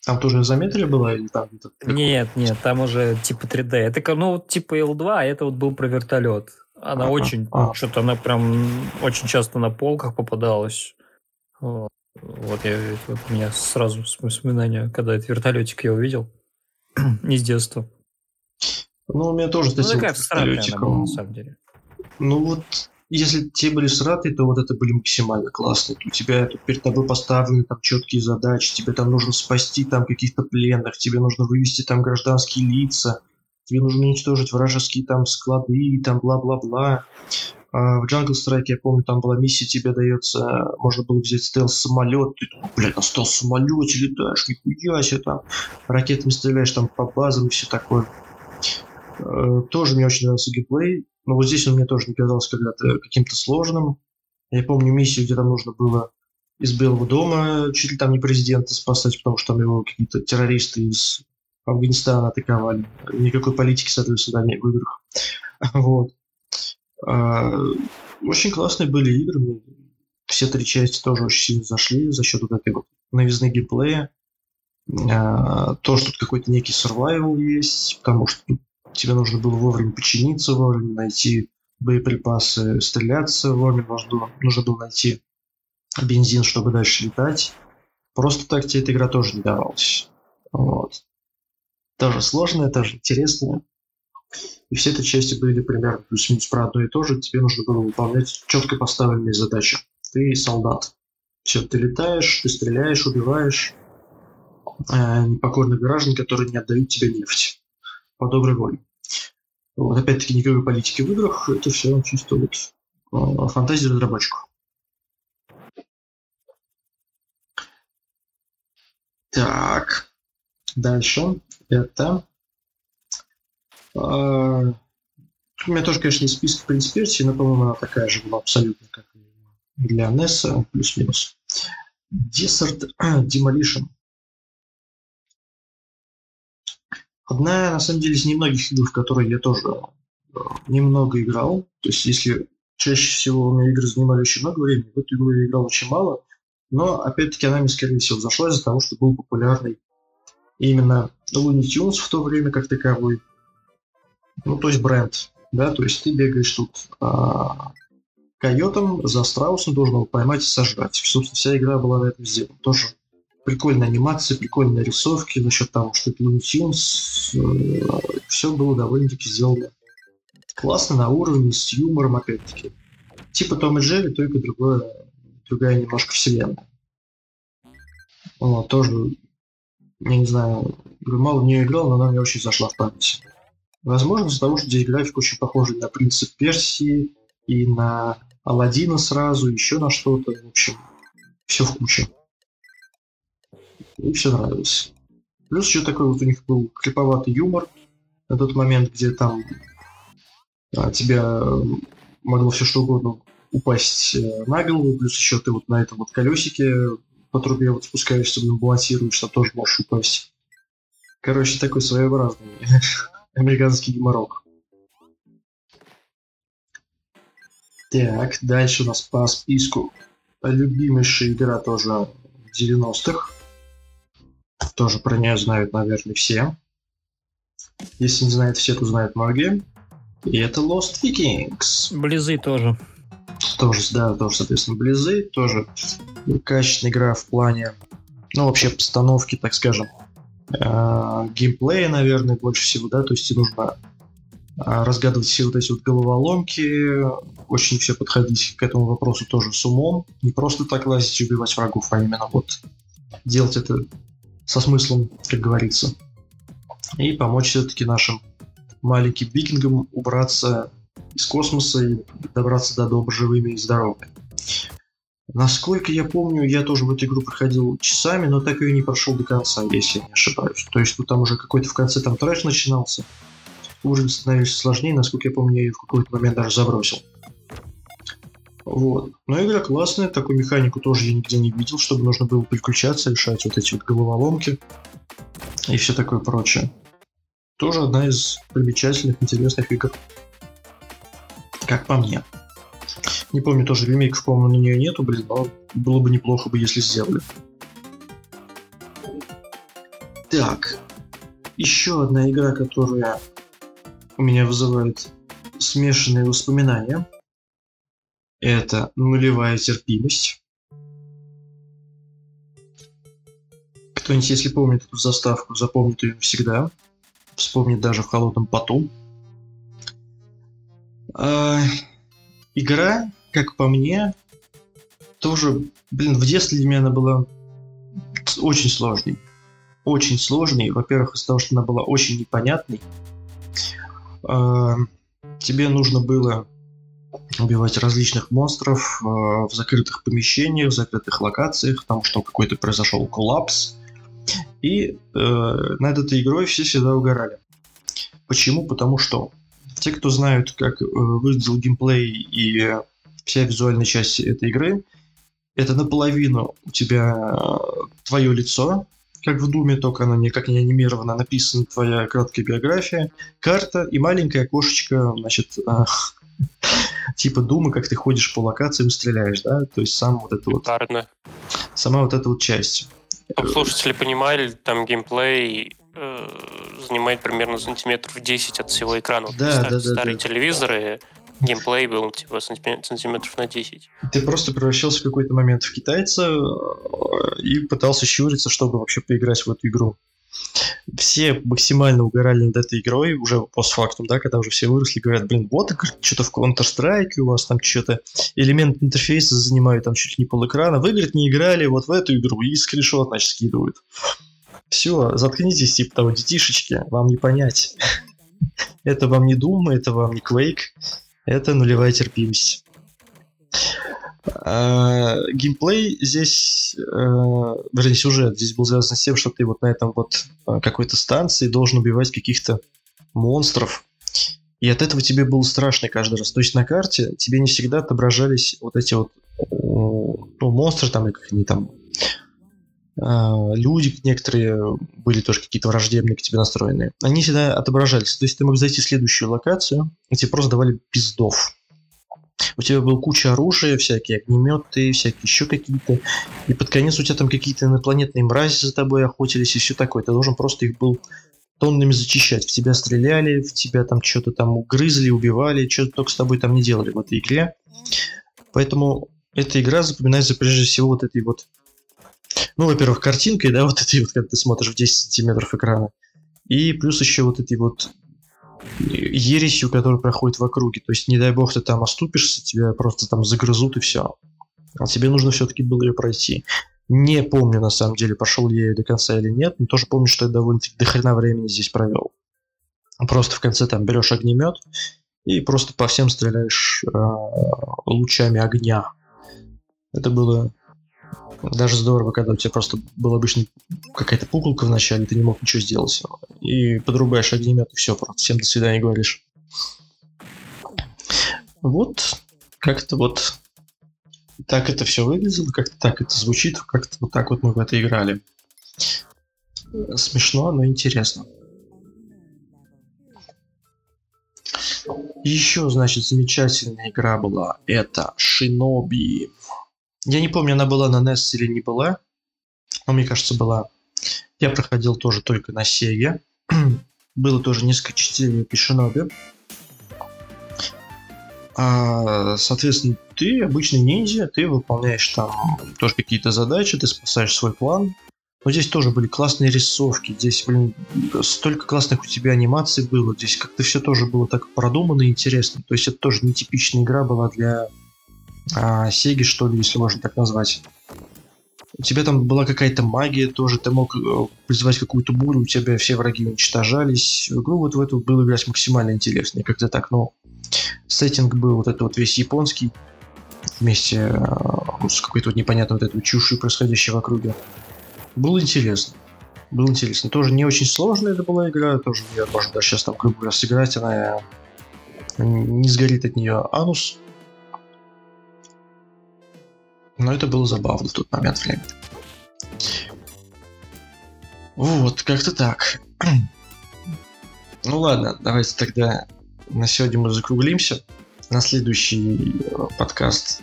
Там тоже изометрия была или там? Нет, нет, там уже типа 3D. Это ну типа L2, а это вот был про вертолет. Она Ага, очень, ага. что-то она прям очень часто на полках попадалась. Вот, Вот я, вот у меня сразу воспоминания, когда этот вертолетик я увидел. Не с детства. Ну, у меня тоже, Ну, такая вертолетиком. была, на самом деле. Ну вот, если те были сратые, то вот это были максимально классные. У тебя тут перед тобой поставлены там четкие задачи, тебе там нужно спасти там каких-то пленных, тебе нужно вывести там гражданские лица, тебе нужно уничтожить вражеские там склады, там бла-бла-бла. А в Jungle Strike, я помню, там была миссия, тебе дается, можно было взять стелс-самолет, ты блядь, на стелс-самолете летаешь, нихуя себе там, ракетами стреляешь там по базам и все такое. Э, Тоже мне очень нравился геймплей, но вот здесь он мне тоже не казался когда-то каким-то сложным. Я помню миссию, где там нужно было из Белого дома чуть ли там не президента спасать, потому что там его какие-то террористы из Афганистана атаковали. Никакой политики, соответственно, в играх. Вот. А, Очень классные были игры. Все три части тоже очень сильно зашли за счет вот этой вот новизны геймплея. А, То, что тут какой-то некий survival есть, потому что тебе нужно было вовремя починиться, вовремя найти боеприпасы, стреляться, вовремя нужно нужно было найти бензин, чтобы дальше летать. Просто так тебе эта игра тоже не давалась. Вот. Тоже сложная, тоже интересная. И все эти части были примерно плюс-минус про одно и то же. Тебе нужно было выполнять четко поставленные задачи. Ты солдат. Все, ты летаешь, ты стреляешь, убиваешь э, непокорных граждан, которые не отдают тебе нефть по доброй воле. Вот, опять-таки, никакой политики в играх, это все чисто вот э, фантазия разработчиков. Так, дальше это... э, у меня тоже, конечно, есть список Принц Персии, но, по-моему, она такая же была абсолютно, как и для NES, плюс-минус. Desert Demolition. Одна, на самом деле, из немногих игр, в которые я тоже э, немного играл. То есть, если чаще всего у меня игры занимали очень много времени, в эту игру я играл очень мало. Но, опять-таки, она мне, скорее всего, зашла из-за того, что был популярный именно Looney Tunes в то время как таковой. Ну, то есть бренд, да, то есть ты бегаешь тут а, койотом за страусом, должен его поймать и сожрать. Собственно, вся игра была на этом сделана. Тоже прикольная анимация, прикольные рисовки за счет того, что это Looney Tunes. все было довольно-таки сделано классно, на уровне, с юмором, опять-таки. Типа Том и Джерри, только другое, другая немножко вселенная. Вот, тоже, я не знаю, мало в нее играл, но она мне очень зашла в память. Возможно, из-за того, что здесь график очень похожий на Принцип Персии и на Алладина сразу, еще на что-то. В общем, все в куче. И все нравилось. Плюс еще такой вот у них был криповатый юмор на тот момент, где там а, тебя могло все что угодно упасть э, на голову, плюс еще ты вот на этом вот колесике по трубе вот спускаешься, блин, там тоже можешь упасть. Короче, такой своеобразный американский геморрок. Так, дальше у нас по списку любимейшая игра тоже 90-х. Тоже про нее знают, наверное, все. Если не знают все, то знают многие. И это Lost Vikings. Близы тоже. Тоже, да, тоже, соответственно, Близы. Тоже качественная игра в плане, ну, вообще, постановки, так скажем, э, геймплея, наверное, больше всего, да, то есть тебе нужно э, разгадывать все вот эти вот головоломки, очень все подходить к этому вопросу тоже с умом, не просто так лазить и убивать врагов, а именно вот делать это со смыслом, как говорится, и помочь все-таки нашим маленьким викингам убраться из космоса и добраться до дома живыми и здоровыми. Насколько я помню, я тоже в эту игру проходил часами, но так ее не прошел до конца, если я не ошибаюсь. То есть тут там уже какой-то в конце там трэш начинался. Уровень становился сложнее, насколько я помню, я ее в какой-то момент даже забросил. Вот. Но игра классная, такую механику тоже я нигде не видел, чтобы нужно было переключаться, решать вот эти вот головоломки и все такое прочее. Тоже одна из примечательных, интересных игр. Как по мне. Не помню, тоже ремейков, по-моему, на нее нету, блин, но было бы неплохо бы, если сделали. Так. Еще одна игра, которая у меня вызывает смешанные воспоминания. Это нулевая терпимость. Кто-нибудь, если помнит эту заставку, запомнит ее всегда. Вспомнит даже в холодном поту. А, игра, как по мне, тоже, блин, в детстве для меня она была очень сложной. Очень сложной. Во-первых, из-за того, что она была очень непонятной. А, тебе нужно было убивать различных монстров э, в закрытых помещениях, в закрытых локациях, потому что какой-то произошел коллапс. И э, над этой игрой все всегда угорали. Почему? Потому что те, кто знают, как э, выглядел геймплей и вся визуальная часть этой игры, это наполовину у тебя э, твое лицо, как в Думе, только она никак не анимирована, написана твоя краткая биография, карта и маленькое окошечко, значит, э, типа Думы, как ты ходишь по локациям, стреляешь, да, то есть сам вот это вот... Сама вот эта вот часть. Чтобы слушатели понимали, там геймплей э, занимает примерно сантиметров 10 от всего экрана. Да, ста- да, да, Старые да. телевизоры, геймплей был типа сантиме- сантиметров на 10. Ты просто превращался в какой-то момент в китайца э, и пытался щуриться, чтобы вообще поиграть в эту игру. Все максимально угорали над этой игрой, уже постфактум, да, когда уже все выросли, говорят, блин, вот что-то в Counter-Strike у вас там что-то, элемент интерфейса занимают там чуть ли не полэкрана. Вы, говорит, не играли вот в эту игру, и скриншот, значит, скидывают. Все, заткнитесь, типа того, детишечки, вам не понять. Это вам не Doom, это вам не Quake, это нулевая терпимость. А, Геймплей здесь, э, вернее, сюжет здесь был связан с тем, что ты вот на этом вот э, какой-то станции должен убивать каких-то монстров. И от этого тебе было страшно каждый раз. То есть на карте тебе не всегда отображались вот эти вот о, ну, монстры там, или как они там, а, люди некоторые были тоже какие-то враждебные к тебе настроенные. Они всегда отображались. То есть ты мог зайти в следующую локацию, и тебе просто давали пиздов. У тебя была куча оружия, всякие огнеметы, всякие еще какие-то. И под конец у тебя там какие-то инопланетные мрази за тобой охотились и все такое. Ты должен просто их был тоннами зачищать. В тебя стреляли, в тебя там что-то там угрызли, убивали, что-то только с тобой там не делали в этой игре. Поэтому эта игра запоминается прежде всего вот этой вот ну, во-первых, картинкой, да, вот этой вот, когда ты смотришь в 10 сантиметров экрана. И плюс еще вот этой вот ересью, которая проходит в округе. То есть, не дай бог, ты там оступишься, тебя просто там загрызут и все. А тебе нужно все-таки было ее пройти. Не помню, на самом деле, пошел я ее до конца или нет, но тоже помню, что я довольно-таки до времени здесь провел. Просто в конце там берешь огнемет и просто по всем стреляешь э, лучами огня. Это было даже здорово, когда у тебя просто была обычно какая-то пуколка в начале, ты не мог ничего сделать. И подрубаешь огнемет, и все, просто всем до свидания говоришь. Вот, как-то вот так это все выглядело, как-то так это звучит, как-то вот так вот мы в это играли. Смешно, но интересно. Еще, значит, замечательная игра была. Это Shinobi. Я не помню, она была на NES или не была. Но мне кажется, была. Я проходил тоже только на Sega. Было тоже несколько частей Shinobi. А, соответственно, ты обычный ниндзя, ты выполняешь там тоже какие-то задачи, ты спасаешь свой план. Но здесь тоже были классные рисовки, здесь, блин, столько классных у тебя анимаций было, здесь как-то все тоже было так продумано и интересно. То есть это тоже нетипичная игра была для а, Сеги, что ли, если можно так назвать. У тебя там была какая-то магия тоже, ты мог э, призывать какую-то бурю, у тебя все враги уничтожались. Игру вот в эту было играть максимально интересно, и как-то так, ну, сеттинг был вот этот вот весь японский, вместе э, с какой-то вот непонятной вот этой чушью, происходящей в округе. Было интересно. Было интересно. Тоже не очень сложная это была игра, тоже я можно даже сейчас там, грубо говоря, сыграть, она не сгорит от нее анус. Но это было забавно в тот момент времени. Вот, как-то так. ну ладно, давайте тогда на сегодня мы закруглимся. на следующий э, подкаст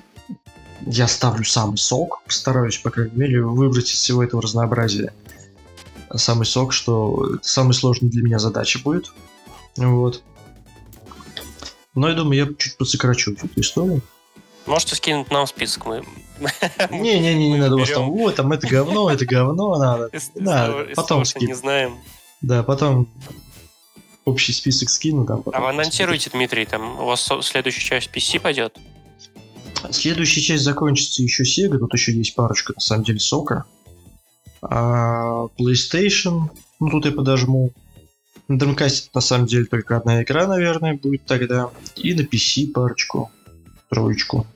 я ставлю самый сок. Постараюсь, по крайней мере, выбрать из всего этого разнообразия самый сок, что самая сложная для меня задача будет. Вот. Но я думаю, я чуть подсокрачу всю эту историю. Можете скинуть нам список, мы... Не-не-не, не надо вас там, вот, там это говно, это говно, надо. Да, потом скину. не знаем. Да, потом общий список скину. Там, а вы анонсируете, Дмитрий, там у вас следующая часть PC пойдет? Следующая часть закончится еще Sega, тут еще есть парочка, на самом деле, сока. А PlayStation, ну тут я подожму. На Dreamcast на самом деле только одна игра, наверное, будет тогда. И на PC парочку, троечку.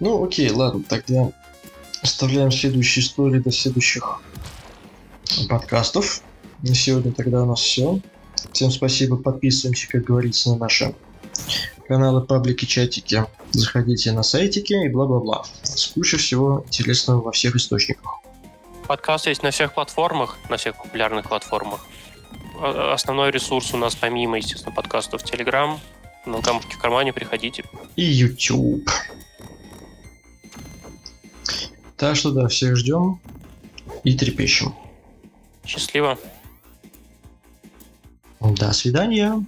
Ну, окей, ладно, тогда оставляем следующие истории до следующих подкастов. На сегодня тогда у нас все. Всем спасибо, подписываемся, как говорится, на наши каналы, паблики, чатики. Заходите на сайтики и бла-бла-бла. С кучей всего интересного во всех источниках. Подкаст есть на всех платформах, на всех популярных платформах. Основной ресурс у нас, помимо, естественно, подкастов, Telegram. На камушке в кармане приходите. И YouTube. Так что да, всех ждем и трепещем. Счастливо. До свидания.